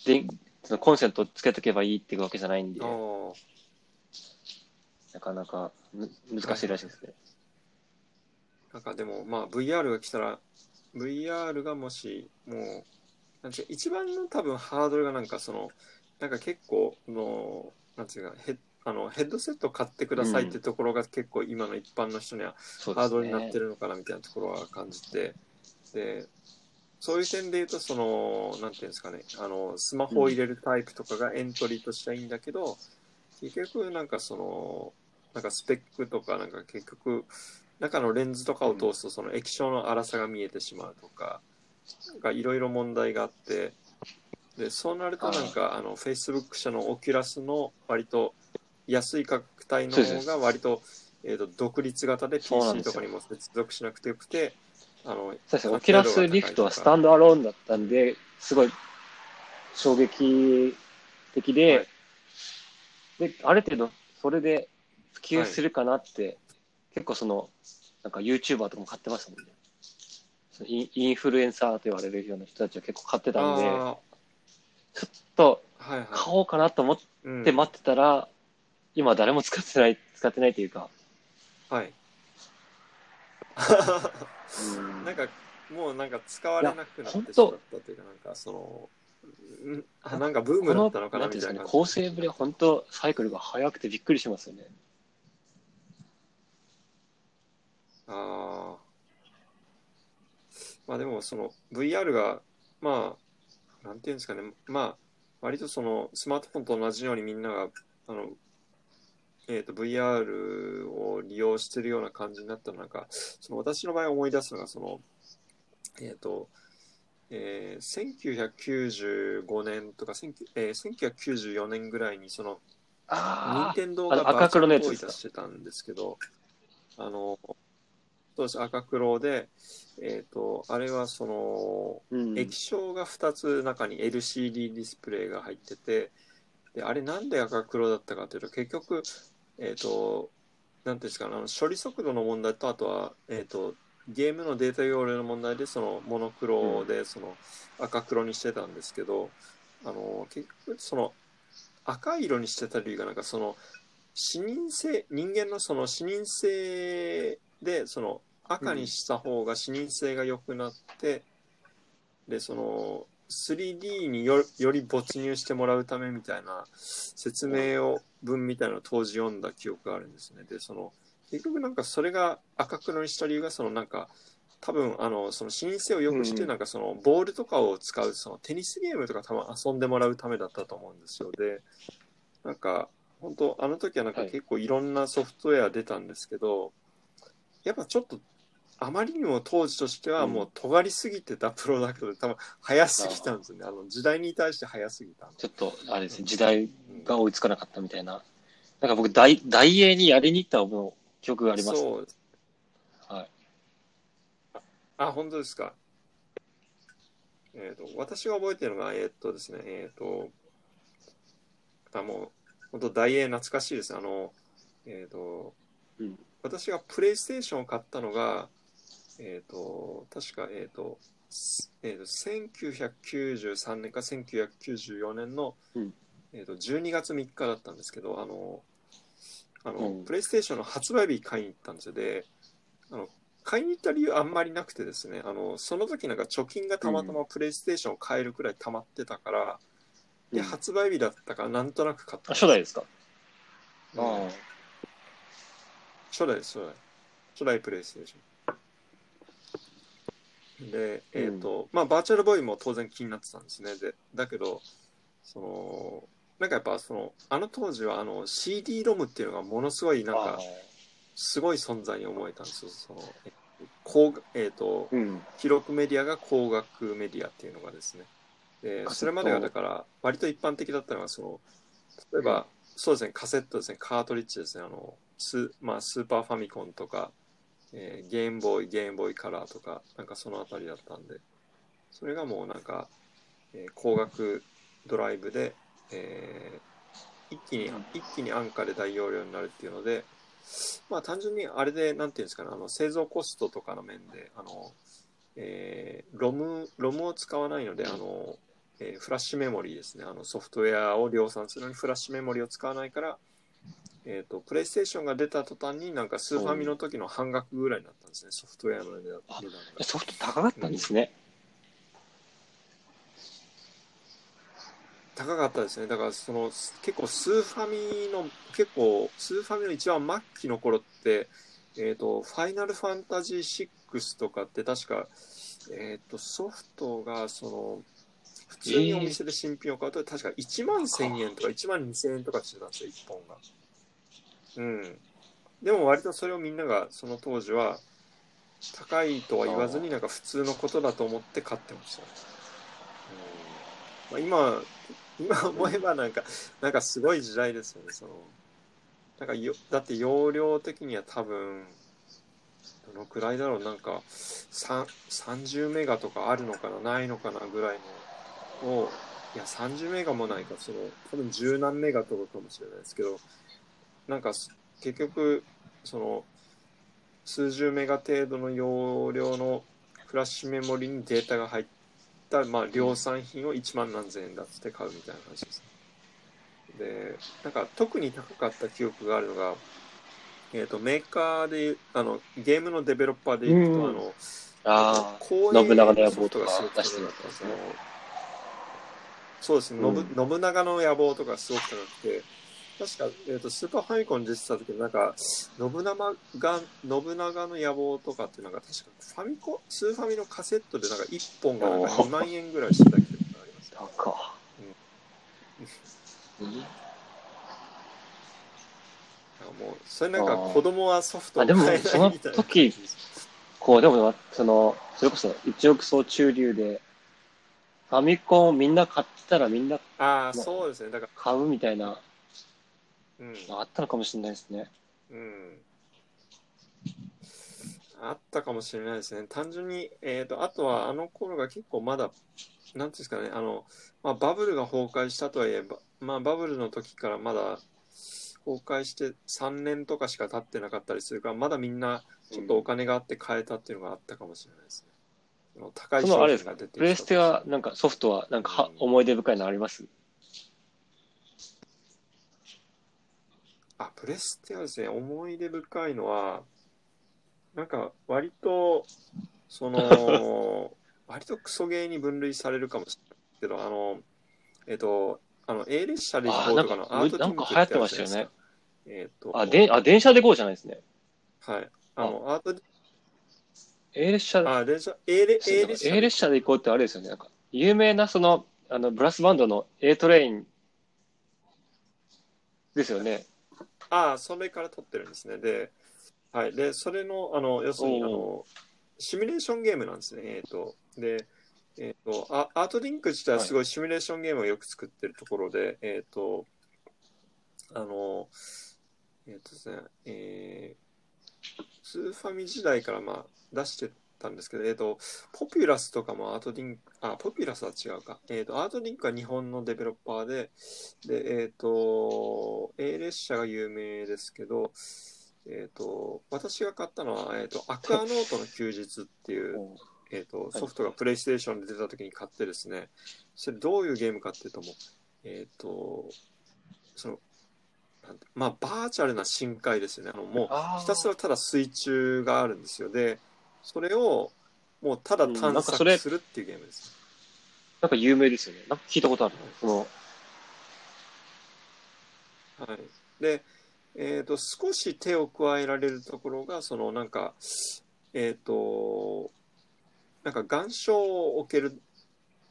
S2: でそのコンセントつけとけばいいっていうわけじゃないんでなかなかむ難しいらしいですね。
S1: なんかでもまあ VR が来たら VR がもしもうなんていうか一番の多分ハードルがなんかそのなんか結構のなんていうかヘッあのヘッドセット買ってくださいってところが結構今の一般の人には
S2: そう
S1: ハードルになって。るのかなみたいなところは感じてでそういう点で言うとそのなんていうんですかねあのスマホを入れるタイプとかがエントリーとしてはいいんだけど、結局なんかそのなんかスペックとかなんか結局中のレンズとかを通すとその液晶の粗さが見えてしまうとかなんかいろいろ問題があってでそうなるとなんかあの Facebook 社のオキュラスの割と安い価格帯の方が割と,、えー、と独立型で PC とかにも接続しなくてよくてあの
S2: そうですね、オキュラスリフトはスタンドアローンだったんで、すごい衝撃的で、
S1: はい。
S2: で、ある程度それで普及するかなって、結構その、なんか YouTuber とかも買ってましたもんね。インインフルエンサーと言われるような人たちは結構買ってたんで、ちょ
S1: あ
S2: っと買おうかなと思っ
S1: うん
S2: て待ってたら、今誰も使ってない、使ってないというか、
S1: はい。
S2: うん
S1: なんかもうなんか使われなくなってしまったと。いうかなんかそのんあなんかブームだったのかなみたいな感じ。
S2: 構成ぶりは本当サイクルが速くてびっくりしますよね。
S1: ああまあでもその VR がまあなんていうんですかね。まあ割とそのスマートフォンと同じようにみんながあのえー、と VR を利用してるような感じになったのなんかその私の場合思い出すのがそのえっ、とえー、1995年とか、19えー、1994年ぐらいにその任
S2: あ
S1: 天堂がバーチャルトイ出してたんですけど、あの、当時赤黒で、えっ、と、あれはその、
S2: うん、
S1: 液晶が2つ中に LCD ディスプレイが入ってて、で、あれなんで赤黒だったかというと、結局、えっ、と、なんていうんですかね、あの処理速度の問題と、あとは、えっ、と、ゲームのデータ容量の問題で、そのモノクロで、その赤黒にしてたんですけど、あの、結局、その、赤い色にしてた理由がなんかその視認性人間のその視認性でその赤にした方が視認性が良くなって、でその 3D によより没入してもらうためみたいな説明を文みたいなのを当時読んだ記憶があるんですね。でその結局なんかそれが赤黒にした理由がそのなんか多分あのその視認性を良くして
S2: うん。
S1: なんかそのボールとかを使うそのテニスゲームとか多分遊んでもらうためだったと思うんですよ。でなんか本当あの時はなんか
S2: はい。
S1: 結構いろんなソフトウェア出たんですけど、やっぱちょっとあまりにも当時としてはもう尖りすぎてたプロダクトで多分早すぎたんですよねあの時代に対して早すぎた
S2: ちょっと、あれですね、時代が追いつかなかったみたいな。なんか僕、大、大英にやりに行ったもう記憶があります。
S1: そう。
S2: はい。
S1: あ、本当ですか。えっ、と、私が覚えてるのが、えっ、とですね、えっ、と、あ、もう、本当大英懐かしいです。あの、えっ、と、
S2: うん
S1: 私がプレイステーションを買ったのが、えっ、と、確か、えっ、と、すえー、と1993年か1994年の、
S2: うん。
S1: えー、と12月3日だったんですけどあのあの、
S2: うん。
S1: プレイステーションの発売日買いに行ったんですよ。であの買いに行った理由あんまりなくてですねあのその時なんか貯金がたまたまプレイステーションを買えるくらい溜まってたから、で
S2: うん。
S1: 発売日だったからなんとなく買った
S2: あ、初代ですか？
S1: うん。初代です初代。初代プレイステーションでえっ、と、まあバーチャルボーイも当然気になってたんですね。でだけどそのなんかやっぱそのあの当時はあの CD ロムっていうのがものすごいなん
S2: あ
S1: かすごい存在に思えたんですよ。そのえ高えっ、と
S2: ーうん。
S1: 記録メディアが光学メディアっていうのがですね。でそれまではだから割と一般的だったのがその例えば、
S2: うん
S1: そうですねカセットですねカートリッジですねあのス,、まあ、スーパーファミコンとか、えーゲームボーイゲームボーイカラーとかなんかそのあたりだったんで。それがもうなんか、えー光学ドライブで、えー一気に
S2: うん。
S1: 一気に安価で大容量になるっていうのでまあ単純にあれでなんていうんですかねあの製造コストとかの面であの、えーロムロムを使わないのであの、えーフラッシュメモリーですね。あのソフトウェアを量産するのにフラッシュメモリーを使わないからえー、とプレイステーションが出た途端になんかスーファミの時の半額ぐらいになったんですねソフトウェアの値段が。
S2: ソフト高かったんですね。
S1: 高かったですね。だからその結構スーファミの結構スーファミの一番末期の頃ってえっ、とファイナルファンタジー6とかって確かえっ、とソフトがその普通にお店で新品を買うと確か1万1000円とか1万2000円とかしてたんですよ1本がうん。でも割とそれをみんながその当時は高いとは言わずになんか普通のことだと思って買ってました。ね、うん。まあ、今今思えばなんかなんかすごい時代ですよねその。なんかよだって容量的には多分どのくらいだろうなんか30メガとかあるのかなないのかなぐらいのをいや30メガもないかその多分十何メガとかかもしれないですけどなんかす結局その数十メガ程度の容量のフラッシュメモリにデータが入った、まあ、量産品を1万何千円だって買うみたいな話です。で、なんか特に高かった記憶があるのが、えっ、と、メーカーで、あの、ゲームのデベロッパーで言うと、
S2: うん。
S1: あの、
S2: ああ、
S1: 公
S2: 信長の野望
S1: ソフトがすごく
S2: とか
S1: った
S2: ですね
S1: そうですね、
S2: うん。
S1: 信信長の野望とかすごく高くて、確か、えー、とスーパーファミコン出てた時なんか、信長が、信長の野望とかってなんか確かファミコン、スーファミのカセットでなんか1本がなんか
S2: おー
S1: 2万円ぐらいしてた記憶があります。
S2: 高うん
S1: もう、それなんか子供はソフトを買えないみたいな。
S2: 時こう、でも、その、それこそ一億総中流で、ファミコンをみんな買ってたらみんな
S1: ああ、そうですね。だか
S2: 買うみたいな、
S1: ら、うん。
S2: あったのかもしれないですね。
S1: うん。あったかもしれないですね。単純に、えっ、と、あとはあの頃が結構まだ、なんていうんですかね、あの、まあ、バブルが崩壊したとはいえば、まあ、バブルの時からまだ崩壊して3年とかしか経ってなかったりするから、まだみんなちょっとお金があって買えたっていうのがあったかもしれないですね。その高い商
S2: そのあれですか？
S1: 品が出てきた
S2: プレステは、なんかソフトは、なんかは
S1: うん
S2: 思い出深いのあります？
S1: あ、プレステはですね、思い出深いのは、なんか割と、その、割とクソゲーに分類されるかもしれないけど、あの、えっ、と、あの、A 列車で行こうとかの
S2: あ
S1: アート
S2: なんか流行ってましたよね。
S1: えっ、と、
S2: あ、で、あ、電車で GO じゃないですね。
S1: はい。あの、アート、
S2: A 列車、
S1: あ、電車、A 列 A 列車。
S2: A 列車で行こうってあれですよね。なんか、有名なその、あの、ブラスバンドの A トレインですよね。
S1: ああ、それから撮ってるんですね。で、はい。で、それの、あの、要するに、あの、シミュレーションゲームなんですね。えっ、と、で、えっ、とあ、アートリンク自体はすごいシミュレーションゲームをよく作ってるところで、えっ、と、あの、えっ、とですね、えー、スーファミ時代からまあ出してたんですけど、えっ、と、ポピュラスとかもアートリンク、あ、ポピュラスは違うか。えっ、と、アートリンクは日本のデベロッパーで、で、えっ、と、A 列車が有名ですけど、えっ、と、私が買ったのは、えっ、と、アクアノートの休日っていう、えー、とソフトがプレイステーションで出た時に買ってですね、それどういうゲームかっていうともう、えっ、と、その、まあ、バーチャルな深海ですよね。あのもうひたすらただ水中があるんですよ。で、それをもうただ
S2: うんな
S1: 探
S2: んかそれ
S1: 索するっていうゲームです。
S2: なんか有名ですよね。なんか聞いたことある。その、
S1: はい、で、えー、と少し手を加えられるところがそのなんかえっ、となんか岩礁を置ける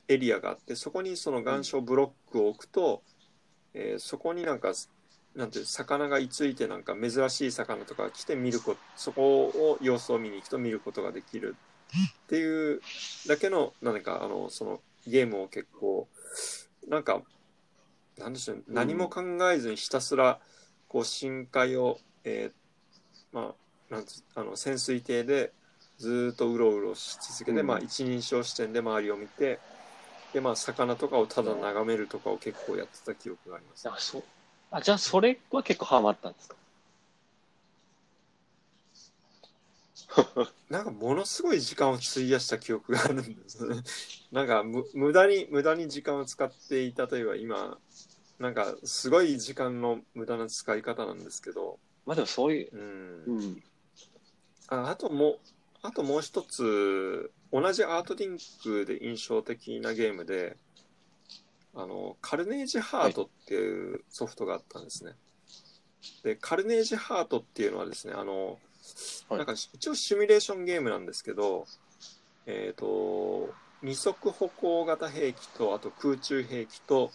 S1: エリアがあってそこにその岩礁ブロックを置くと、えーそこになんかなんていう魚が居ついてなんか珍しい魚とかが来て見るこそこを様子を見に行くと見ることができるっていうだけの何かあのそのゲームを結構なんかなんでしょう何も考えずにひたすらこう深海を、えーまあなんつあの潜水艇でずーっとうろうろし続けて、
S2: うん
S1: まあ、一人称視点で周りを見てで、まあ、魚とかをただ眺めるとかを結構やってた記憶があります。
S2: あじゃあそれは結構ハマったんですか？
S1: なんかものすごい時間を費やした記憶があるんですね。なんかむ無駄に無駄に時間を使っていたといえば今なんかすごい時間の無駄な使い方なんですけど、
S2: まあでもそういう、
S1: うん、
S2: うん。
S1: ああともうあともう一つ同じアートリンクで印象的なゲームであのカルネージハートっていうソフトがあったんですね。でカルネージハートっていうのはですねあの、
S2: はい
S1: なんか一応シミュレーションゲームなんですけど、えっ、と二足歩行型兵器とあと空中兵器と,、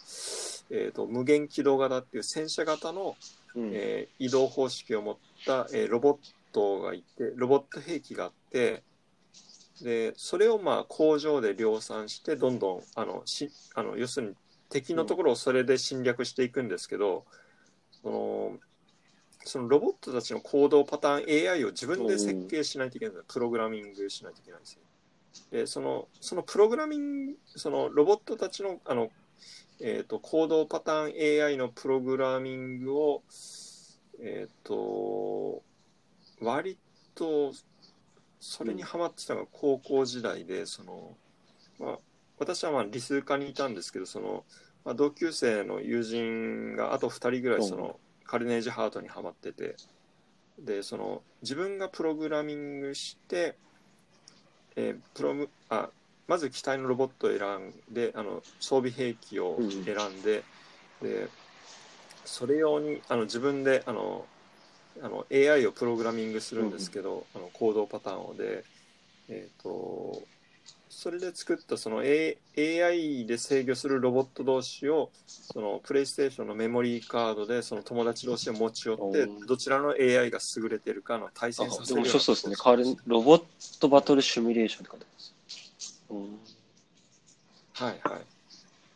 S1: えー、と無限軌道型っていう戦車型の
S2: うん
S1: えー移動方式を持った、えーロボットがいてロボット兵器があってでそれをまあ工場で量産してどんどんあのしあの要するに敵のところをそれで侵略していくんですけど、そのそのロボットたちの行動パターン AI を自分で設計しないといけないんですプログラミングしないといけないんですよ。でそのそのプログラミングそのロボットたちのあのえー、と行動パターン AI のプログラミングを、えっ、と割とそれにハマってたのが高校時代でその、まあ、私はまあ理数科にいたんですけどその、まあ、同級生の友人があと2人ぐらいその、カルネージハートにはまっててでその自分がプログラミングして、えープロムあまず機体のロボットを選んであの装備兵器を選んで,、でそれ用にあの自分であのあの AI をプログラミングするんですけど、あの行動パターンをで、えー、とそれで作ったその、A、AI で制御するロボット同士をそのプレイステーションのメモリーカードでその友達同士を持ち寄ってどちらの AI が優れてるかの対
S2: あ
S1: 戦させるような
S2: そうそうですね。カルロボットバトルシミュレーションって書いてます。うん
S1: はいはい。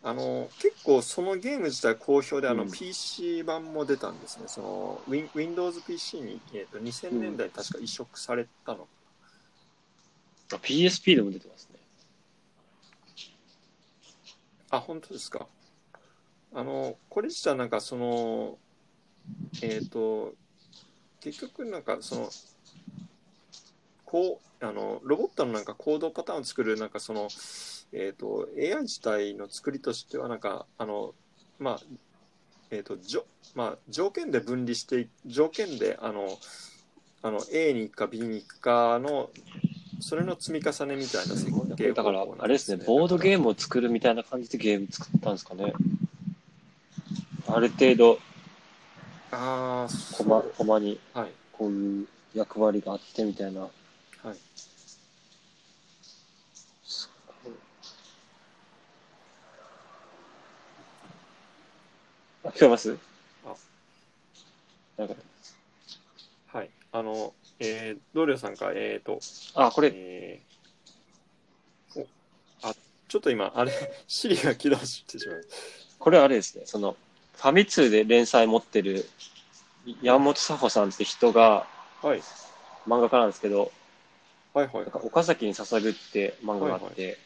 S1: あの結構そのゲーム自体好評であの、
S2: うん
S1: PC 版も出たんですね。その Win- Windows PC に、えー、と2000年代に確か移植されたの。
S2: あ PSP でも出てますね。
S1: あ、本当ですか？あのこれ自体なんかそのえっ、と結局なんかそのこうあのロボットのなんか行動パターンを作るなんかそのえっ、と AI 自体の作りとしてはなんかあのまあえっ、とじょまあ条件で分離して条件であのあの A に行くか B に行くかのそれの積み重ねみたいな設計
S2: だからあれですね、ボード
S1: ー
S2: ゲームを作るみたいな感じでゲーム作ったんですかね。ある程度、
S1: ああ
S2: コマコマに
S1: はい。
S2: こういう役割があってみたいな。
S1: はい。
S2: すごいあ聞こえます？
S1: あ。
S2: なんか。
S1: はい。あの、えー、同僚さんか、えっ、と、
S2: あ、これ、
S1: えー、ちょっと今、あれ、シリが起動してしまいまし
S2: これあれですね、その、ファミ通で連載持ってる山本佐穂さんって人が
S1: はい。
S2: 漫画家なんですけど、
S1: はいはい
S2: なんか岡崎に捧ぐって漫画があって、
S1: はい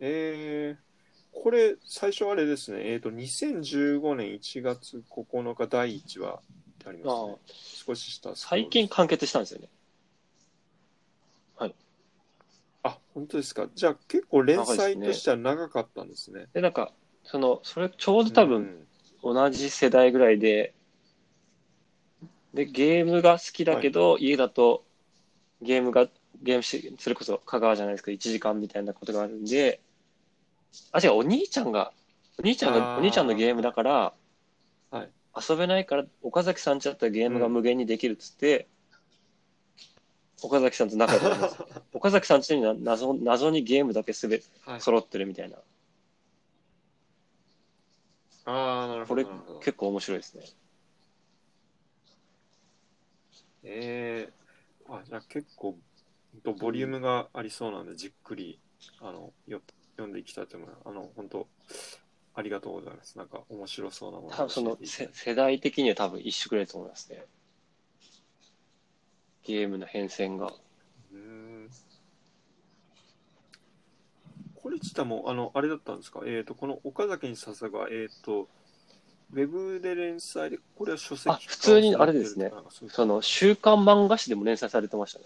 S1: えー、これ、最初あれですね、えっ、と、2015年1月9日第1話ってありますね。少しした。
S2: 最近完結したんですよね。
S1: あ、本当ですか。じゃあ結構連載としては長かったんですね。
S2: で、なんか、その、それちょうど多分同じ世代ぐらいで、で、ゲームが好きだけど、家だとゲームが、ゲームし、それこそ香川じゃないですか、1時間みたいなことがあるんで、あ、違う、お兄ちゃんが、お兄ちゃんが、お兄ちゃんのゲームだから、
S1: はい。
S2: 遊べないから、岡崎さんちだったらゲームが無限にできるっつって、岡崎さんと仲良くなります。岡崎さんちにな謎謎にゲームだけすべ
S1: はい。
S2: 揃ってるみたいな。
S1: ああ、なるほど。
S2: これ結構面白いですね。
S1: えー、あ、じゃあ結構、ボリュームがありそうなんで、じっくり、あの、よ読んでいきたいと思います。あの、本当ありがとうございます。なんか面白そうなものを
S2: 多分その世代的には多分一緒くらいだと思いますね。ゲームの変遷が。
S1: うーんこれ自体も、あの、あれだったんですか？えっ、と、この岡崎に捧ぐは、えっ、と、ウェブで連載で、これは書籍化
S2: あ普通にあれですね
S1: そ
S2: の、週刊漫画誌でも連載されてましたね。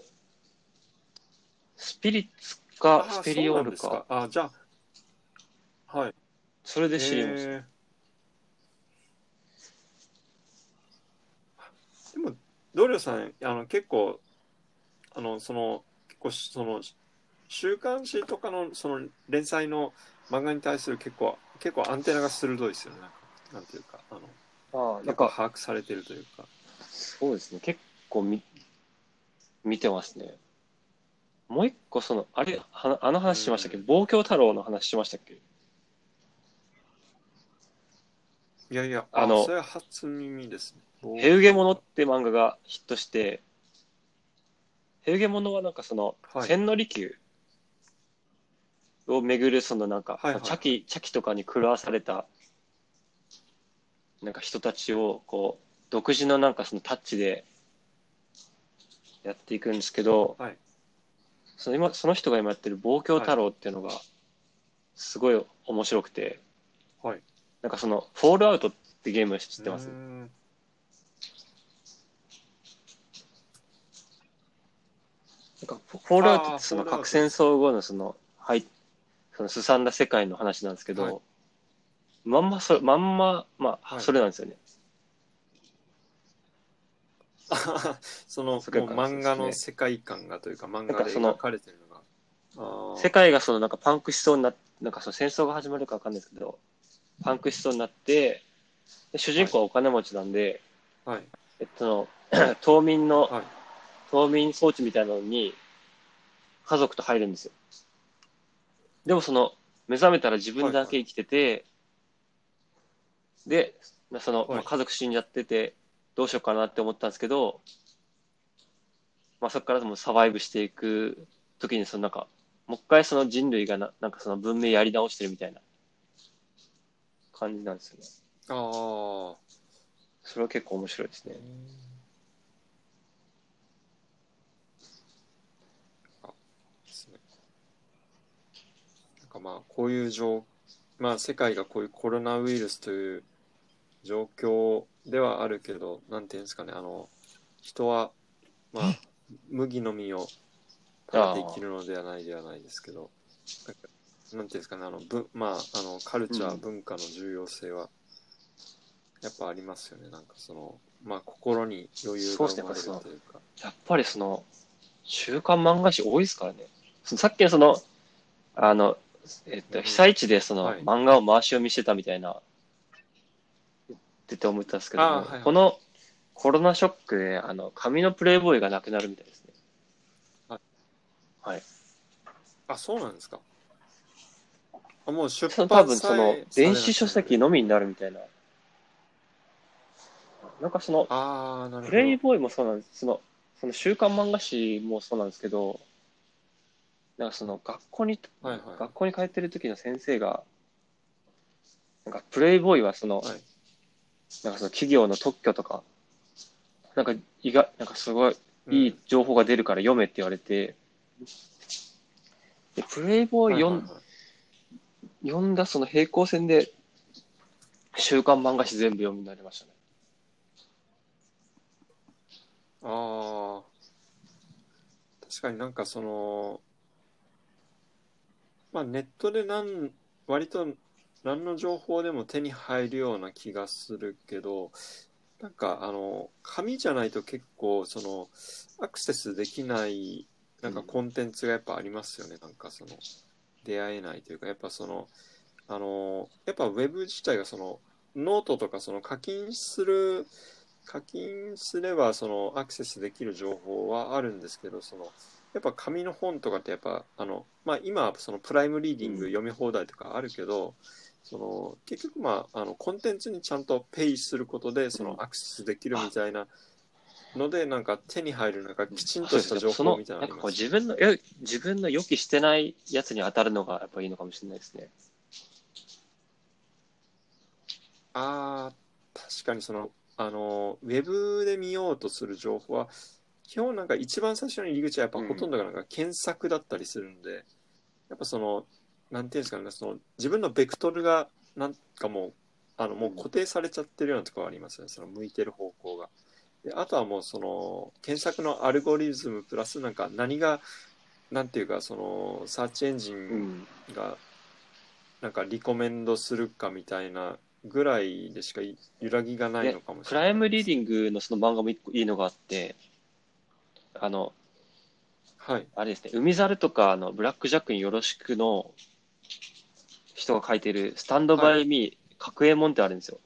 S2: スピリッツか、
S1: あ
S2: スペリオールか、
S1: あ、じゃあ、はい。
S2: それで知りました。
S1: えーでも、ドリョさん、あの、結構、あの、その、結構、その、週刊誌とかの、その、連載の漫画に対する結構、結構アンテナが鋭いですよね。なんかなんていうか、あの、
S2: ああ、なんか、
S1: 把握されてるというか。
S2: そうですね。結構み、見てますね。もう一個、その、あれ、はあの話しましたっけ？ど、望郷太郎の話しましたっけ？
S1: いやいや、
S2: あの
S1: それは初耳ですね。
S2: ヘウゲモノって漫画がヒットして、ヘウゲモノはなんかその、
S1: はい
S2: 千利休を巡るそのなんか、
S1: はいはい
S2: 茶器、茶器とかに狂わされた、なんか人たちをこう、独自のなんかそのタッチでやっていくんですけど、
S1: はい
S2: その今、その人が今やってる望郷太郎っていうのが、すごい面白くて、
S1: はい。
S2: なんかその、フォールアウトってゲーム知ってます？なんかフォールアウトってその核戦争後のその、はい、そのすさんだ世界の話なんですけど、
S1: はい。
S2: まんまそれ、まんま、まあ、
S1: はい。
S2: それなんですよね。
S1: その、もう
S2: 世界観
S1: 漫画の世界観がというか、漫画で描かれてるのが。
S2: 世界がそのなんかパンクしそうになっなんかその戦争が始まるかわかんないですけど、パンクしそうになって、で主人公はお金持ちなんで、
S1: はい。
S2: えっと、島民の、
S1: はい
S2: 島民装置みたいなのに、家族と入るんですよ。でもその、目覚めたら自分だけ生きてて、で、まあその、
S1: はい
S2: まあ家族死んじゃってて、どうしようかなって思ったんですけど、まあそこからもうサバイブしていく時に、そのなんか、もう一回その人類がな、なんかその文明やり直してるみたいな感じなんですよね。
S1: ああ。
S2: それは結構面白いですね。
S1: あですねなんかまあこういう状まあ世界がこういうコロナウイルスという状況ではあるけどなんていうんですかねあの人はまあ麦の実を食べて生きるのではないではないですけどなんかなんていうんですかねあのぶまああのカルチャー、
S2: うん。
S1: 文化の重要性はやっぱありますよね。なんかそのまあ心に余裕が生まれるというか。
S2: やっぱりその、週刊漫画誌多いですからね。そのさっきのその、あの、えっと、
S1: うん
S2: 被災地でその、
S1: はい。
S2: 漫画を回し読みしてたみたいな、言ってて思ったんですけども、
S1: あーはいはい。
S2: このコロナショックで、あの、紙のプレイボーイがなくなるみたいですね。
S1: はい。
S2: はい。
S1: あそうなんですかあもう出
S2: その
S1: 版
S2: 多分その、電子書籍のみになるみたいな。なんかその、
S1: ああなるほど。
S2: プレイボーイもそうなんです。その、その週刊漫画誌もそうなんですけど、なんかその学校に、
S1: はいはい。
S2: 学校に通ってる時の先生が、なんかプレイボーイはその、
S1: はい。
S2: なんかその企業の特許とか、なんか意外、なんかすごいいい情報が出るから読めって言われて、でプレイボーイ読ん,、
S1: はいはいはい
S2: 読んだその平行線で、週刊漫画誌全部読みになりましたね。
S1: ああ、確かになんかその、まあネットでなん、割と何の情報でも手に入るような気がするけど、なんかあの、紙じゃないと結構その、アクセスできない、なんかコンテンツがやっぱありますよね。なんかその、出会えないというか、やっぱその、あの、やっぱウェブ自体がその、ノートとかその課金する、課金すればそのアクセスできる情報はあるんですけどそのやっぱ紙の本とかってやっぱあの、まあ、今はそのプライムリーディング読み放題とかあるけど、その結局まああのコンテンツにちゃんとペイすることでそのアクセスできるみたいなのでなんか手に入るなん。かきちんとした情報みたいな
S2: なんかこう
S1: のあります
S2: 自分の、よ自分の予期してないやつに当たるのがやっぱいいのかもしれないですね。
S1: ああ確かにそのあのウェブで見ようとする情報は基本なんか一番最初の入り口はやっぱ
S2: うん。
S1: ほとんどがなんか検索だったりするんで、やっぱそのなんていうんですかねその自分のベクトルがなんかもうあのもう固定されちゃってるようなところありますよね。その向いてる方向が。であとはもうその検索のアルゴリズムプラスなんか何がなんていうかそのサーチエンジ
S2: う
S1: ン
S2: ん。
S1: がなんかリコメンドするかみたいなぐらいでしかい揺らぎがないのかもし
S2: プ
S1: れない。
S2: ライムリーディングのその漫画も一個いいのがあって、あの、
S1: はい。
S2: あれですね、海猿とか、あの、ブラックジャックによろしくの人が書いてる、スタンドバイミー、角右衛門ってあるんですよ。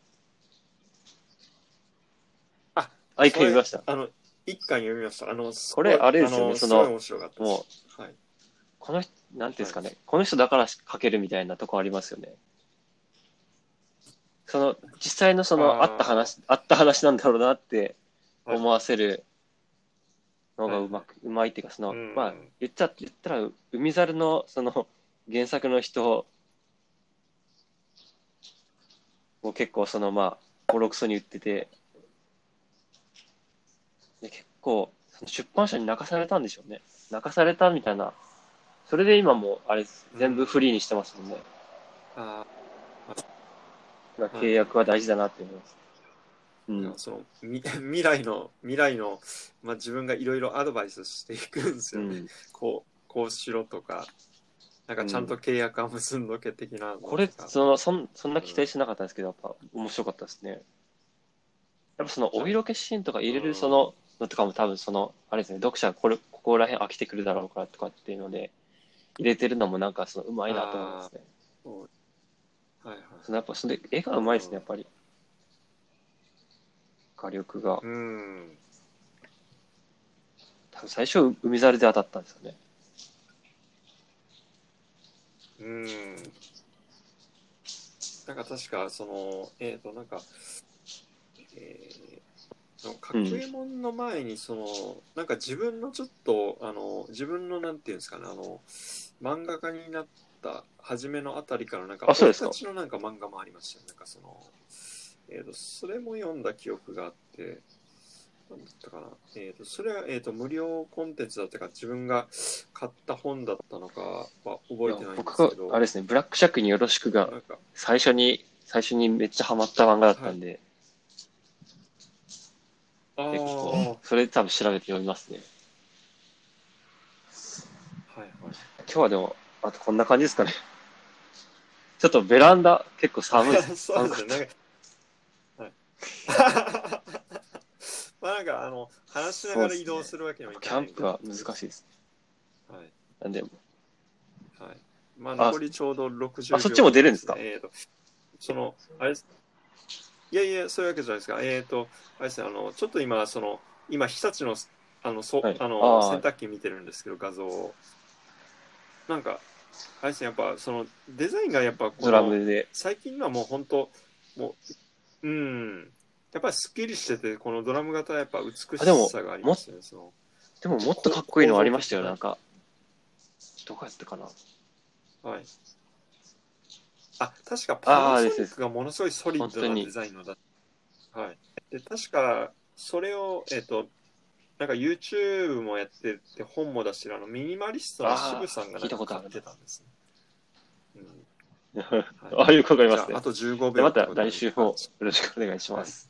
S1: あ、
S2: あ、一回読みました。
S1: あの、一巻読みました。あの、
S2: これあれですよねその。も
S1: はい。
S2: この人、なんていうんですかね、この人だから書けるみたいなとこありますよね。その、実際のその、
S1: あ
S2: った話、あった話なんだろうなって
S1: はい
S2: 思わせるのがうまく、うまいっていうか、その、
S1: うん
S2: まあ、言った、言ったら、海猿の、その、原作の人も結構、その、まあ、ボロクソに言ってて、で結構、出版社に泣かされたんでしょうね。泣かされたみたいな。それで今も、あれ全部フリーにしてますもんね。
S1: あ
S2: だから契約は大事だなって思います。うん。
S1: ーそのみ 未来の未来の、まあ、自分がいろいろアドバイスしていくんですよね。
S2: うん、
S1: こうこうしろとか、なんかちゃんと契約は結んどけ的なのとか。
S2: これ、その、そん、そんな期待してなかったんですけど、やっぱ面白かったですね。やっぱその、お色気シーンとか入れ
S1: うん
S2: るその、のとかも多分その、あれですね、読者がこれ、ここら辺飽きてくるだろうからとかっていうので、入れてるのもなんかその、うまいなと思いますね。
S1: はいはい。
S2: そのやっぱ、それ、絵がうまいですね、やっぱり。画力が。
S1: うん。
S2: 多分最初、海猿で当たったんですよね。
S1: うん。なんか確か、その、えっ、と、なんか、えー、その角右衛門の前に、その、なんか自分のちょっと、あの、自分のなんていうんですかね、あの、漫画家になった初めのあたりから、なんか、
S2: あそう
S1: のなんか漫画もありましたよ。なんかその、えっ、と、それも読んだ記憶があって、なんだったかな。えっ、と、それは、えっ、と、無料コンテンツだったか、自分が買った本だったのかは覚えてないんです
S2: 僕
S1: けど、
S2: が、あれですね、ブラックシャックによろしくが
S1: なんか、
S2: 最初に、最初にめっちゃハマった漫画だったんで、
S1: あ
S2: 結
S1: あ、
S2: 構、それ多分調べて読みますね。
S1: はいはい。
S2: 今日はでも、あとこんな感じですかね。ちょっとベランダ結構寒いです。
S1: そうですね。はい。まあなんか、あの、話しながら移動するわけにはい
S2: キ
S1: かないんで。
S2: ャンプは難しいです。
S1: はい。
S2: なんで、
S1: はい。まあ、
S2: あ
S1: 残りちょうど60秒、
S2: あそっちも出るんですか？
S1: えっ、と、その、あれですいやいや、そういうわけじゃないですか。えっ、と、あれですね、あの、ちょっと今、その、今、日立の、あの、そ、
S2: はい
S1: あの、
S2: あー
S1: 洗濯機見てるんですけど、画像を。なんか、あれですね、やっぱ、その、デザインがやっぱこの、
S2: で。
S1: 最近のはもう本当もううんやっぱりすっきりしててこのドラム型はやっぱ美しさがありますよねその
S2: でももっとかっこいいのありましたよ、なんか。どこやったかな。
S1: はいあ確かパナソニックがものすごいソリッドなデザインのだはい。で、確か、それを、えっ、と、なんか YouTube もやってて、本も出してる、あの、ミニマリストの渋さんが
S2: あー聞いたことある
S1: 買ってたんですね。うん
S2: ああいうことがありますね
S1: ああ。と15秒
S2: でまた来週もよろしくお願いします。